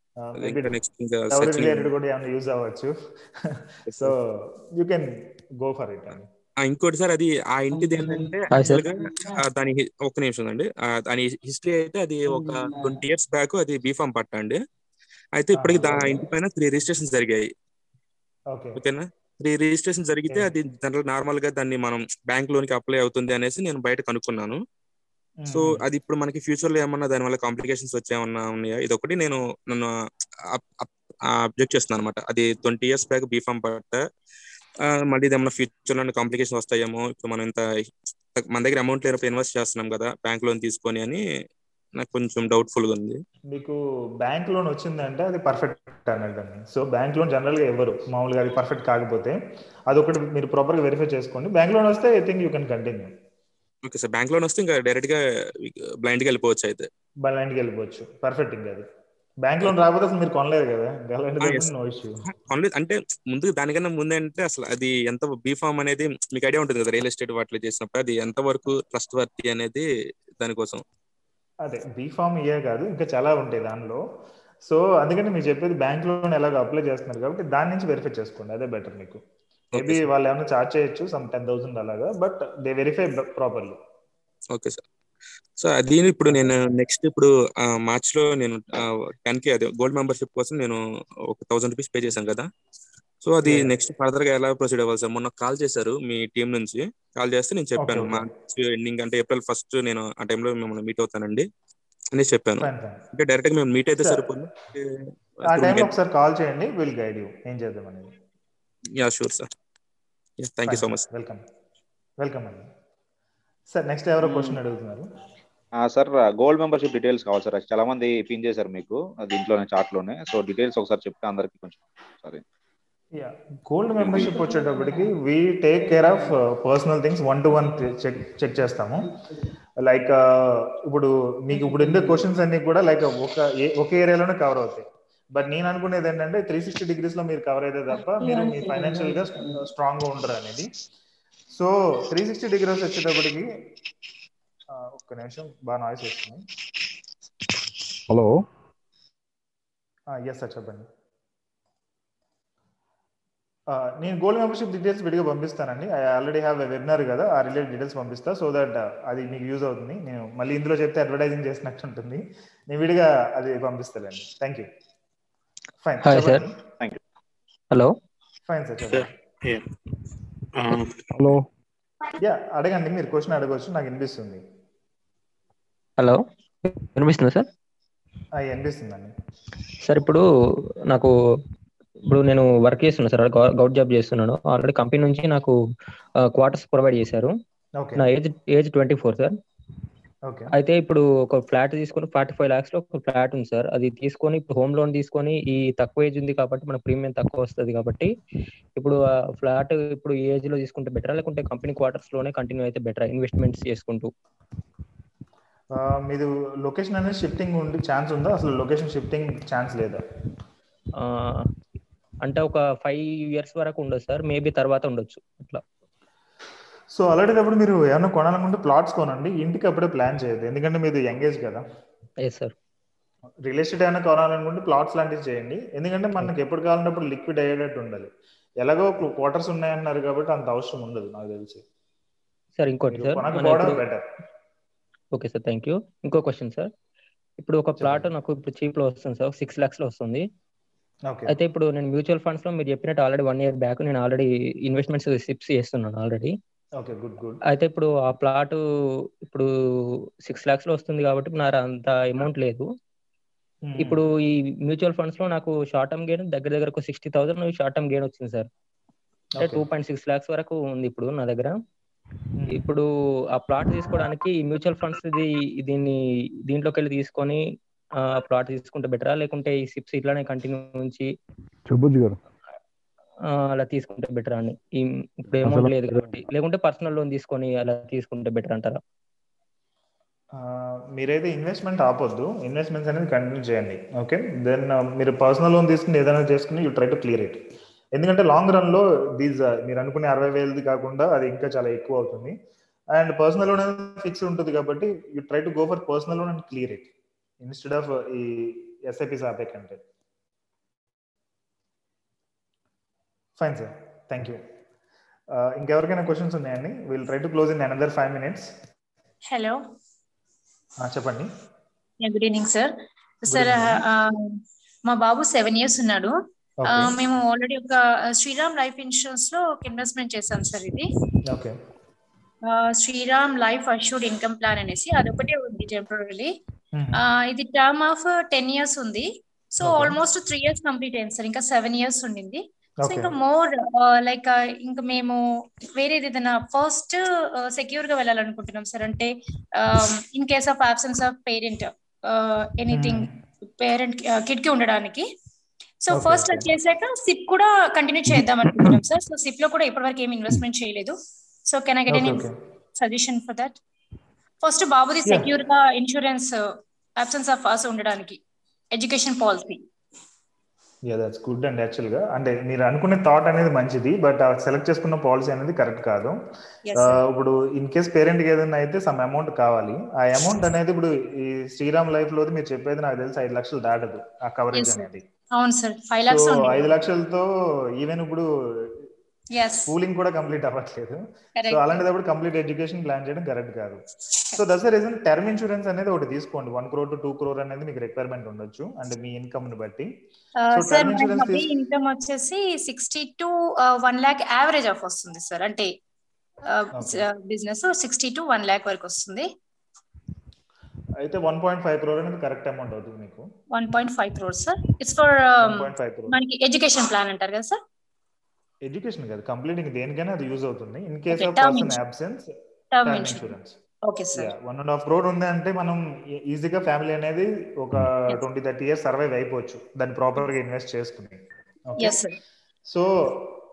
నెక్స్ట్ కూడా యూజ్ అవ్వచ్చు. So you can go for it అండి ఇంకోటి సార్ అది ఆ ఇంటిది ఏంటంటే దాని ఒక్క నిమిషం అండి దాని హిస్టరీ అయితే అది ఒక ట్వంటీ ఇయర్స్ బ్యాక్ అది బీఫామ్ పట్ట అండి. అయితే ఇప్పటికి దా ఇంటి పైన త్రీ రిజిస్ట్రేషన్ జరిగాయి. ఓకే. ఓకేనా? త్రీ రిజిస్ట్రేషన్ జరిగితే అది జనరల్ నార్మల్గా దాన్ని మనం బ్యాంక్ లోన్కి అప్లై అవుతుంది అనేసి నేను బయట కనుక్కున్నాను. సో అది ఇప్పుడు మనకి ఫ్యూచర్లో ఏమన్నా దాని వల్ల కాంప్లికేషన్స్ వచ్చేమన్నా ఉన్నాయా? ఇది ఒకటి నేను నన్ను అబ్జెక్ట్ చేస్తున్నాను అనమాట అది ట్వంటీ ఇయర్స్ బ్యాక్ బీఫామ్ పట్ట. మళ్ళీ ఇది ఏమన్నా ఫ్యూచర్లో కాంప్లికేషన్ వస్తాయేమో ఇప్పుడు మనం ఇంత మన దగ్గర అమౌంట్ లేనప్పుడు ఇన్వెస్ట్ చేస్తున్నాం కదా బ్యాంక్ లోన్ తీసుకొని అని నాకు కొంచెం డౌట్ఫుల్గా ఉంది. మీకు బ్యాంక్ లోన్ వచ్చిందంటే అది పర్ఫెక్ట్ అన్నట్టు సో బ్యాంక్ లోన్ జనరల్గా ఇవ్వరు మామూలుగా అది పర్ఫెక్ట్ కాకపోతే అదొకటి మీరు ప్రాపర్గా వెరిఫై చేసుకోండి. బ్యాంక్ లోన్ వస్తే I think you can continue okay sir bank loan వస్తే ఇంకా డైరెక్ట్గా బ్లైండ్గా వెళ్ళిపోవచ్చు అయితే. బలాంటికి వెళ్ళిపోవచ్చు. పర్ఫెక్ట్ ఇంకా అది. బ్యాంక్ లోన్ రాకపోతే అసలు మీరు కొనలేదు కదా? కొనలేదు. అంటే ముందు దానికన్నా ముందంటే అసలు అది ఎంత బీఫామ్ అనేది మీకు ఐడియా ఉంటుంది కదా? రియల్ ఎస్టేట్ వాటిలో చేసినప్పుడు అది ఎంత వరకు ట్రస్ట్ వర్తి అనేది దానికోసం. అదే బీఫామ్ ఇయే కాదు ఇంకా చాలా ఉంటాయి దానిలో. సో అందుకని మీరు చెప్పేది బ్యాంక్ లోన్ ఎలాగో అప్లై చేస్తున్నారు కాబట్టి దాని నుంచి వెరిఫై చేసుకోండి. అదే బెటర్ మీకు. మేబీ. వాళ్ళు ఏమైనా చార్జ్ చేయొచ్చు సమ్ టెన్ థౌసండ్ అలాగా but they verify properly okay sir so అది ఇప్పుడు నేను నెక్స్ట్ ఇప్పుడు మార్చ్లో నేను టెన్ కే అదే గోల్డ్ మెంబర్షిప్ కోసం నేను ఒక థౌసండ్ రూపీస్ పే చేశాను కదా. సో అది. నెక్స్ట్ ఫర్దర్గా ఎలా ప్రొసీడ్ అవ్వాలి సార్? మొన్న కాల్ చేశారు మీ టీం నుంచి. కాల్ చేస్తే నేను చెప్పాను. మార్చ్ ఎండింగ్ అంటే ఏప్రిల్ ఫస్ట్ నేను ఆ టైంలో మిమ్మల్ని మీట్ అవుతానండి అనేసి చెప్పాను. అంటే డైరెక్ట్గా మేము మీట్ అయితే Sir, సరిపోదు ఆ టైంలో ఒకసారి కాల్ చేయండి. విల్ గైడ్ యూ ఏం చేద్దాం అనేది. Yeah sure sir thank you so much welcome welcome అండి సార్ నెక్స్ట్ ఎవరో క్వశ్చన్ అడుగుతున్నారు. సార్ గోల్డ్ మెంబర్షిప్ డీటెయిల్స్ కావాలి సార్. చాలా మంది పిన్ చేశారు మీకు దీంట్లోనే చార్ట్లోనే సో డీటెయిల్స్ ఒకసారి చెప్తే అందరికి కొంచెం సారీ. యా గోల్డ్ మెంబర్షిప్ వచ్చేటప్పటికి we take care of personal things one to one check check చేస్తాము. లైక్ ఇప్పుడు మీకు ఇప్పుడు ఉండే క్వశ్చన్స్ అన్ని కూడా లైక్ ఒక ఏ- ఒక ఏరియాలోనే కవర్ అవుతాయి. బట్ నేను అనుకునేది ఏంటంటే త్రీ సిక్స్టీ డిగ్రీస్లో మీరు కవర్ అయితే తప్ప మీరు మీ ఫైనాన్షియల్గా స్ట్రాంగ్గా ఉండరు అనేది. సో త్రీ సిక్స్టీ డిగ్రీస్ వచ్చేటప్పటికి ఒక్క నిమిషం బాగా నాయిస్ వస్తుంది హలో ఎస్ సార్ చెప్పండి. ఆ, నేను గోల్డ్ మెంబర్షిప్ డీటెయిల్స్ విడిగా పంపిస్తానండి. ఐ ఆల్రెడీ హ్యావ్ వెబినార్ కదా ఆ రిలేటెడ్ డీటెయిల్స్ పంపిస్తా సో దట్ అది మీకు యూజ్ అవుతుంది. నేను మళ్ళీ ఇందులో చెప్తే అడ్వర్టైజింగ్ చేసినట్టు ఉంటుంది. నేను విడిగా అది పంపిస్తానండి thank you fine sir thank you hello fine sir చెప్పండి. హలో యా అడగండి మీరు క్వశ్చన్ అడగవచ్చు నాకు వినిపిస్తుంది. హలో వినిపిస్తుందా సార్? ఆ, వినిపిస్తుందండి. సార్ ఇప్పుడు నాకు ఇప్పుడు నేను వర్క్ చేస్తున్నా సార్ గౌట్ జాబ్ చేస్తున్నాను. ఆల్రెడీ కంపెనీ నుంచి నాకు క్వార్టర్స్ ప్రొవైడ్ చేశారు. నా age age twenty four sir. అయితే ఇప్పుడు ఒక ఫ్లాట్ తీసుకొని ఫార్టీ ఫైవ్ లాక్స్లో ఒక ఫ్లాట్ ఉంది సార్. అది తీసుకొని ఇప్పుడు హోమ్ లోన్ తీసుకొని ఈ తక్కువ ఏజ్ ఉంది కాబట్టి మన ప్రీమియం తక్కువ వస్తుంది కాబట్టి ఇప్పుడు ఆ ఫ్లాట్ ఇప్పుడు ఏజ్లో తీసుకుంటే బెటరా? లేకుంటే కంపెనీ క్వార్టర్స్లోనే కంటిన్యూ అయితే బెటరా? ఇన్వెస్ట్మెంట్స్ చేసుకుంటూ. మీది లొకేషన్ అనేది షిఫ్టింగ్ ఉండి ఛాన్స్ ఉందా? అసలు లొకేషన్ షిఫ్టింగ్ ఛాన్స్ లేదా? అంటే ఒక ఫైవ్ ఇయర్స్ వరకు ఉండదు సార్. మేబీ తర్వాత ఉండొచ్చు. అట్లా. సో అలాంటిదప్పుడు మీరు ఏమైనా కొనాలనుకుంటే ప్లాట్స్ కొనండి. ఇంటికి అప్పుడే ప్లాన్ చేయదు ఎందుకంటే మీది ఎంగేజ్ కదా. ఎస్ సార్ రియల్ ఎస్టేట్ ఏమైనా కొనాలనుకుంటే ప్లాట్స్ లాంటివి చేయండి. ఎందుకంటే మనకి ఎప్పుడు కావాలన్నప్పుడు లిక్విడ్ అయ్యేటట్టు ఉండాలి. ఎలాగో క్వార్టర్స్ ఉన్నాయన్నారు కాబట్టి అంత అవసరం ఉండదు నాకు తెలిసి. సార్ ఇంకోటి మీరు sir better okay sir thank you ఇంకో క్వశ్చన్ సార్ ఇప్పుడు ఒక ప్లాట్ నాకు ఇప్పుడు చీప్లో వస్తుంది సార్ సిక్స్ లాక్స్లో వస్తుంది. అయితే ఇప్పుడు నేను మ్యూచువల్ ఫండ్స్లో మీరు చెప్పినట్టు ఆల్రెడీ వన్ ఇయర్ బ్యాక్ నేను ఆల్రెడీ ఇన్వెస్ట్మెంట్స్ సిప్స్ చేస్తున్నాను ఆల్రెడీ ఓకే గుడ్ గుడ్ అయితే ఇప్పుడు ఆ ప్లాట్ ఇప్పుడు సిక్స్ లాక్స్లో వస్తుంది కాబట్టి నాకు అంత అమౌంట్ లేదు. ఇప్పుడు ఈ మ్యూచువల్ ఫండ్స్లో నాకు షార్ట్ టర్మ్ గెయిన్ దగ్గర దగ్గర ఒక sixty thousand short term gain వచ్చింది సార్ అంటే. టూ పాయింట్ సిక్స్ లాక్స్ వరకు ఉంది ఇప్పుడు నా దగ్గర. ఇప్పుడు ఆ ప్లాట్ తీసుకోవడానికి మ్యూచువల్ ఫండ్స్ ఇది దీన్ని దీంట్లోకి వెళ్ళి తీసుకొని ఆ ప్లాట్ తీసుకుంటే బెటరా? లేకుంటే ఈ సిప్స్ ఇట్లానే కంటిన్యూ ఉంచి సుబ్బుజ్ గారు. అలా తీసుకుంటే బెటర్ అని? ఈ- ఇప్పుడు అమౌంట్ లేదు కాబట్టి. లేకుంటే పర్సనల్ లోన్ తీసుకొని అలా తీసుకుంటే బెటర్ అంటారా? ఆ, మీరైతే ఇన్వెస్ట్మెంట్ ఆపొద్దు. ఇన్వెస్ట్మెంట్స్ అనేది కంటిన్యూ చేయండి. ఓకే? దెన్ మీరు పర్సనల్ లోన్ తీసుకుని ఏదైనా చేసుకుని you try to clear it. ఎందుకంటే లాంగ్ రన్లో దీస్ మీరు అనుకునే అరవై వేలది కాకుండా అది ఇంకా చాలా ఎక్కువ అవుతుంది. అండ్ పర్సనల్ లోన్ అనేది ఫిక్స్ ఉంటుంది కాబట్టి you try to go for personal loan and clear it instead of ఈ ఎస్ఐపిస్ ఆపే కంటే ఫైన్ సార్ థ్యాంక్ యూ ఇంకెవరికైనా క్వశ్చన్స్ ఉన్నాయండి? Will try to close in another five minutes hello చెప్పండి. Good evening sir sir మా బాబు seven years ఉన్నాడు. మేము ఆల్రెడీ ఒక శ్రీరామ్ లైఫ్ ఇన్సూరెన్స్లో ఒక ఇన్వెస్ట్మెంట్ చేసాం సార్ ఇది. Okay Shriram life assured income plan అనేసి అదొకటే ఉంది టెంపరీ ఇది టర్మ్ ఆఫ్ టెన్ ఇయర్స్ ఉంది. So. Almost three years complete అయింది సార్. ఇంకా సెవెన్ ఇయర్స్ ఉండింది. సో. ఇంకా మోర్ లైక్ ఇంకా మేము వేరేది ఏదైనా ఫస్ట్ సెక్యూర్గా వెళ్ళాలనుకుంటున్నాం సార్. అంటే in case of absence of parent anything parent కిడ్కి ఉండడానికి. So first. వచ్చేసాక సిప్ కూడా కంటిన్యూ చేద్దాం అనుకుంటున్నాం సార్ సో సిప్లో కూడా ఇప్పటివరకు ఏమి ఇన్వెస్ట్మెంట్ చేయలేదు so can I get any. Suggestion for that first బాబుది. సెక్యూర్గా ఇన్సూరెన్స్ అబ్సెన్స్ ఆఫ్ ఆస్ ఉండడానికి education policy yeah that's good and యాక్చువల్గా అంటే మీరు అనుకునే థాట్ అనేది మంచిది బట్ సెలెక్ట్ చేసుకున్న పాలసీ అనేది కరెక్ట్ కాదు sir. ఇప్పుడు ఇన్ కేస్ పేరెంట్కి ఏదైనా అయితే సమ్ అమౌంట్ కావాలి ఆ అమౌంట్ అనేది ఇప్పుడు ఈ శ్రీరామ్ లైఫ్లో మీరు చెప్పేది నాకు తెలిసి ఐదు లక్షలు దాటదు ఆ కవరేజ్. అనేది అవును సార్ ఫైవ్ లాక్స్ ఐదు లక్షలతో ఈవెన్ ఇప్పుడు స్కూలింగ్ కూడా కంప్లీట్ అవ్వట్లేదు. సో. అలాంటిదప్పుడు కంప్లీట్ ఎడ్యుకేషన్ ప్లాన్ చేయడం కరెక్ట్ కాదు. So that's reason term insurance అనేది ఒకటి తీసుకోండి. One crore to two crore అనేది మీకు రిక్వైర్మెంట్ ఉండొచ్చు అంటే మీ ఇన్కమ్ని బట్టి. సార్ ఇన్కమ్ వచ్చేసి sixty to one lakh average of వస్తుంది సార్ అంటే business sixty to one lakh వరకు వస్తుంది. అయితే వన్ పాయింట్ ఫైవ్ క్రోర్ అనేది కరెక్ట్ అమౌంట్ అవుతుంది మీకు. One point five crore sir it's for మనకి ఎడ్యుకేషన్ ప్లాన్ అంటారు కదా సార్ ఎడ్యుకేషన్ కాదు కంప్లీట్ ఇంక దేనికైనా అది యూజ్ అవుతుంది. In case of person. Absence term insurance okay sir one and half crore ఉంది అంటే మనం ఈజీగా ఫ్యామిలీ అనేది ఒక ట్వంటీ థర్టీ ఇయర్స్ సర్వైవ్ అయిపోవచ్చు. దాన్ని ప్రాపర్గా ఇన్వెస్ట్ చేసుకుని. Okay yes sir so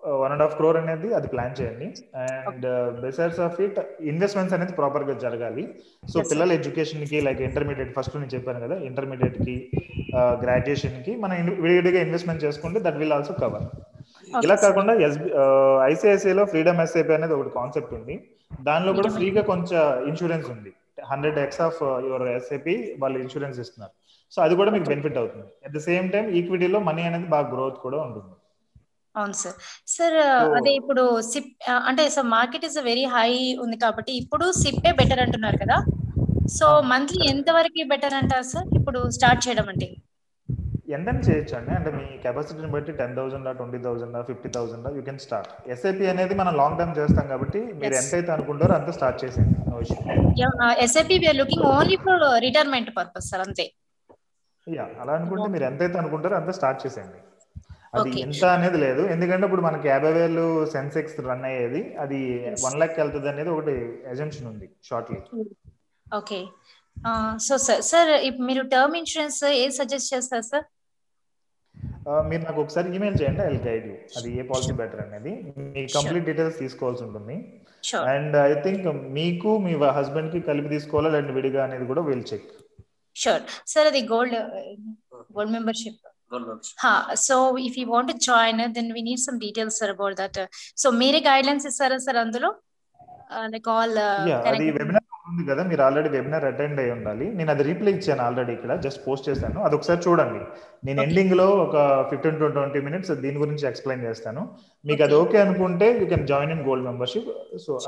one and half crore అనేది అది ప్లాన్ చేయండి. And besides of it investments అనేది ప్రాపర్గా జరగాలి. సో. పిల్లల ఎడ్యుకేషన్కి లైక్ ఇంటర్మీడియట్ ఫస్ట్ నేను చెప్పాను కదా ఇంటర్మీడియట్కి గ్రాడ్యుయేషన్కి మనం విడివిడిగా ఇన్వెస్ట్మెంట్ చేసుకుంటే దట్ విల్ ఆల్సో కవర్ ఇలా కాకుండా ఎస్బి ఐసిఐసిఐ లో ఫ్రీడమ్ ఎస్ఐపి అనేది ఒకటి కాన్సెప్ట్ ఉంది. దానిలో కూడా ఫ్రీగా కొంచెం ఇన్సూరెన్స్ ఉంది. Hundred X of your SIP వాళ్ళు ఇన్సూరెన్స్ ఇస్తున్నారు. సో అది కూడా మీకు బెనిఫిట్ అవుతుంది. అట్ ద సేమ్ టైం ఈక్విటీలో మనీ అనేది బాగా గ్రోత్ కూడా ఉంటుంది. అవును సార్. సార్ అదే ఇప్పుడు సిప్ అంటే sir market is very high ఉంది కాబట్టి ఇప్పుడు సిప్పే బెటర్ అంటున్నారు కదా. సో మంత్లీ ఎంత వరకు బెటర్ అంటారు సార్ ఇప్పుడు స్టార్ట్ చేయడం అంటే? ఎంత చేయొచ్చు అండి? అంటే మీ కెపాసిటీని బట్టి ten thousand twenty thousand fifty thousand you can start. SIP అనేది మనం లాంగ్ టర్మ్ చేస్తాం కాబట్టి మీరు. ఎంత అయితే అనుకుంటారో అంత స్టార్ట్ చేసేయండి. SIP we are looking only for retirement purpose sir అంతే. యా అలా అనుకుంటే మీరు ఎంత అయితే అనుకుంటారో అంత స్టార్ట్ చేసేయండి. అది. ఎంత అనేది లేదు. ఎందుకంటే ఇప్పుడు మనకి యాభై వేలు సెన్సెక్స్ రన్ అయ్యేది అది వన్ లాక్ వెళ్తుంది అనేది ఒకటి ఎజంప్షన్ ఉంది shortly okay. So sir sir మీరు టర్మ్ ఇన్సూరెన్స్ ఏది సజెస్ట్ చేస్తారు సార్ మీరు నాకు ఒకసారి ఈమెయిల్ చేయండి ఐ గైడ్ యూ అది ఏ పాలసీ బెటర్ అనేది. మీ కంప్లీట్ డీటెయిల్స్ తీసుకోవాల్సి ఉంటుంది. అండ్ ఐ థింక్ మీకు మీ హస్బెండ్కి కలిపి తీసుకోవాలా లేదంటే విడిగా అనేది కూడా విల్ చెక్ షూర్ సార్ అది gold gold membership so if you want join then we need some details sir about that so మీరే గైడ్ లైన్స్ ఇస్తారా సార్ అందులో? లైక్ ఆల్ యా అది వెబినార్ ఉంది కదా మీరు ఆల్రెడీ వెబినార్ అటెండ్ అయి ఉండాలి. నేను అది రీప్లై ఇచ్చాను ఆల్రెడీ ఇక్కడ జస్ట్ పోస్ట్ చేశాను. అది ఒకసారి చూడండి. నేను ఎండింగ్లో ఒక ఫిఫ్టీన్ టు ట్వంటీ మినిట్స్ దీని గురించి ఎక్స్ప్లెయిన్ చేస్తాను. మీకు అది ఓకే అనుకుంటే you can join in gold membership so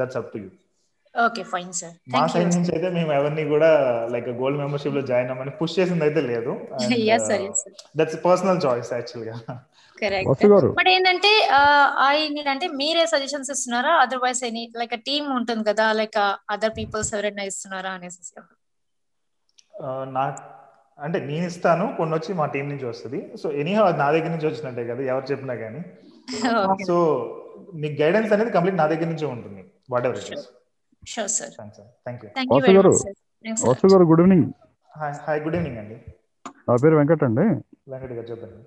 that's up to you okay fine sir. మా సైడ్ నుంచి అయితే మేము ఎవరిని కూడా లైక్ గోల్డ్ మెంబర్షిప్లో జాయిన్ అవ్వమని పుష్ చేసింది అయితే లేదు Yes, sir, yes, sir. That's personal choice యాక్చువల్గా కరెక్ట్. బట్ ఏంటంటే ఐ నీడ్ అంటే మీరే సజెషన్స్ ఇస్తున్నారా? అదర్వైజ్ ఎనీ లైక్ టీమ్ ఉంటుంది కదా లైక్ అదర్ పీపుల్స్ ఎవరైనా ఇస్తున్నారా అనేసి. ఆ, నా అంటే నేను ఇస్తాను కొన్ని వచ్చి మా టీం నుంచి వస్తుంది. సో ఎనీహౌ అది నా దగ్గర నుంచి వచ్చినట్టే కదా ఎవరు చెప్పినా కానీ. సో మీ గైడెన్స్ అనేది కంప్లీట్ నా దగ్గర నుంచే ఉంటుంది whatever it is sure sir thank you thank గారు వాసు గారు good evening hi hi good evening అండి నా పేరు వెంకట్ అండి. వెంకట్ గారు చెప్పండి.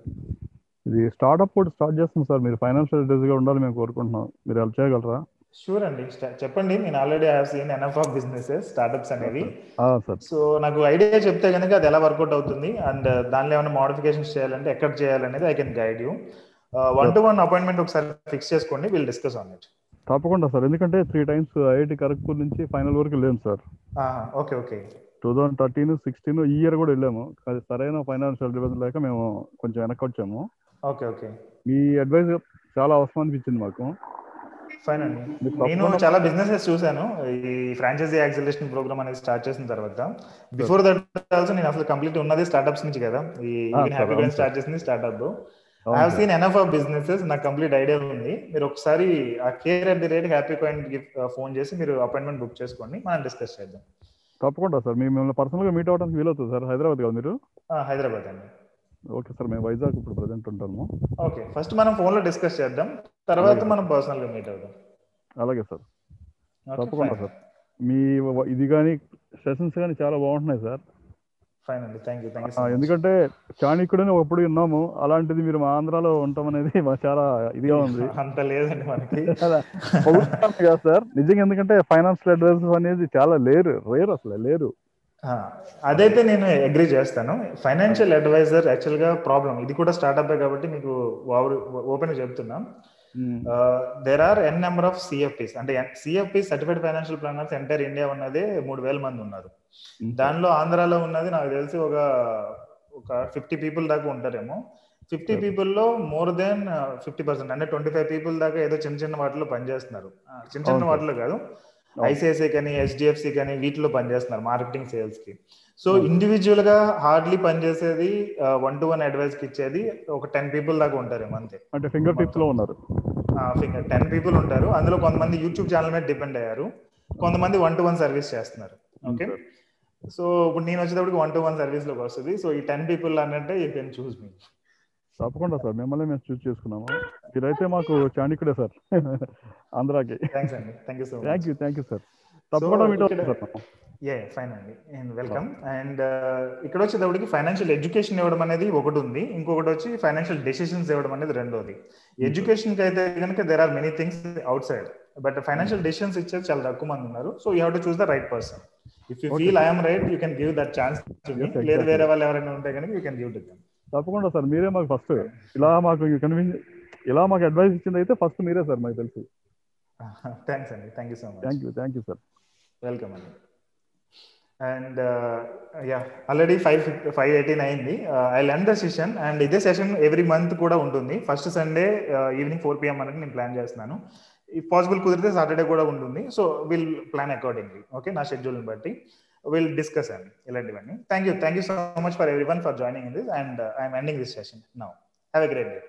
ఇది స్టార్ట్అప్ కూడా స్టార్ట్ చేస్తాం సార్ మీరు ఫైనాన్షియల్ అడ్వైజ్గా ఉండాలి మేము కోరుకుంటున్నాం. మీరు హెల్ప్ చేయగలరా? షూర్ అండి చెప్పండి. నేను already have seen enough of businesses startups అనేవి. సార్ సో నాకు ఐడియా చెప్తే కనుక అది ఎలా వర్కౌట్ అవుతుంది అండ్ దానిలో ఏమైనా మోడిఫికేషన్స్ చేయాలంటే ఎక్కడ చేయాలనేది I can guide you one to one appointment ఒకసారి ఫిక్స్ చేసుకోండి. విల్ డిస్కస్ ఆన్ ఇట్ తప్పకుండా సార్. ఎందుకంటే త్రీ టైమ్స్ ఐఐటి ఖరగ్పూర్ నుంచి ఫైనల్ వరకు వెళ్ళాము sir. Okay okay. Two thousand thirteen sixteen ఈ ఇయర్ కూడా వెళ్ళాము. అది సరైన ఫైనాన్షియల్ అడ్వైజ్ లేక మేము కొంచెం వెనక్కి వచ్చాము ఓకే ఓకే. మీ అడ్వైజ్ చాలా అవసరం అనిపించింది మాకు. ఫైన్ అండి. నేను చాలా బిజినెసెస్ చూశాను. ఈ ఫ్రాంచైజీ యాక్సిలేషన్ ప్రోగ్రామ్ అనేది స్టార్ట్ చేసిన తర్వాత. బిఫోర్ దట్ ఆల్సో నేను అసలు కంప్లీట్ ఉన్నది స్టార్ట్అప్స్ నుంచి కదా. ఈ హ్యాపీ స్టార్ట్. చేసింది startup I have. Seen enough of businesses నాకు కంప్లీట్ ఐడియా ఉంది. మీరు ఒకసారి ఆ care at the rate happy coin phone చేసి మీరు అపాయింట్మెంట్ బుక్ చేసుకోండి. మనం డిస్కస్ చేద్దాం. తప్పకుండా సార్. మేము మిమ్మల్ని పర్సనల్గా మీట్ అవ్వడానికి వీలవుతుంది సార్. హైదరాబాద్ కదా మీరు? హైదరాబాద్ అండి. Okay sir. మేము వైజాగ్ ఇప్పుడు ప్రజెంట్ ఉంటాము. ఓకే. ఫస్ట్ మనం ఫోన్లో డిస్కస్ చేద్దాం. తర్వాత. మనం పర్సనల్గా మీట్ అవుదాం. అలాగే సార్. Okay, తప్పకుండా. సార్. మీ ఇది కానీ సెషన్స్ కానీ చాలా బాగుంటున్నాయి సార్. ఫైన్ అండి. థ్యాంక్ యూ థ్యాంక్ యూ ఎందుకంటే చాణిక్యుడని ఒకప్పుడు విన్నాము. అలాంటిది మీరు మా ఆంధ్రాలో ఉండటం అనేది చాలా ఇదిగా ఉంది. అంత లేదండి మనకి. కదా సార్. నిజంగా ఎందుకంటే ఫైనాన్షియల్ అడ్వైజర్స్ అనేది చాలా లేరు రేర్ అసలు లేరు అదైతే నేను అగ్రి చేస్తాను. ఫైనాన్షియల్ అడ్వైజర్ యాక్చువల్గా ప్రాబ్లం ఇది కూడా స్టార్ట్అప్ కాబట్టి మీకు ఓపెన్ చెప్తున్నా. There are n number of CFPs అంటే CFP certified financial planners entire India ఉన్నదే మూడు వేల మంది ఉన్నారు. దానిలో ఆంధ్రాలో ఉన్నది నాకు తెలిసి ఒక ఒక ఫిఫ్టీ పీపుల్ దాకా ఉంటారేమో. ఫిఫ్టీ పీపుల్లో మోర్ దెన్ ఫిఫ్టీ పర్సెంట్ అంటే ట్వంటీ ఫైవ్ పీపుల్ దాకా ఏదో చిన్న చిన్న వాటిలో పనిచేస్తున్నారు. చిన్న చిన్న. వాటిలో కాదు. ఐసిఐసిఐ కానీ హెచ్డిఎఫ్సి కానీ వీటిలో పనిచేస్తున్నారు మార్కెటింగ్ సేల్స్కి సో ఇండివిజువల్గా హార్డ్లీ పనిచేసేది వన్ టు వన్ అడ్వైస్కి ఇచ్చేది ఒక టెన్ పీపుల్ దాకా ఉంటారేమో అంతే. అంటే ఫింగర్ టిప్స్లో ఉన్నారు. ఫింగర్ టెన్ పీపుల్ ఉంటారు. అందులో కొంతమంది యూట్యూబ్ ఛానల్ మీద డిపెండ్ అయ్యారు. కొంతమంది వన్ టు వన్ సర్వీస్ చేస్తున్నారు. ఓకే. సో ఇప్పుడు నేను వచ్చేటప్పటికి వన్ టు వన్ సర్వీస్లోకి వస్తుంది. సో ఈ టెన్ పీపుల్ అన్నట్టే యూ కెన్ చూస్ మీ తప్పకుండా సార్. మిమ్మల్ని మేము చూస్ చేసుకున్నాము. మీరైతే మాకు చాణిక్యుడే సార్. ఆంధ్రాకి. థ్యాంక్స్ అండి. Thank you so much thank you thank you sir తప్పకుండా మీట్ అవుతుంది. ఏ ఫైన్ అండి. అండ్ వెల్కమ్ అండ్ ఇక్కడ వచ్చేటప్పటికి ఫైనాన్షియల్ ఎడ్యుకేషన్ ఇవ్వడం అనేది ఒకటి ఉంది. ఇంకొకటి వచ్చి ఫైనాన్షియల్ డెసిషన్స్ ఇవ్వడం అనేది రెండోది. ఎడ్యుకేషన్కి అయితే కనుక there are many things outside but financial decisions ఇచ్చేది చాలా తక్కువ మంది ఉన్నారు. So you have to choose the right person if you feel. I'm right you can give that chance లేదు. వేరే వాళ్ళు ఎవరైనా ఉంటే కనుక you can give to them తప్పకుండా సార్ మీరే మాకు ఫస్ట్ ఇలా మాకు కన్విన్స్ ఇలా మాకు అడ్వైస్ ఇచ్చింది అయితే ఫస్ట్ మీరే సార్ మాకు తెలుసు. థ్యాంక్స్ అండి. Thank you so much thank you thank you sir welcome అండి. And ya already five five eighteen అయింది. I lend the session and ఇదే సెషన్ ఎవ్రీ మంత్ కూడా ఉంటుంది. First Sunday evening four PM అనేది నేను ప్లాన్ చేస్తున్నాను. If possible కుదిరితే Saturday కూడా ఉంటుంది so will plan accordingly okay నా షెడ్యూల్ని బట్టి. విల్ డిస్కస్ అండి ఇలాంటివన్నీ. Thank you thank you so much for everyone for joining in this and I'm ending this session now have a great day